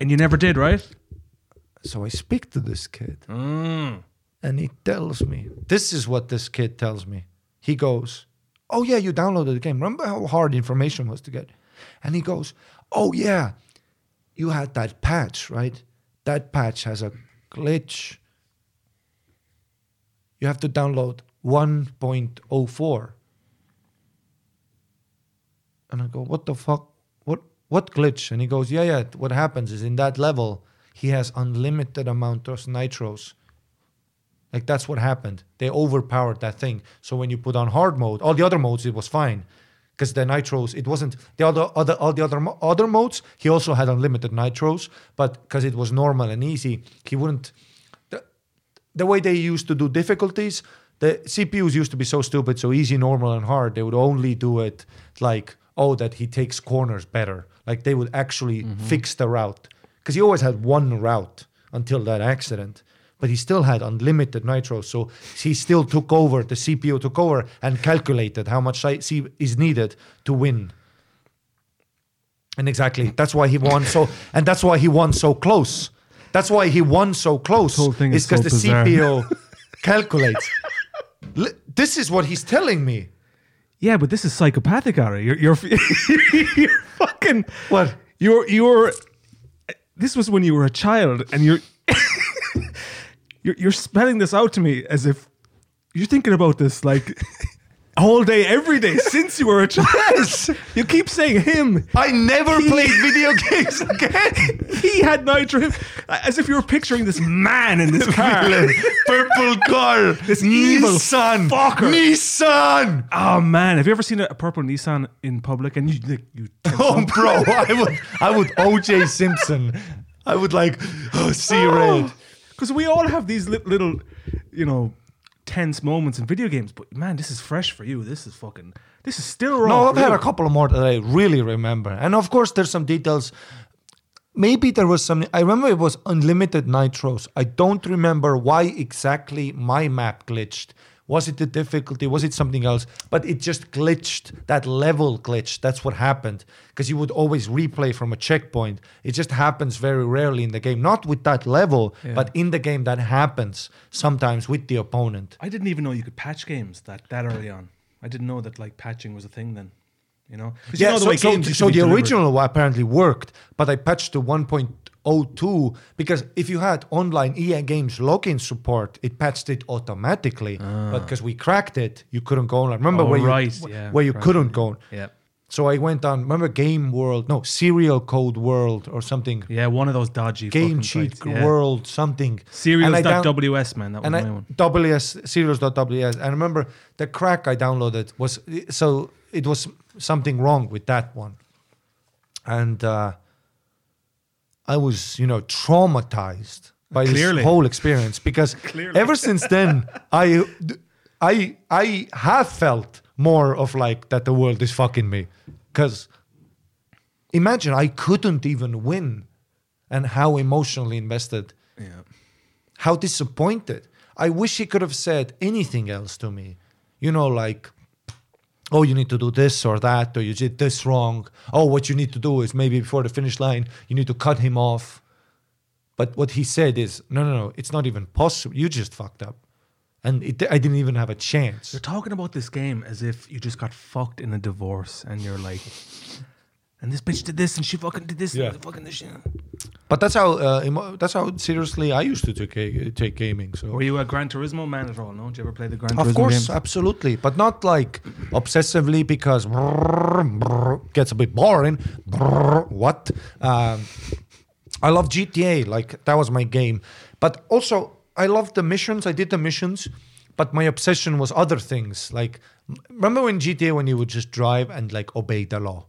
[SPEAKER 2] And you never did, right?
[SPEAKER 1] So I speak to this kid.
[SPEAKER 2] Mm.
[SPEAKER 1] And he tells me, this is what this kid tells me. He goes, Oh, yeah, you downloaded the game. Remember how hard information was to get? And he goes, Oh, yeah, you had that patch, right? That patch has a glitch. You have to download 1.04. And I go, What the fuck? What, what glitch? And he goes, Yeah, yeah, what happens is in that level, he has unlimited amount of nitros. Like that's what happened. They overpowered that thing. So when you put on hard mode, all the other modes it was fine, because the nitros it wasn't the other other all the other other modes. He also had unlimited nitros, but because it was normal and easy, he wouldn't. The, the way they used to do difficulties, the CPUs used to be so stupid, so easy, normal, and hard. They would only do it like oh that he takes corners better. Like they would actually mm-hmm. fix the route because he always had one route until that accident but he still had unlimited nitro. So he still took over, the CPU took over and calculated how much is needed to win. And exactly, that's why he won so, and that's why he won so close. That's why he won so close.
[SPEAKER 2] This whole thing is
[SPEAKER 1] because
[SPEAKER 2] so
[SPEAKER 1] the
[SPEAKER 2] bizarre.
[SPEAKER 1] CPU [laughs] calculates. This is what he's telling me.
[SPEAKER 2] Yeah, but this is psychopathic, Ari. You're, you're, [laughs] you're fucking.
[SPEAKER 1] What?
[SPEAKER 2] You're, you're. This was when you were a child, and you're, you're, you're spelling this out to me as if you're thinking about this like all day, every day since you were a child. Yes. You keep saying him.
[SPEAKER 1] I never
[SPEAKER 2] He-
[SPEAKER 1] played video games again. [laughs]
[SPEAKER 2] He had nitro, as if you were picturing this man in this car. [laughs]
[SPEAKER 1] Purple car.
[SPEAKER 2] This evil
[SPEAKER 1] Nissan.
[SPEAKER 2] fucker.
[SPEAKER 1] Nissan.
[SPEAKER 2] Oh man, have you ever seen a, purple Nissan in public and you like you? [laughs]
[SPEAKER 1] Oh, bro, I would, I would OJ Simpson. I would like oh, see oh. red.
[SPEAKER 2] Because we all have these li- little, you know, tense moments in video games. But man, this is fresh for you. This is fucking. This is still wrong.
[SPEAKER 1] No, I've
[SPEAKER 2] for
[SPEAKER 1] had
[SPEAKER 2] you.
[SPEAKER 1] a couple of more that I really remember, and of course, there's some details. Maybe there was some. I remember it was unlimited nitros. I don't remember why exactly my map glitched. Was it the difficulty? Was it something else? But it just glitched. That level glitched. That's what happened. Because you would always replay from a checkpoint. It just happens very rarely in the game. Not with that level,
[SPEAKER 2] Yeah.
[SPEAKER 1] but in the game that happens sometimes with the opponent.
[SPEAKER 2] I didn't even know you could patch games that that early on. I didn't know that like patching was a thing then. You know. 'Cause you
[SPEAKER 1] Yeah,
[SPEAKER 2] know the
[SPEAKER 1] so,
[SPEAKER 2] way
[SPEAKER 1] so,
[SPEAKER 2] games used
[SPEAKER 1] so the
[SPEAKER 2] delivered.
[SPEAKER 1] original apparently worked, but I patched to 1.02 because if you had online EA Games login support, it patched it automatically. But because we cracked it, you couldn't go online. Remember
[SPEAKER 2] Oh,
[SPEAKER 1] where you
[SPEAKER 2] yeah,
[SPEAKER 1] where you
[SPEAKER 2] right.
[SPEAKER 1] couldn't go?
[SPEAKER 2] Yeah.
[SPEAKER 1] So I went on. Remember Game World? No, Serial Code World or something.
[SPEAKER 2] Yeah, one of those dodgy
[SPEAKER 1] Game Cheat
[SPEAKER 2] sites, yeah.
[SPEAKER 1] World something.
[SPEAKER 2] Serials.ws, man. That was my
[SPEAKER 1] I,
[SPEAKER 2] one.
[SPEAKER 1] WS serials.ws. And I remember the crack I downloaded was so it was something wrong with that one, and uh, I was you know traumatized by
[SPEAKER 2] Clearly.
[SPEAKER 1] this whole experience because ever since then [laughs] I I I have felt more of like that the world is fucking me because imagine I couldn't even win and how emotionally invested
[SPEAKER 2] Yeah.
[SPEAKER 1] how disappointed. I wish he could have said anything else to me. You know, like, oh, you need to do this or that, or you did this wrong. Oh, what you need to do is maybe before the finish line, you need to cut him off. But what he said is, no, no, no, it's not even possible. You just fucked up. And it, I didn't even have a chance.
[SPEAKER 2] You're talking about this game as if you just got fucked in a divorce and you're like, and this bitch did this and she fucking did this
[SPEAKER 1] Yeah.
[SPEAKER 2] and fucking this shit.
[SPEAKER 1] But that's how uh, emo- that's how seriously I used to take, take gaming. So
[SPEAKER 2] Were you a Gran Turismo man at all? No? Did you ever play the Gran Turismo
[SPEAKER 1] Of course,
[SPEAKER 2] games?
[SPEAKER 1] absolutely, but not like obsessively because gets a bit boring. What? Um, I love GTA, like that was my game, but also I loved the missions. I did the missions, but my obsession was other things. Like remember when GTA when you would just drive and like obey the law.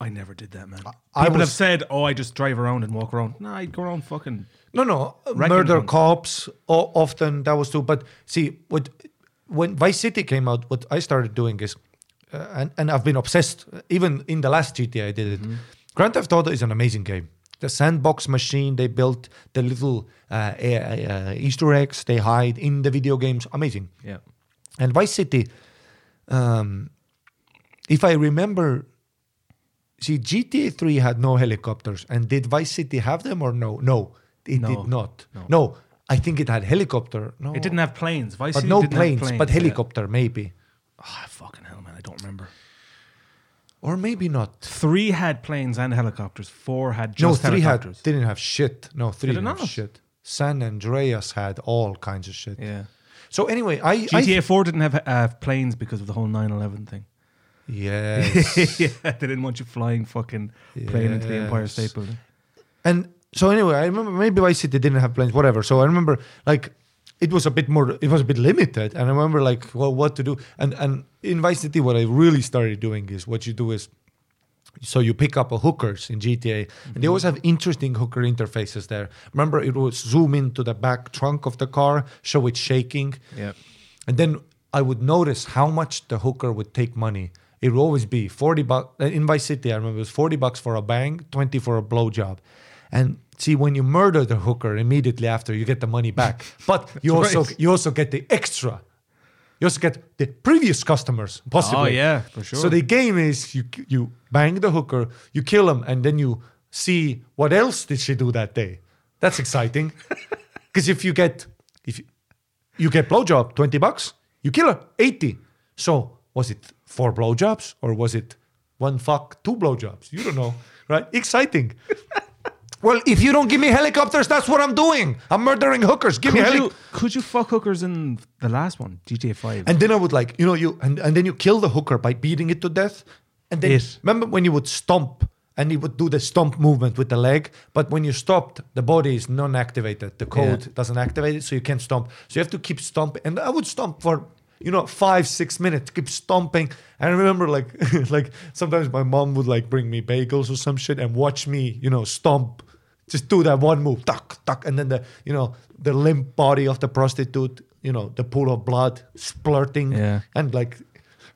[SPEAKER 2] I never did that, man.
[SPEAKER 1] I
[SPEAKER 2] People have
[SPEAKER 1] was-
[SPEAKER 2] said, "Oh, I just drive around and walk around." No, I'd go around fucking.
[SPEAKER 1] No, no,
[SPEAKER 2] Wrecking
[SPEAKER 1] murder
[SPEAKER 2] things.
[SPEAKER 1] cops. O- often that was too. But see, what when Vice City came out, what I started doing is, uh, and and I've been obsessed. Even in the last GTA, I did it. Grand Theft Auto is an amazing game. The sandbox machine they built, the little uh, uh, uh, Easter eggs they hide in the video games, amazing.
[SPEAKER 2] Yeah.
[SPEAKER 1] And Vice City, um, if I remember, see, GTA 3 had no helicopters. And did Vice City have them or no? No, it
[SPEAKER 2] No,
[SPEAKER 1] did not.
[SPEAKER 2] no.
[SPEAKER 1] No. I think it had helicopter. No,
[SPEAKER 2] It didn't have planes. Vice
[SPEAKER 1] but
[SPEAKER 2] City
[SPEAKER 1] no
[SPEAKER 2] didn't have
[SPEAKER 1] planes,
[SPEAKER 2] planes,
[SPEAKER 1] but
[SPEAKER 2] yeah.
[SPEAKER 1] helicopter maybe.
[SPEAKER 2] Ah, fucking hell, man! I don't remember.
[SPEAKER 1] Or maybe not.
[SPEAKER 2] Three had planes and helicopters. Four had
[SPEAKER 1] no,
[SPEAKER 2] just
[SPEAKER 1] three had didn't have shit. No, three
[SPEAKER 2] Did it
[SPEAKER 1] didn't have shit. San Andreas had all kinds of shit.
[SPEAKER 2] yeah.
[SPEAKER 1] So anyway, I, I
[SPEAKER 2] GTA Four didn't have uh, planes because of the whole 9/11 thing.
[SPEAKER 1] Yes. [laughs]
[SPEAKER 2] yeah, they didn't want you flying fucking plane into the Empire State Building.
[SPEAKER 1] And so anyway, I remember maybe Vice City didn't have planes, whatever. So I remember like it was a bit more, it was a bit limited, and I remember like well what to do. And and in Vice City, what I really started doing is what you do is. So you pick up a hookers in GTA, and they mm-hmm. always have interesting hooker interfaces there. Remember, it would zoom into the back trunk of the car, show it shaking,
[SPEAKER 2] Yeah.
[SPEAKER 1] and then I would notice how much the hooker would take money. It would always be 40 bucks. Uh, in Vice City, I remember it was 40 bucks for a bang, 20 for a blowjob. And see, when you murder the hooker immediately after, you get the money back. [laughs] But you also
[SPEAKER 2] Right.
[SPEAKER 1] you also get the extra. You also get the previous customers, possibly.
[SPEAKER 2] Oh, yeah, for sure.
[SPEAKER 1] So the game is you you bang the hooker, you kill him, and then you see what else did she do that day. That's exciting. [laughs] Because if you get if you, you get blowjob twenty bucks, you kill her eighty. So was it four blowjobs or was it one fuck two blowjobs? You don't know, right? Exciting. [laughs] well, if you don't give me helicopters, that's what I'm doing. I'm murdering hookers. Give me
[SPEAKER 2] Could
[SPEAKER 1] helicopters.
[SPEAKER 2] could you fuck hookers in the last one, GTA Five?
[SPEAKER 1] And then I would like, you know, you and, and then you kill the hooker by beating it to death. And then
[SPEAKER 2] It.
[SPEAKER 1] remember when you would stomp and you would do the stomp movement with the leg, but when you stopped, the body is non-activated. The code
[SPEAKER 2] Yeah.
[SPEAKER 1] doesn't activate it, so you can't stomp. So you have to keep stomping. And I would stomp for you know five six minutes, keep stomping. And I remember like [laughs] like sometimes my mom would like bring me bagels or some shit and watch me, you know, stomp. Just do that one move, tuck, tuck, and then the you know the limp body of the prostitute, you know, the pool of blood splurting,
[SPEAKER 2] Yeah.
[SPEAKER 1] and like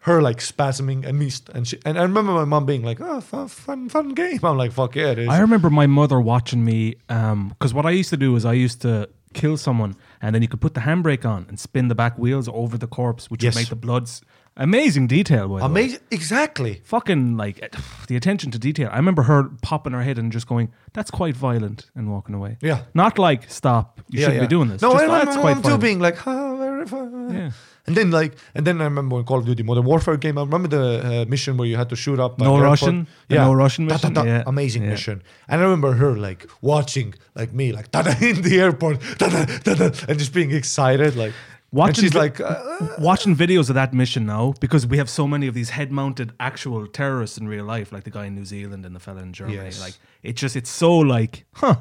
[SPEAKER 1] her like spasming and me st- and she and I remember my mom being like, "Oh, fun, fun, fun game." I'm like, "Fuck yeah, it is."
[SPEAKER 2] I remember my mother watching me um, because what I used to do is I used to kill someone and then you could put the handbrake on and spin the back wheels over the corpse, which
[SPEAKER 1] Yes.
[SPEAKER 2] would make the bloods amazing detail. By the way.
[SPEAKER 1] Amazing, exactly.
[SPEAKER 2] Fucking like eh, [sighs] the attention to detail. I remember her popping her head and just going, "That's quite violent," and walking away.
[SPEAKER 1] Yeah.
[SPEAKER 2] not like stop. You
[SPEAKER 1] Yeah,
[SPEAKER 2] shouldn't
[SPEAKER 1] yeah.
[SPEAKER 2] be doing this.
[SPEAKER 1] No,
[SPEAKER 2] Just,
[SPEAKER 1] I
[SPEAKER 2] "Oh, that's
[SPEAKER 1] my
[SPEAKER 2] quite
[SPEAKER 1] mom too
[SPEAKER 2] violent."
[SPEAKER 1] being like, "Oh, very fun."
[SPEAKER 2] Yeah.
[SPEAKER 1] And then like, and then I remember when Call of Duty Modern Warfare came out. Remember the uh, mission where you had to shoot up
[SPEAKER 2] No? Russian? The no Russian
[SPEAKER 1] Da, da,
[SPEAKER 2] mission?
[SPEAKER 1] da.
[SPEAKER 2] Yeah.
[SPEAKER 1] amazing
[SPEAKER 2] Yeah.
[SPEAKER 1] mission. And I remember her like watching like me like da, da, [laughs] in the airport da, da, da, da, and just being excited like. and
[SPEAKER 2] Watching
[SPEAKER 1] she's
[SPEAKER 2] vi-
[SPEAKER 1] like, uh,
[SPEAKER 2] watching videos of that mission now because we have so many of these head-mounted actual terrorists in real life, like the guy in New Zealand and the fella in Germany.
[SPEAKER 1] Yes.
[SPEAKER 2] Like it just it's so like, huh,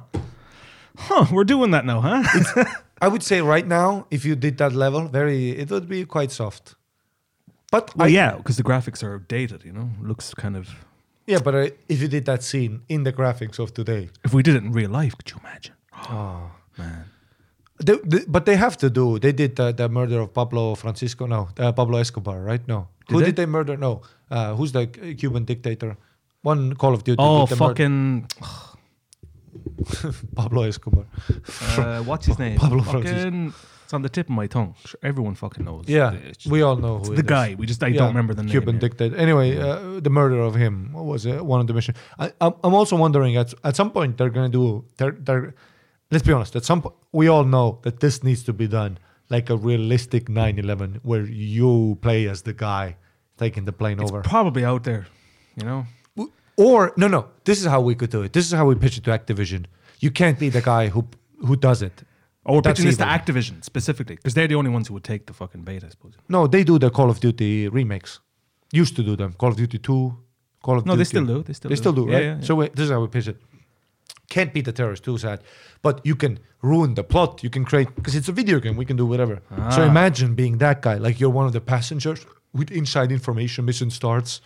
[SPEAKER 2] huh, we're doing that now, huh? [laughs]
[SPEAKER 1] I would say right now, if you did that level, very, it would be quite soft. But
[SPEAKER 2] well,
[SPEAKER 1] I,
[SPEAKER 2] yeah, because the graphics are dated. You know, looks kind of.
[SPEAKER 1] yeah, but uh, if you did that scene in the graphics of today,
[SPEAKER 2] If we did it in real life, could you imagine?
[SPEAKER 1] oh [gasps]
[SPEAKER 2] Man,
[SPEAKER 1] They, they- but they have to do. They did uh, the murder of Pablo Francisco. No, uh, Pablo Escobar. Right? No.
[SPEAKER 2] Did
[SPEAKER 1] Who
[SPEAKER 2] they?
[SPEAKER 1] did they murder? No. Uh, who's the Cuban dictator? One Call of Duty.
[SPEAKER 2] oh fucking, [laughs]
[SPEAKER 1] Pablo Escobar.
[SPEAKER 2] uh, what's his name?
[SPEAKER 1] Pablo
[SPEAKER 2] fucking, it's on the tip of my tongue. Sure, everyone fucking knows.
[SPEAKER 1] Yeah,
[SPEAKER 2] It's
[SPEAKER 1] we all know who
[SPEAKER 2] the
[SPEAKER 1] it is.
[SPEAKER 2] guy. We just I
[SPEAKER 1] Yeah,
[SPEAKER 2] don't remember the name.
[SPEAKER 1] Cuban dictator. Anyway, uh, the murder of him was uh, one of the missions. I, I'm, I'm also wondering at at some point they're gonna do. They're, they're, let's be honest. At some point, we all know that this needs to be done like a realistic 9/11, where you play as the guy taking the plane
[SPEAKER 2] It's
[SPEAKER 1] over.
[SPEAKER 2] probably out there. You know.
[SPEAKER 1] Or no, no. This is how we could do it. This is how we pitch it to Activision. You can't be the guy who who does it.
[SPEAKER 2] Or we're
[SPEAKER 1] That's
[SPEAKER 2] pitching this to. Activision specifically because they're the only ones who would take the fucking bait, I suppose.
[SPEAKER 1] No, they do the Call of Duty remakes. Used to do them. Call of Duty Two, Call of
[SPEAKER 2] No,
[SPEAKER 1] Duty.
[SPEAKER 2] they still do. They still do.
[SPEAKER 1] they
[SPEAKER 2] do.
[SPEAKER 1] still do, right?
[SPEAKER 2] yeah, yeah.
[SPEAKER 1] So wait, this is how we pitch it. Can't be the terrorist, too sad. But you can ruin the plot. You can create because it's a video game. We can do whatever. So
[SPEAKER 2] Ah.
[SPEAKER 1] imagine being that guy, like you're one of the passengers with inside information. Mission starts,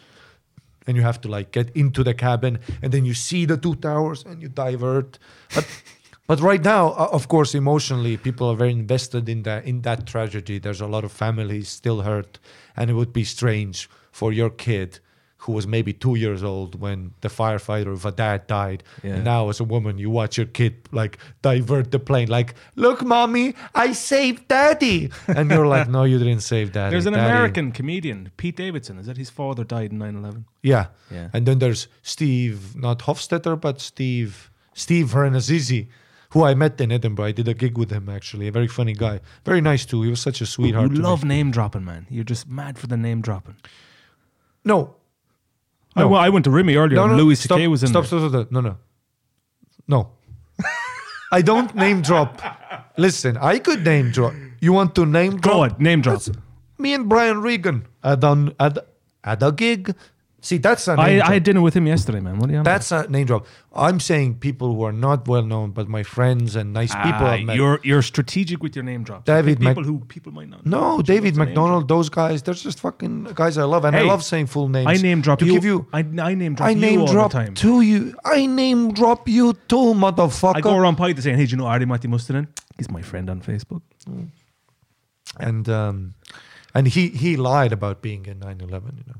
[SPEAKER 1] and you have to like get into the cabin, and then you see the two towers, and you divert. But but right now, of course, emotionally, people are very invested in that in that tragedy. There's a lot of families still hurt, and it would be strange for your kid, who was maybe two years old when the firefighter of a dad died,
[SPEAKER 2] Yeah.
[SPEAKER 1] and now as a woman, you watch your kid like divert the plane, like, "Look, mommy, I saved daddy," and you're like, "No, you didn't save daddy."
[SPEAKER 2] There's an
[SPEAKER 1] Daddy-
[SPEAKER 2] American comedian, Pete Davidson. Is that his father died in 9/11?
[SPEAKER 1] yeah.
[SPEAKER 2] Yeah.
[SPEAKER 1] And then there's Steve, not Hofstetter, but Steve, Steve Rannazzisi, who I met in Edinburgh. I did a gig with him actually. A very funny guy. Very nice too. He was such a sweetheart.
[SPEAKER 2] You
[SPEAKER 1] me.
[SPEAKER 2] love name dropping, man. You're just mad for the name dropping.
[SPEAKER 1] No.
[SPEAKER 2] I,
[SPEAKER 1] No.
[SPEAKER 2] well, I went to Remy earlier.
[SPEAKER 1] No,
[SPEAKER 2] and Louis
[SPEAKER 1] stop,
[SPEAKER 2] C.K. was in
[SPEAKER 1] stop,
[SPEAKER 2] there.
[SPEAKER 1] stop, stop, stop. No, no. No. I don't name drop. Listen, I could name drop. You want to name drop?
[SPEAKER 2] Go on, name drop.
[SPEAKER 1] That's- Me and Brian Regan an, at, at a gig. See, that's a name
[SPEAKER 2] I,
[SPEAKER 1] drop.
[SPEAKER 2] I had dinner with him yesterday, man. What do you?
[SPEAKER 1] That's a name drop. I'm saying people who are not well known, but my friends and nice people
[SPEAKER 2] Ah,
[SPEAKER 1] I've met.
[SPEAKER 2] you're you're strategic with your name drops.
[SPEAKER 1] David
[SPEAKER 2] people
[SPEAKER 1] Mac-
[SPEAKER 2] who people might not. know.
[SPEAKER 1] no, David
[SPEAKER 2] love to name
[SPEAKER 1] McDonald, those guys, they're just fucking guys I love, and I love saying full names.
[SPEAKER 2] I name drop
[SPEAKER 1] to
[SPEAKER 2] you.
[SPEAKER 1] give you.
[SPEAKER 2] I, I name drop
[SPEAKER 1] I
[SPEAKER 2] you
[SPEAKER 1] name
[SPEAKER 2] all
[SPEAKER 1] drop
[SPEAKER 2] the time.
[SPEAKER 1] to you. I name drop you too, motherfucker.
[SPEAKER 2] I go around Python saying, "Hey, do you know Ari Matti Mustonen? He's my friend on Facebook."
[SPEAKER 1] and um, and he he lied about being in 9/11. You know.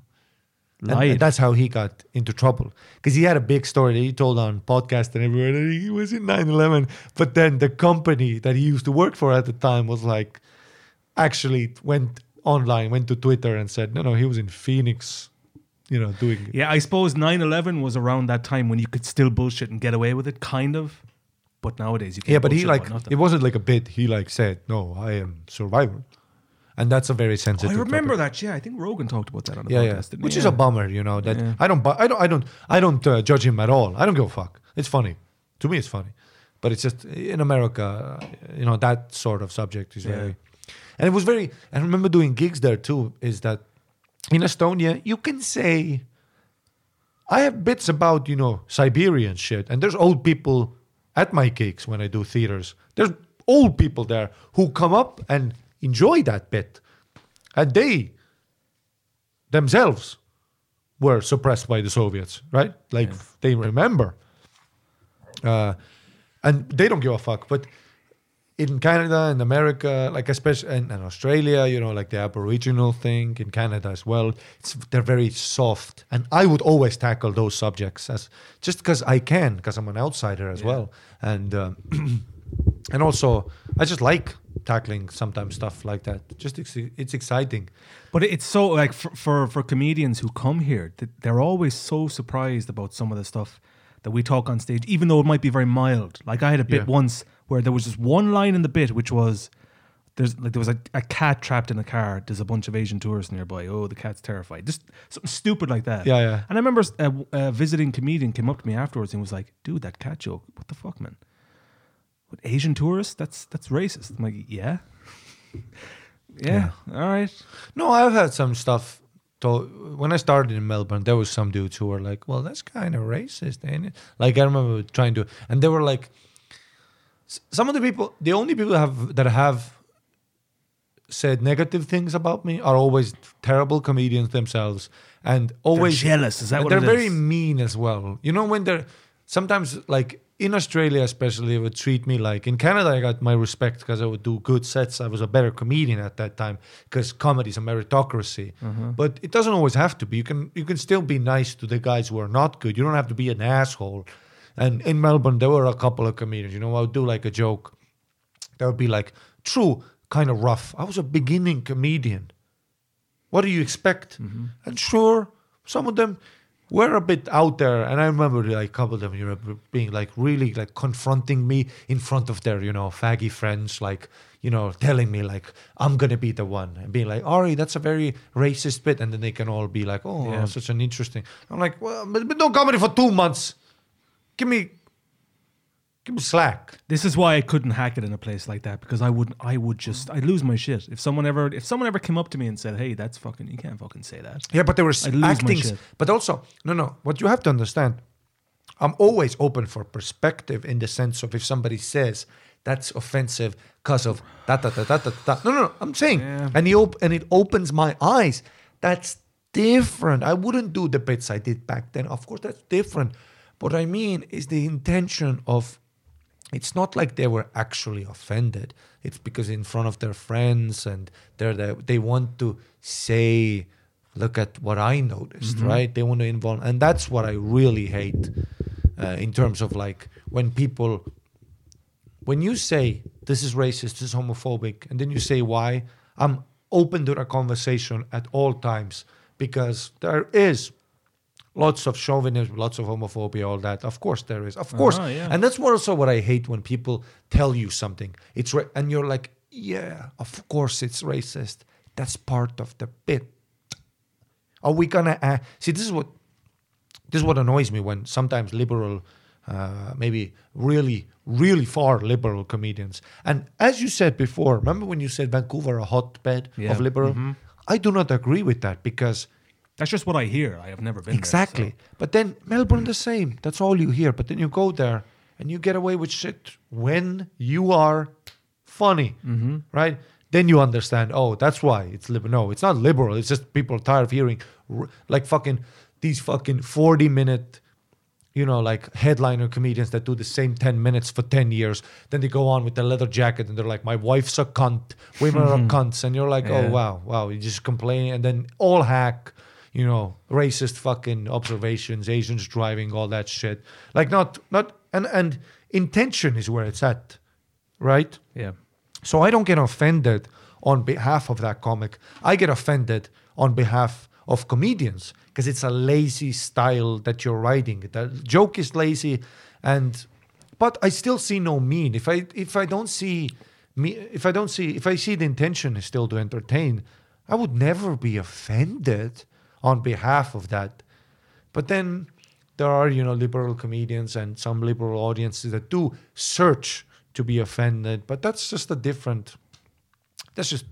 [SPEAKER 1] And- And that's how he got into trouble because he had a big story that he told on podcast and everywhere that he was in 9/11. But then the company that he used to work for at the time was like, actually went online, went to Twitter and said, no, no, he was in Phoenix, you know, doing.
[SPEAKER 2] Yeah, I suppose 9-11 was around that time when you could still bullshit and get away with it, kind of. But nowadays you can't.
[SPEAKER 1] Yeah, but he like it wasn't like a bit. He like said, no, I am survivor, and that's a very sensitive.
[SPEAKER 2] I remember
[SPEAKER 1] topic.
[SPEAKER 2] that. Yeah, I think Rogan talked about that on the
[SPEAKER 1] Yeah,
[SPEAKER 2] podcast.
[SPEAKER 1] yeah. Which is a bummer, you know. That
[SPEAKER 2] Yeah.
[SPEAKER 1] I don't, I don't, I don't, I don't uh, judge him at all. I don't give a fuck. It's funny. To me, it's funny, but it's just in America, you know, that sort of subject is very. And it was very. I remember doing gigs there too. Is that in Estonia you can say. I have bits about you know Siberian shit, and there's old people at my gigs when I do theaters. There's old people there who come up and enjoy that bit, and they themselves were suppressed by the Soviets, right? Like they remember, uh, and they don't give a fuck. But in Canada and America, like especially and, and Australia, you know, like the Aboriginal thing in Canada as well, it's they're very soft, and I would always tackle those subjects as just because I can, because I'm an outsider as well, and um, [clears throat] and also I just like tackling sometimes stuff like that. Just it's, it's exciting.
[SPEAKER 2] But it's so like for, for for comedians who come here, th- they're always so surprised about some of the stuff that we talk on stage, even though it might be very mild. Like I had a bit
[SPEAKER 1] Yeah.
[SPEAKER 2] once where there was just one line in the bit which was there's like there was a, a cat trapped in a car. There's a bunch of Asian tourists nearby. Oh, the cat's terrified. Just something stupid like that.
[SPEAKER 1] Yeah, yeah.
[SPEAKER 2] And I remember a, a uh, uh, visiting comedian came up to me afterwards and was like, "Dude, that cat joke. What the fuck, man? What Asian tourists? That's that's racist." I'm like, [laughs] "Yeah." Yeah. All right.
[SPEAKER 1] No, I've had some stuff. To, when I started in Melbourne, there was some dudes who were like, "Well, that's kind of racist, ain't it?" Like I remember trying to, and they were like, some of the people, the only people that have that have said negative things about me are always terrible comedians themselves, and always
[SPEAKER 2] jealous, is that what
[SPEAKER 1] they're very
[SPEAKER 2] is?
[SPEAKER 1] mean as well. You know when they're sometimes like in Australia, especially, they would treat me like in Canada. I got my respect because I would do good sets. I was a better comedian at that time because comedy is a meritocracy.
[SPEAKER 2] Mm-hmm.
[SPEAKER 1] But it doesn't always have to be. You can you can still be nice to the guys who are not good. You don't have to be an asshole. And in Melbourne, there were a couple of comedians. You know, I would do like a joke. That would be like true, kind of rough. I was a beginning comedian. What do you expect? And sure, some of them were a bit out there. And I remember like a couple of them, you know, being like really like confronting me in front of their, you know, faggy friends, like, you know, telling me like, I'm going to be the one and being like, Ari, that's a very racist bit. And then they can all be like, oh,
[SPEAKER 2] Yeah.
[SPEAKER 1] such an interesting. I'm like, well, but, but no comedy for two months. Give me, give me slack.
[SPEAKER 2] This is why I couldn't hack it in a place like that because I would I would just I'd lose my shit if someone ever if someone ever came up to me and said hey that's fucking you can't fucking say that
[SPEAKER 1] Yeah, but there were acting. But also, no, no. What you have to understand, I'm always open for perspective in the sense of if somebody says that's offensive because of da da da da da. No, no, no. I'm saying,
[SPEAKER 2] Yeah.
[SPEAKER 1] and he op- and it opens my eyes. That's different. I wouldn't do the bits I did back then. Of course, that's different. What I mean is the intention of it's not like they were actually offended. It's because in front of their friends and they're the, they want to say, look at what I noticed, right? They want to involve, and that's what I really hate uh, in terms of like when people, when you say this is racist, this is homophobic, and then you say why, I'm open to a conversation at all times because there is lots of chauvinism, lots of homophobia, all that. Of course there is. Of course.
[SPEAKER 2] Uh-huh, yeah.
[SPEAKER 1] And that's also what I hate when people tell you something. It's ra- and you're like, yeah, of course it's racist. That's part of the bit. Are we gonna uh, see? This is what this is what annoys me when sometimes liberal, uh, maybe really, really far liberal comedians. And as you said before, remember when you said Vancouver a hotbed
[SPEAKER 2] Yeah.
[SPEAKER 1] of liberal?
[SPEAKER 2] Mm-hmm.
[SPEAKER 1] I do not agree with that because
[SPEAKER 2] that's just what I hear I have never been there,
[SPEAKER 1] exactly. But then Melbourne the same. That's all you hear. But then you go there and you get away with shit when you are funny,
[SPEAKER 2] Mm-hmm.
[SPEAKER 1] right? Then you understand. Oh, that's why it's liberal. No, it's not liberal. It's just people are tired of hearing r- like fucking these fucking forty minute. You know, like headliner comedians that do the same 10 minutes for 10 years. Then they go on with the leather jacket and they're like, my wife's a cunt. Women are [laughs] cunts. And you're like,
[SPEAKER 2] Yeah.
[SPEAKER 1] oh, wow, wow. You just complain. And then all hack, you know, racist fucking observations, Asians driving, all that shit. Like, not, not, and, and intention is where it's at, right?
[SPEAKER 2] yeah
[SPEAKER 1] So I don't get offended on behalf of that comic. I get offended on behalf of comedians because it's a lazy style that you're writing. The joke is lazy, and but I still see no mean. If I if I don't see me, if I don't see if I see the intention is still to entertain, I would never be offended on behalf of that. But then there are, you know, liberal comedians and some liberal audiences that do search to be offended, but that's just a different. That's just,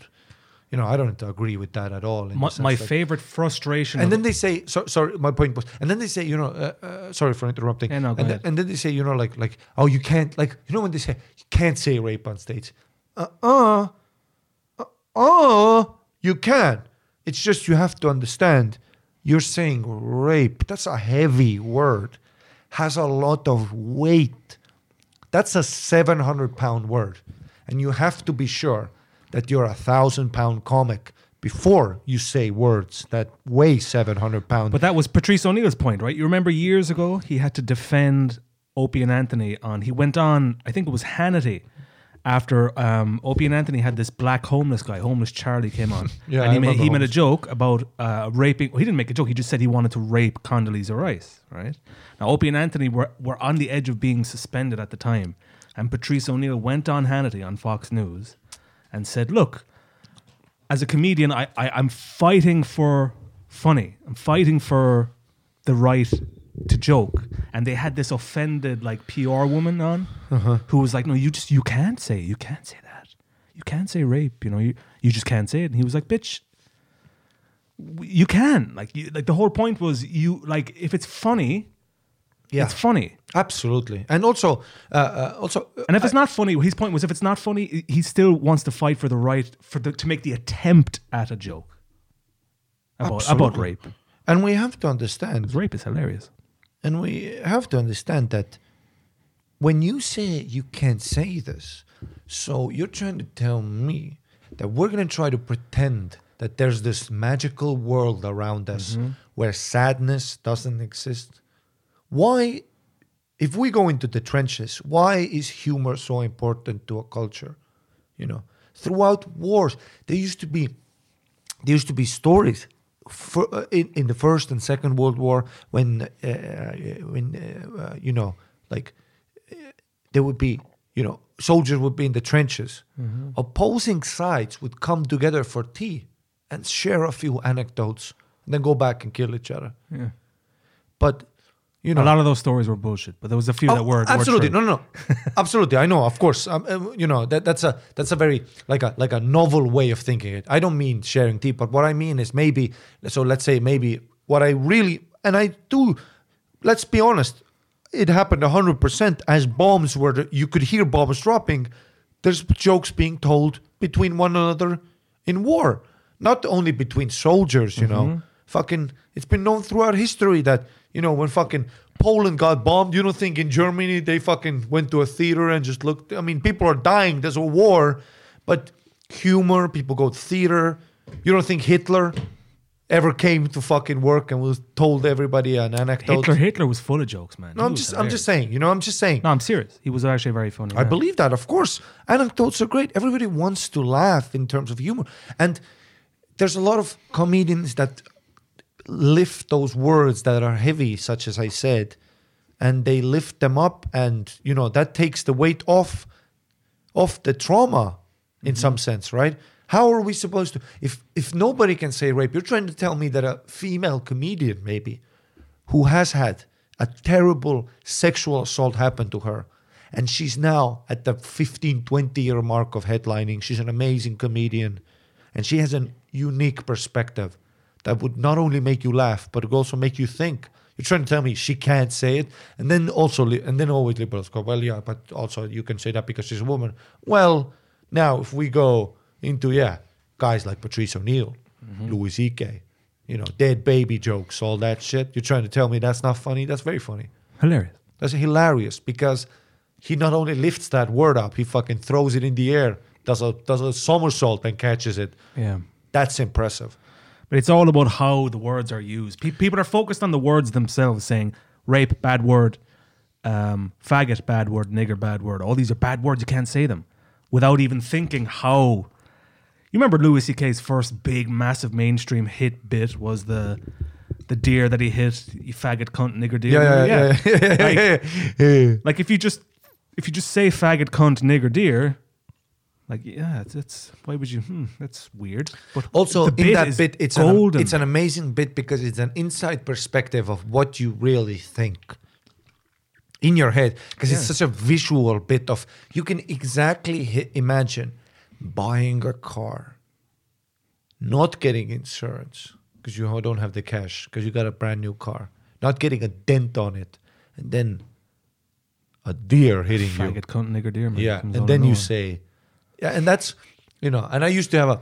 [SPEAKER 1] you know, I don't agree with that at all.
[SPEAKER 2] my, my favorite frustration
[SPEAKER 1] and then they say, so, sorry, my point was, and then they say, you know, uh, uh, sorry for interrupting.
[SPEAKER 2] Yeah, no,
[SPEAKER 1] and, then, and then they say, you know, like, like, oh, you can't, like, you know, when they say you can't say rape on stage, uh, uh, uh, uh you can. It's just you have to understand. You're saying rape. That's a heavy word, has a lot of weight. That's a 700 pound word. And you have to be sure that you're a thousand pound comic before you say words that weigh 700 pounds.
[SPEAKER 2] But that was Patrice O'Neal's point, right? You remember years ago he had to defend Opie and Anthony on. He went on, I think it was Hannity, after um, Opie and Anthony had this black homeless guy, homeless Charlie, came on, [laughs]
[SPEAKER 1] Yeah,
[SPEAKER 2] and he made he made a joke about uh, raping. Well, he didn't make a joke. He just said he wanted to rape Condoleezza Rice, right? Now Opie and Anthony were were on the edge of being suspended at the time, and Patrice O'Neal went on Hannity on Fox News and said, "Look." as a comedian, I, I I'm fighting for funny. I'm fighting for the right to joke. And they had this offended like PR woman on
[SPEAKER 1] Uh-huh.
[SPEAKER 2] who was like, "No, you just you can't say you can't say that. you can't say rape. You know, you you just can't say it. And he was like, bitch, you can. Like, you, like the whole point was you like if it's funny,
[SPEAKER 1] Yeah.
[SPEAKER 2] it's funny.
[SPEAKER 1] Absolutely. And also, uh, uh, also, uh,
[SPEAKER 2] And if it's not funny, his point was if it's not funny, he- he still wants to fight for the right for the to make the attempt at a joke about about rape.
[SPEAKER 1] and we have to understand.
[SPEAKER 2] rape is hilarious.
[SPEAKER 1] And we have to understand that when you say you can't say this, so you're trying to tell me that we're going to try to pretend that there's this magical world around us mm-hmm. where sadness doesn't exist. Why, if we go into the trenches, why is humor so important to a culture? You know, throughout wars, there used to be there used to be stories for, uh, in in the first and second world war when uh, when uh, uh, you know like uh, there would be you know soldiers would be in the trenches. Opposing sides would come together for tea and share a few anecdotes and then go back and kill each other.
[SPEAKER 2] Yeah.
[SPEAKER 1] but you know.
[SPEAKER 2] a lot of those stories were bullshit, but there was a few
[SPEAKER 1] Oh,
[SPEAKER 2] that were were
[SPEAKER 1] absolutely.
[SPEAKER 2] true.
[SPEAKER 1] no no no. [laughs] Absolutely. I know of course. Um, uh, you know that that's a that's a very like a like a novel way of thinking it. I don't mean sharing tea but what i mean is maybe so let's say maybe what i really and i do let's be honest it happened 100% as bombs were you could hear bombs dropping. There's jokes being told between one another in war not only between soldiers you know. Fucking it's been known throughout history that you know when fucking Poland got bombed you don't think in Germany they fucking went to a theater and just looked I mean people are dying there's a war but humor people go to theater you don't think Hitler ever came to fucking work and was told everybody an anecdote
[SPEAKER 2] Hitler Hitler was full of jokes, man.
[SPEAKER 1] no I'm just I'm just saying you know I'm just saying
[SPEAKER 2] No, I'm serious. He was actually very funny.
[SPEAKER 1] I
[SPEAKER 2] yeah.
[SPEAKER 1] believe that, of course. Anecdotes are great. Everybody wants to laugh in terms of humor. And there's a lot of comedians that lift those words that are heavy, such as I said, and they lift them up and you know that takes the weight off off the trauma in mm-hmm. some sense, right? How are we supposed to if if nobody can say rape, you're trying to tell me that a female comedian maybe who has had a terrible sexual assault happen to her and she's now at the 15 20 year mark of headlining she's an amazing comedian and she has a unique perspective that would not only make you laugh but it would also make you think you're trying to tell me she can't say it and then also and then always liberals go well yeah but also you can say that because she's a woman well now if we go into yeah guys like patrice o'neal mm-hmm. louis ck you know dead baby jokes all that shit you're trying to tell me that's not funny that's very funny
[SPEAKER 2] hilarious.
[SPEAKER 1] that's hilarious because he not only lifts that word up, he fucking throws it in the air, does a does a somersault and catches it.
[SPEAKER 2] Yeah.
[SPEAKER 1] That's impressive.
[SPEAKER 2] But it's all about how the words are used. Pe- people are focused on the words themselves, saying rape, bad word, um, faggot, bad word, nigger, bad word. All these are bad words. You can't say them without even thinking how. You remember Louis C.K.'s first big, massive mainstream hit bit was the the deer that he hit, you faggot, cunt, nigger, deer. [laughs] Like,
[SPEAKER 1] yeah. Yeah.
[SPEAKER 2] Like if you just if you just say faggot, cunt, nigger, deer. Like yeah, it's, it's why would you? Hmm, that's weird. But
[SPEAKER 1] Also, in that bit, it's an, it's an amazing bit because it's an inside perspective of what you really think in your head. Because it's such a visual bit of you can exactly imagine buying a car, not getting insurance because you don't have the cash because you got a brand new car, not getting a dent on it, and then a deer hitting you.
[SPEAKER 2] faggot, cunt, nigger, deer. Man,
[SPEAKER 1] Yeah, and then you say, yeah, and that's you know, and I used to have a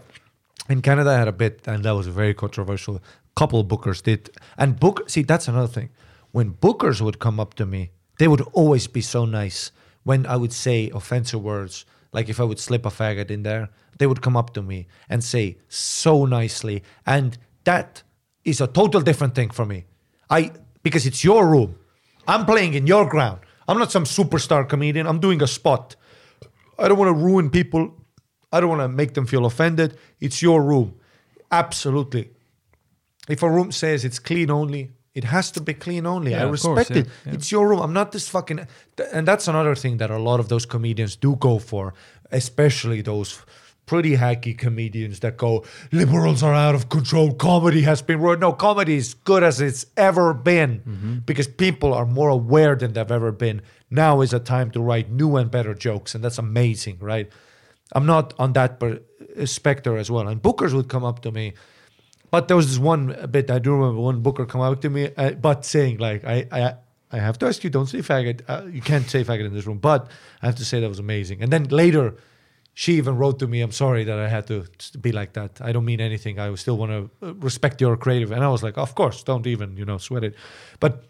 [SPEAKER 1] in Canada I had a bit, and that was very controversial. Couple of bookers did, and book. See, that's another thing. When bookers would come up to me, they would always be so nice. When I would say offensive words, like if I would slip a faggot in there, they would come up to me and say so nicely, and that is a total different thing for me. I because it's your room. I'm playing in your ground. I'm not some superstar comedian. I'm doing a spot. I don't want to ruin people. I don't want to make them feel offended. It's your room. Absolutely. If a room says it's clean only, it has to be clean only.
[SPEAKER 2] Yeah,
[SPEAKER 1] I
[SPEAKER 2] of course,
[SPEAKER 1] respect
[SPEAKER 2] yeah,
[SPEAKER 1] it.
[SPEAKER 2] yeah.
[SPEAKER 1] It's your room. I'm not this fucking. And that's another thing that a lot of those comedians do go for, especially those pretty hacky comedians that go, liberals are out of control. Comedy has been ruined. No, comedy is good as it's ever been
[SPEAKER 2] Mm-hmm.
[SPEAKER 1] because people are more aware than they've ever been. Now is a time to write new and better jokes, and that's amazing, right? I'm not on that per- specter as well. And bookers would come up to me, but there was this one bit I do remember one booker come up to me, uh, but saying like, I, I, I have to ask you, don't say faggot. Uh, you can't say faggot in this room, but I have to say that was amazing. And then later, she even wrote to me, I'm sorry that I had to be like that. I don't mean anything. I still want to respect your creative. And I was like, of course, don't even, you know, sweat it. But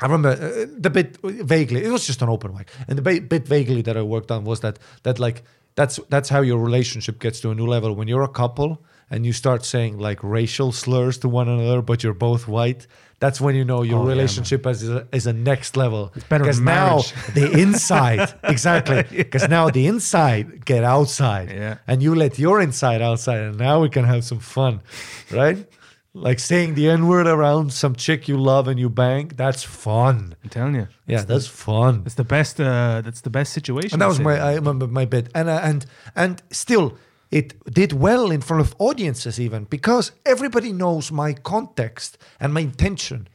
[SPEAKER 1] I remember uh, the bit vaguely. It was just an open mic, and the bit vaguely that I worked on was that that like that's that's how your relationship gets to a new level when you're a couple and you start saying like racial slurs to one another, but you're both white. That's when you know your
[SPEAKER 2] Oh, yeah,
[SPEAKER 1] relationship is, a, is a next level. It's
[SPEAKER 2] better
[SPEAKER 1] because now [laughs] the inside exactly [laughs] because now the inside get outside
[SPEAKER 2] Yeah.
[SPEAKER 1] and you let your inside outside and now we can have some fun right like saying the n-word around some chick you love and you bang that's fun
[SPEAKER 2] I'm telling you.
[SPEAKER 1] yeah that's fun
[SPEAKER 2] It's the best. Uh, that's the best situation.
[SPEAKER 1] and that was my i remember my bit and uh, and and still it did well in front of audiences even because everybody knows my context and my intention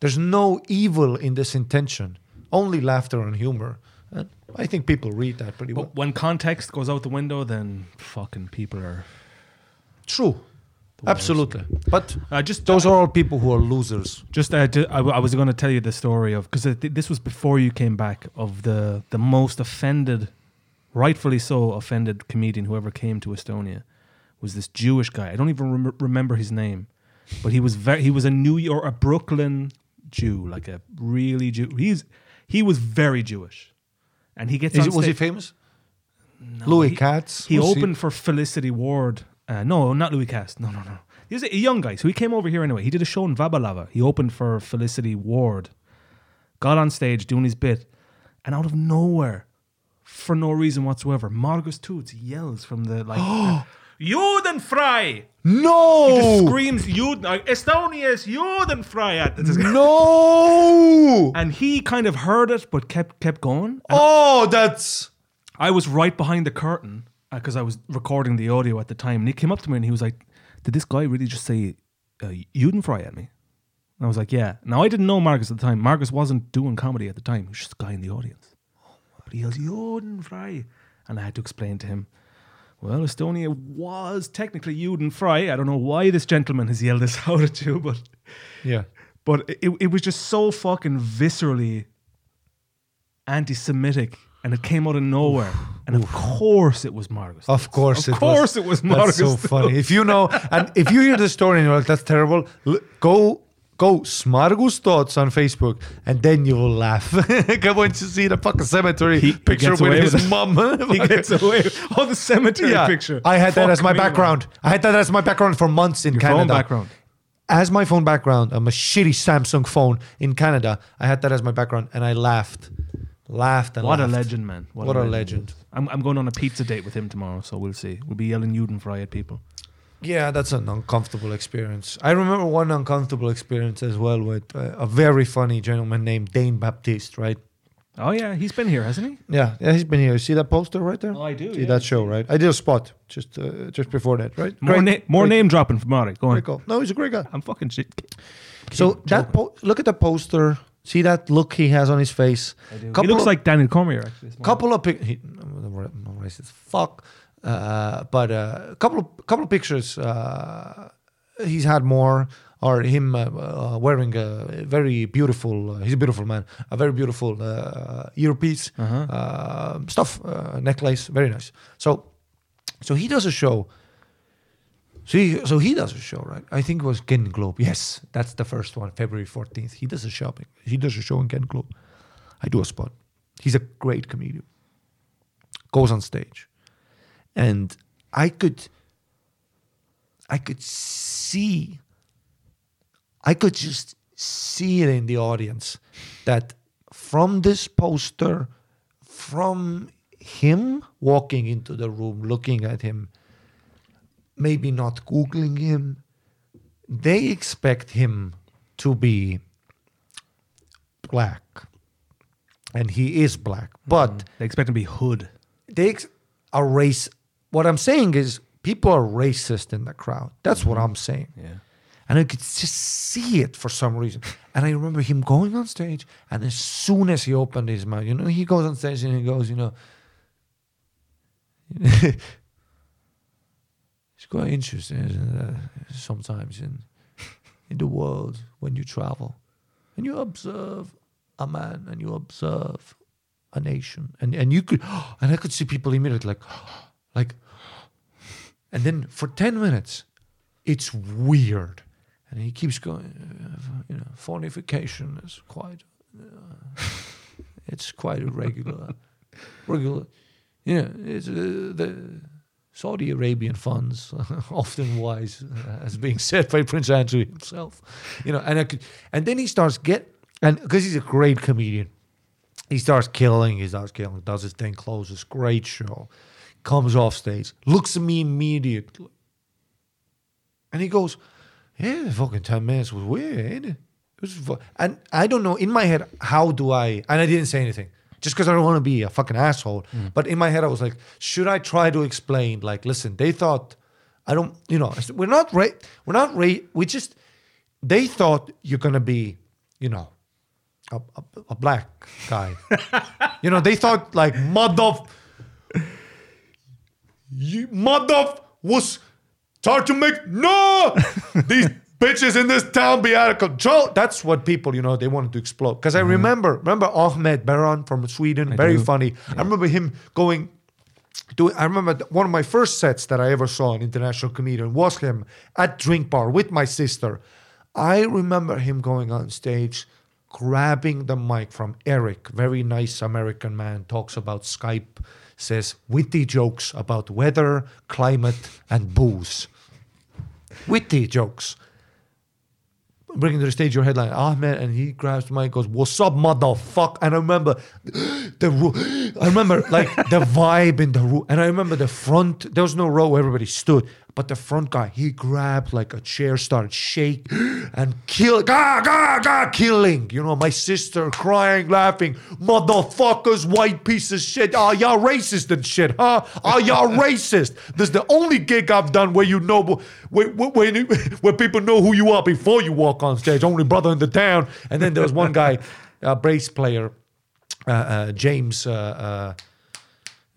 [SPEAKER 1] there's no evil in this intention only laughter and humor and i think people read that pretty well
[SPEAKER 2] when context goes out the window, then fucking people are.
[SPEAKER 1] True. Absolutely. But
[SPEAKER 2] Uh, just
[SPEAKER 1] those are all people who are losers.
[SPEAKER 2] Just uh, to, I, w- I was going to tell you the story of because this was before you came back of the the most offended, rightfully so offended comedian who ever came to Estonia was this Jewish guy. I don't even rem- remember his name, but he was very he was a New York a Brooklyn Jew like a really Jew. He's he was very Jewish, and he gets
[SPEAKER 1] Is was he famous? Louis
[SPEAKER 2] he-
[SPEAKER 1] Katz?
[SPEAKER 2] He opened for Felicity Ward. Uh, no, not Louis Katz. No, no, no. He was a young guy, so he came over here anyway. He did a show in Vaba Lava. He opened for Felicity Ward. Got on stage doing his bit, and out of nowhere, for no reason whatsoever, Margus Toots yells from the like, [gasps] Judenfrei!
[SPEAKER 1] No!
[SPEAKER 2] He just screams, Juden, uh, Estonia is Judenfrei! at this guy.
[SPEAKER 1] no! [laughs]
[SPEAKER 2] And he kind of heard it, but kept kept going.
[SPEAKER 1] Oh, that's.
[SPEAKER 2] I was right behind the curtain because I was recording the audio at the time. And he came up to me and he was like, "Did this guy really just say uh, Judenfrei at me?" And I was like, "Yeah." Now I didn't know Margus at the time. Margus wasn't doing comedy at the time. He was just a guy in the audience. He yells and I had to explain to him. Well, Estonia was technically Judenfrei. I don't know why this gentleman has yelled this [laughs] out at you, but
[SPEAKER 1] Yeah.
[SPEAKER 2] but it, it was just so fucking viscerally anti-Semitic, and it came out of nowhere. [sighs] And of course, it was Margus.
[SPEAKER 1] Of course,
[SPEAKER 2] of
[SPEAKER 1] it
[SPEAKER 2] course,
[SPEAKER 1] was.
[SPEAKER 2] it was Margus.
[SPEAKER 1] That's so funny. If you know, and if you hear the story and you're like, "That's terrible," go go Smargus thoughts on Facebook, and then you will laugh. [laughs] Once you see the fucking cemetery
[SPEAKER 2] He
[SPEAKER 1] picture with his
[SPEAKER 2] with
[SPEAKER 1] mum. [laughs]
[SPEAKER 2] he gets away. Oh, [laughs] the cemetery
[SPEAKER 1] yeah,
[SPEAKER 2] picture.
[SPEAKER 1] I had that as my
[SPEAKER 2] me, man.
[SPEAKER 1] background. I had that as my background for months in
[SPEAKER 2] Your
[SPEAKER 1] Canada.
[SPEAKER 2] phone background.
[SPEAKER 1] As my phone background, I'm a shitty Samsung phone in Canada. I had that as my background, and I laughed, laughed, and
[SPEAKER 2] What a legend, man.
[SPEAKER 1] What a legend.
[SPEAKER 2] I'm, I'm going on a pizza date with him tomorrow, so we'll see. We'll be yelling Judenfrei at people.
[SPEAKER 1] Yeah, that's an uncomfortable experience. I remember one uncomfortable experience as well with uh, a very funny gentleman named Dane Baptiste, right?
[SPEAKER 2] Oh, yeah. He's been here, hasn't he?
[SPEAKER 1] Yeah, yeah, he's been here. You see that poster right there?
[SPEAKER 2] Oh, I do,
[SPEAKER 1] See
[SPEAKER 2] yeah.
[SPEAKER 1] that show, right? I did a spot just uh, just before that, right?
[SPEAKER 2] More,
[SPEAKER 1] Great-
[SPEAKER 2] na- more
[SPEAKER 1] great-
[SPEAKER 2] name dropping from Marek. Go on.
[SPEAKER 1] Great call. No, he's a great guy.
[SPEAKER 2] I'm fucking shit.
[SPEAKER 1] So that po- look at the poster. See that look he has on his face.
[SPEAKER 2] I he
[SPEAKER 1] Couple
[SPEAKER 2] looks
[SPEAKER 1] of-
[SPEAKER 2] like Daniel Cormier, actually.
[SPEAKER 1] couple of pic- he, no, no, no racist fuck uh, but a uh, couple of couple of pictures uh, he's had more or him uh, uh, wearing a very beautiful uh, he's a beautiful man a very beautiful uh, earpiece
[SPEAKER 2] Uh-huh.
[SPEAKER 1] uh, stuff uh, necklace very nice so so he does a show so he, so he does a show, right? I think it was Ken Globe. Yes, that's the first one, February 14th. He does a shopping. He does a show in Ken Globe. I do a spot. He's a great comedian. Goes on stage. And I could I could see I could just see it in the audience that from this poster, from him walking into the room, looking at him, maybe not Googling him, they expect him to be black. And he is black. But mm-hmm.
[SPEAKER 2] They expect him to be hood.
[SPEAKER 1] they ex- are race. What I'm saying is people are racist in the crowd. That's what mm-hmm. I'm saying.
[SPEAKER 2] Yeah.
[SPEAKER 1] And I could just see it for some reason. And I remember him going on stage, and as soon as he opened his mouth, you know, he goes on stage and he goes, you know, [laughs] it's quite interesting isn't it? Uh, sometimes in in the world when you travel and you observe a man and you observe a nation and and you could [gasps] and I could see people immediately like [gasps] like and then for 10 minutes it's weird. And he keeps going uh, you know fornication is quite uh, it's quite irregular regular [laughs] yeah it's uh, the Saudi Arabian funds, [laughs] often wise, uh, as being said by Prince Andrew himself, you know, and could, and then he starts get and because he's a great comedian, he starts killing, he starts killing, does his thing, closes, great show, comes off stage, looks at me immediately, and he goes, "Yeah, the fucking ten minutes was weird, ain't it?" it was fu-" and I don't know in my head how do I, and I didn't say anything just because I don't want to be a fucking asshole. Mm. But in my head, I was like, should I try to explain? Like, listen, they thought I don't, you know, we're not ra- we're not ra- we just they thought you're gonna be, you know, a, a, a black guy. [laughs] you know, they thought like mother, you mother was trying to make no [laughs] these bitches in this town be out of control. That's what people, you know, they wanted to explode. Because I mm-hmm. remember, remember Ahmed Berhan from Sweden, very
[SPEAKER 2] do.
[SPEAKER 1] funny. I remember him going. Do, I remember one of my first sets that I ever saw an international comedian was him at Drink Bar with my sister. I remember him going on stage, grabbing the mic from Eric, very nice American man, talks about Skype, says witty jokes about weather, climate, and booze. Witty jokes. Bringing to the stage your headline Ahmed and he grabs the mic goes what's up motherfucker? And I remember [gasps] the room I remember like the [laughs] vibe in the room and I remember the front there was no row everybody stood but the front guy he grabbed like a chair started shake and kill gah, gah, gah, killing. You know my sister crying laughing. Motherfuckers white piece of shit. Are y'all racist and shit huh? Are y'all [laughs] racist? This is the only gig I've done where you know where, where, where, people know who you are before you walk on stage. Only brother in the town. And then there was one guy a bass player uh, uh, James uh, uh,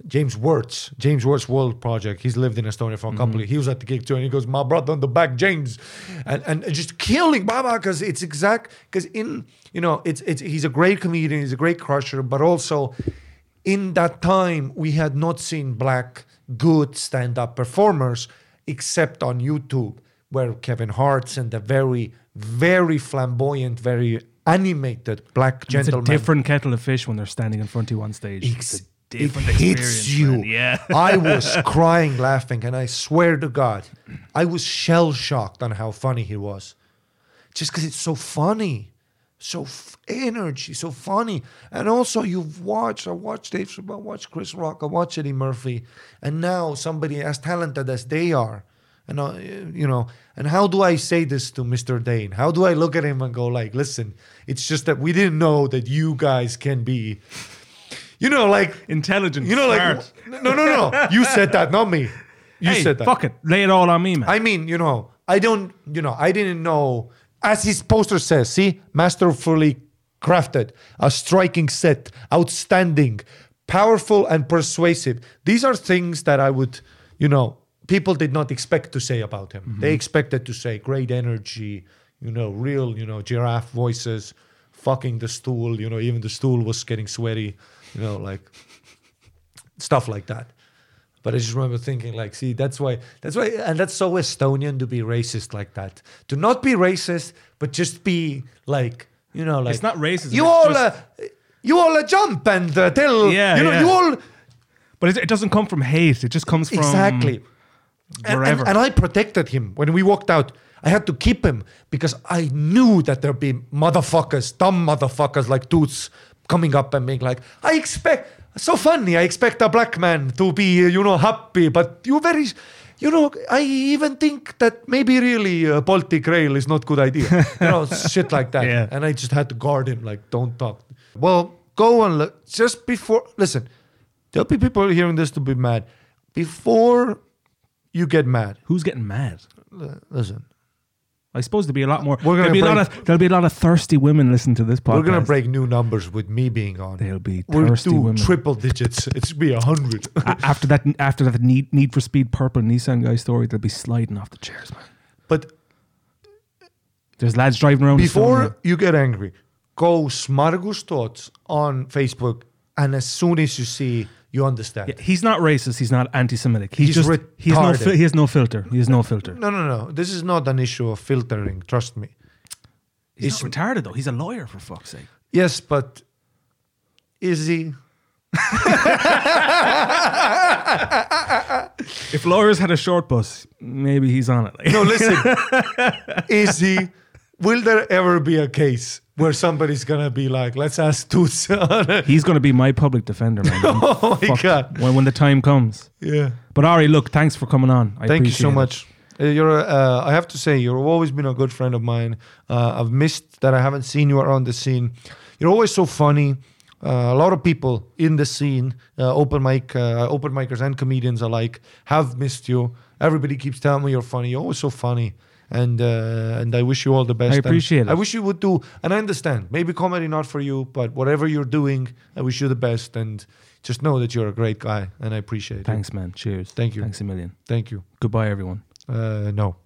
[SPEAKER 1] James Wirtz, James Wirtz World Project. He's lived in Estonia for a couple mm-hmm. of He was at the gig too, and he goes, "My brother on the back, James," and and just killing Baba because it's exact because in you know it's it's he's a great comedian, he's a great crusher, but also in that time we had not seen black good stand-up performers except on YouTube, where Kevin Hart's and the very very flamboyant, very animated black gentleman.
[SPEAKER 2] It's a different kettle of fish when they're standing in front of you on stage.
[SPEAKER 1] Ex-
[SPEAKER 2] It's a different
[SPEAKER 1] it hits you.
[SPEAKER 2] man. Yeah. [laughs]
[SPEAKER 1] I was [laughs] crying laughing, and I swear to God, I was shell shocked on how funny he was. Just because it's so funny, so f- energy, so funny, and also you've watched. I watched Dave Chappelle, I watched Chris Rock, I watched Eddie Murphy, and now somebody as talented as they are. And uh, you know, and how do I say this to Mr. Dane? How do I look at him and go like, "Listen, it's just that we didn't know that you guys can be, you know, like
[SPEAKER 2] Intelligent.
[SPEAKER 1] you know,
[SPEAKER 2] smart.
[SPEAKER 1] like no, no, no. [laughs] You said that, not me. You
[SPEAKER 2] hey,
[SPEAKER 1] said that.
[SPEAKER 2] fuck it. Lay it all on me, man.
[SPEAKER 1] I mean, you know, I don't, you know, I didn't know. As his poster says, see, masterfully crafted, a striking set, outstanding, powerful and persuasive. These are things that I would, you know, people did not expect to say about him. Mm-hmm. They expected to say great energy, you know, real, you know, giraffe voices, fucking the stool, you know, even the stool was getting sweaty, you know, like stuff like that. But I just remember thinking, like, see, that's why, that's why, and that's so Estonian to be racist like that. To not be racist, but just be like, you know, like
[SPEAKER 2] It's not racism,
[SPEAKER 1] You all, uh, you all uh, jump and uh, tell,
[SPEAKER 2] Yeah,
[SPEAKER 1] you know,
[SPEAKER 2] yeah.
[SPEAKER 1] you all
[SPEAKER 2] but it, doesn't come from hate. It just comes from
[SPEAKER 1] exactly. And- and,
[SPEAKER 2] wherever.
[SPEAKER 1] and I protected him when we walked out. I had to keep him because I knew that there'd be motherfuckers, dumb motherfuckers like Toots coming up and being like, I expect, so funny, I expect a black man to be, you know, happy, but you very, you know, I even think that maybe really uh, Baltic Rail is not good idea. you know, [laughs] shit like that.
[SPEAKER 2] Yeah.
[SPEAKER 1] And I just had to guard him, like, don't talk. Well, go on, look, just before, listen, there'll be people hearing this to be mad. Before you get mad,
[SPEAKER 2] Who's getting mad?
[SPEAKER 1] l- listen,
[SPEAKER 2] I suppose there'll be a lot more.
[SPEAKER 1] We're gonna
[SPEAKER 2] there'll be a lot of there'll be a lot of thirsty women listening to this podcast.
[SPEAKER 1] We're gonna break new numbers with me being on.
[SPEAKER 2] They'll be
[SPEAKER 1] We'll
[SPEAKER 2] thirsty
[SPEAKER 1] do
[SPEAKER 2] women.
[SPEAKER 1] triple digits. It's be a hundred.
[SPEAKER 2] After that, after that need Need for Speed purple Nissan guy story, they'll be sliding off the chairs, man.
[SPEAKER 1] but
[SPEAKER 2] There's lads driving around.
[SPEAKER 1] before you get angry, go Smargus Thoughts on Facebook, and as soon as you see, you understand.
[SPEAKER 2] Yeah, he's not racist. He's not anti-Semitic. He's,
[SPEAKER 1] He's
[SPEAKER 2] just he's no
[SPEAKER 1] retarded.
[SPEAKER 2] he has no filter. He has no filter.
[SPEAKER 1] No, no, no. This is not an issue of filtering. Trust me.
[SPEAKER 2] He's not retarded though. He's a lawyer for fuck's sake.
[SPEAKER 1] Yes, but is he? [laughs]
[SPEAKER 2] If lawyers had a short bus, maybe he's on it. Like,
[SPEAKER 1] No, listen. [laughs] is he? Will there ever be a case where somebody's gonna be like, "Let's ask Toots"? [laughs]
[SPEAKER 2] he's to be my public defender, man. [laughs]
[SPEAKER 1] Oh my god!
[SPEAKER 2] When, when the time comes.
[SPEAKER 1] Yeah.
[SPEAKER 2] But Ari, look, thanks for coming on. I
[SPEAKER 1] Thank you so
[SPEAKER 2] it.
[SPEAKER 1] much. Uh, You're, uh, I have to say, you've always been a good friend of mine. Uh, I've missed that I haven't seen you around the scene. You're always so funny. Uh, a lot of people in the scene, uh, open mic, uh, open micers and comedians alike, have missed you. Everybody keeps telling me you're funny. You're always so funny, and uh, and I wish you all the best.
[SPEAKER 2] I
[SPEAKER 1] And
[SPEAKER 2] appreciate it.
[SPEAKER 1] I wish you would do, and I understand. Maybe comedy not for you, but whatever you're doing, I wish you the best. And just know that you're a great guy, and I appreciate it.
[SPEAKER 2] Thanks, man. Cheers.
[SPEAKER 1] Thank you.
[SPEAKER 2] Thanks a million.
[SPEAKER 1] Thank you.
[SPEAKER 2] Goodbye, everyone.
[SPEAKER 1] Uh, no.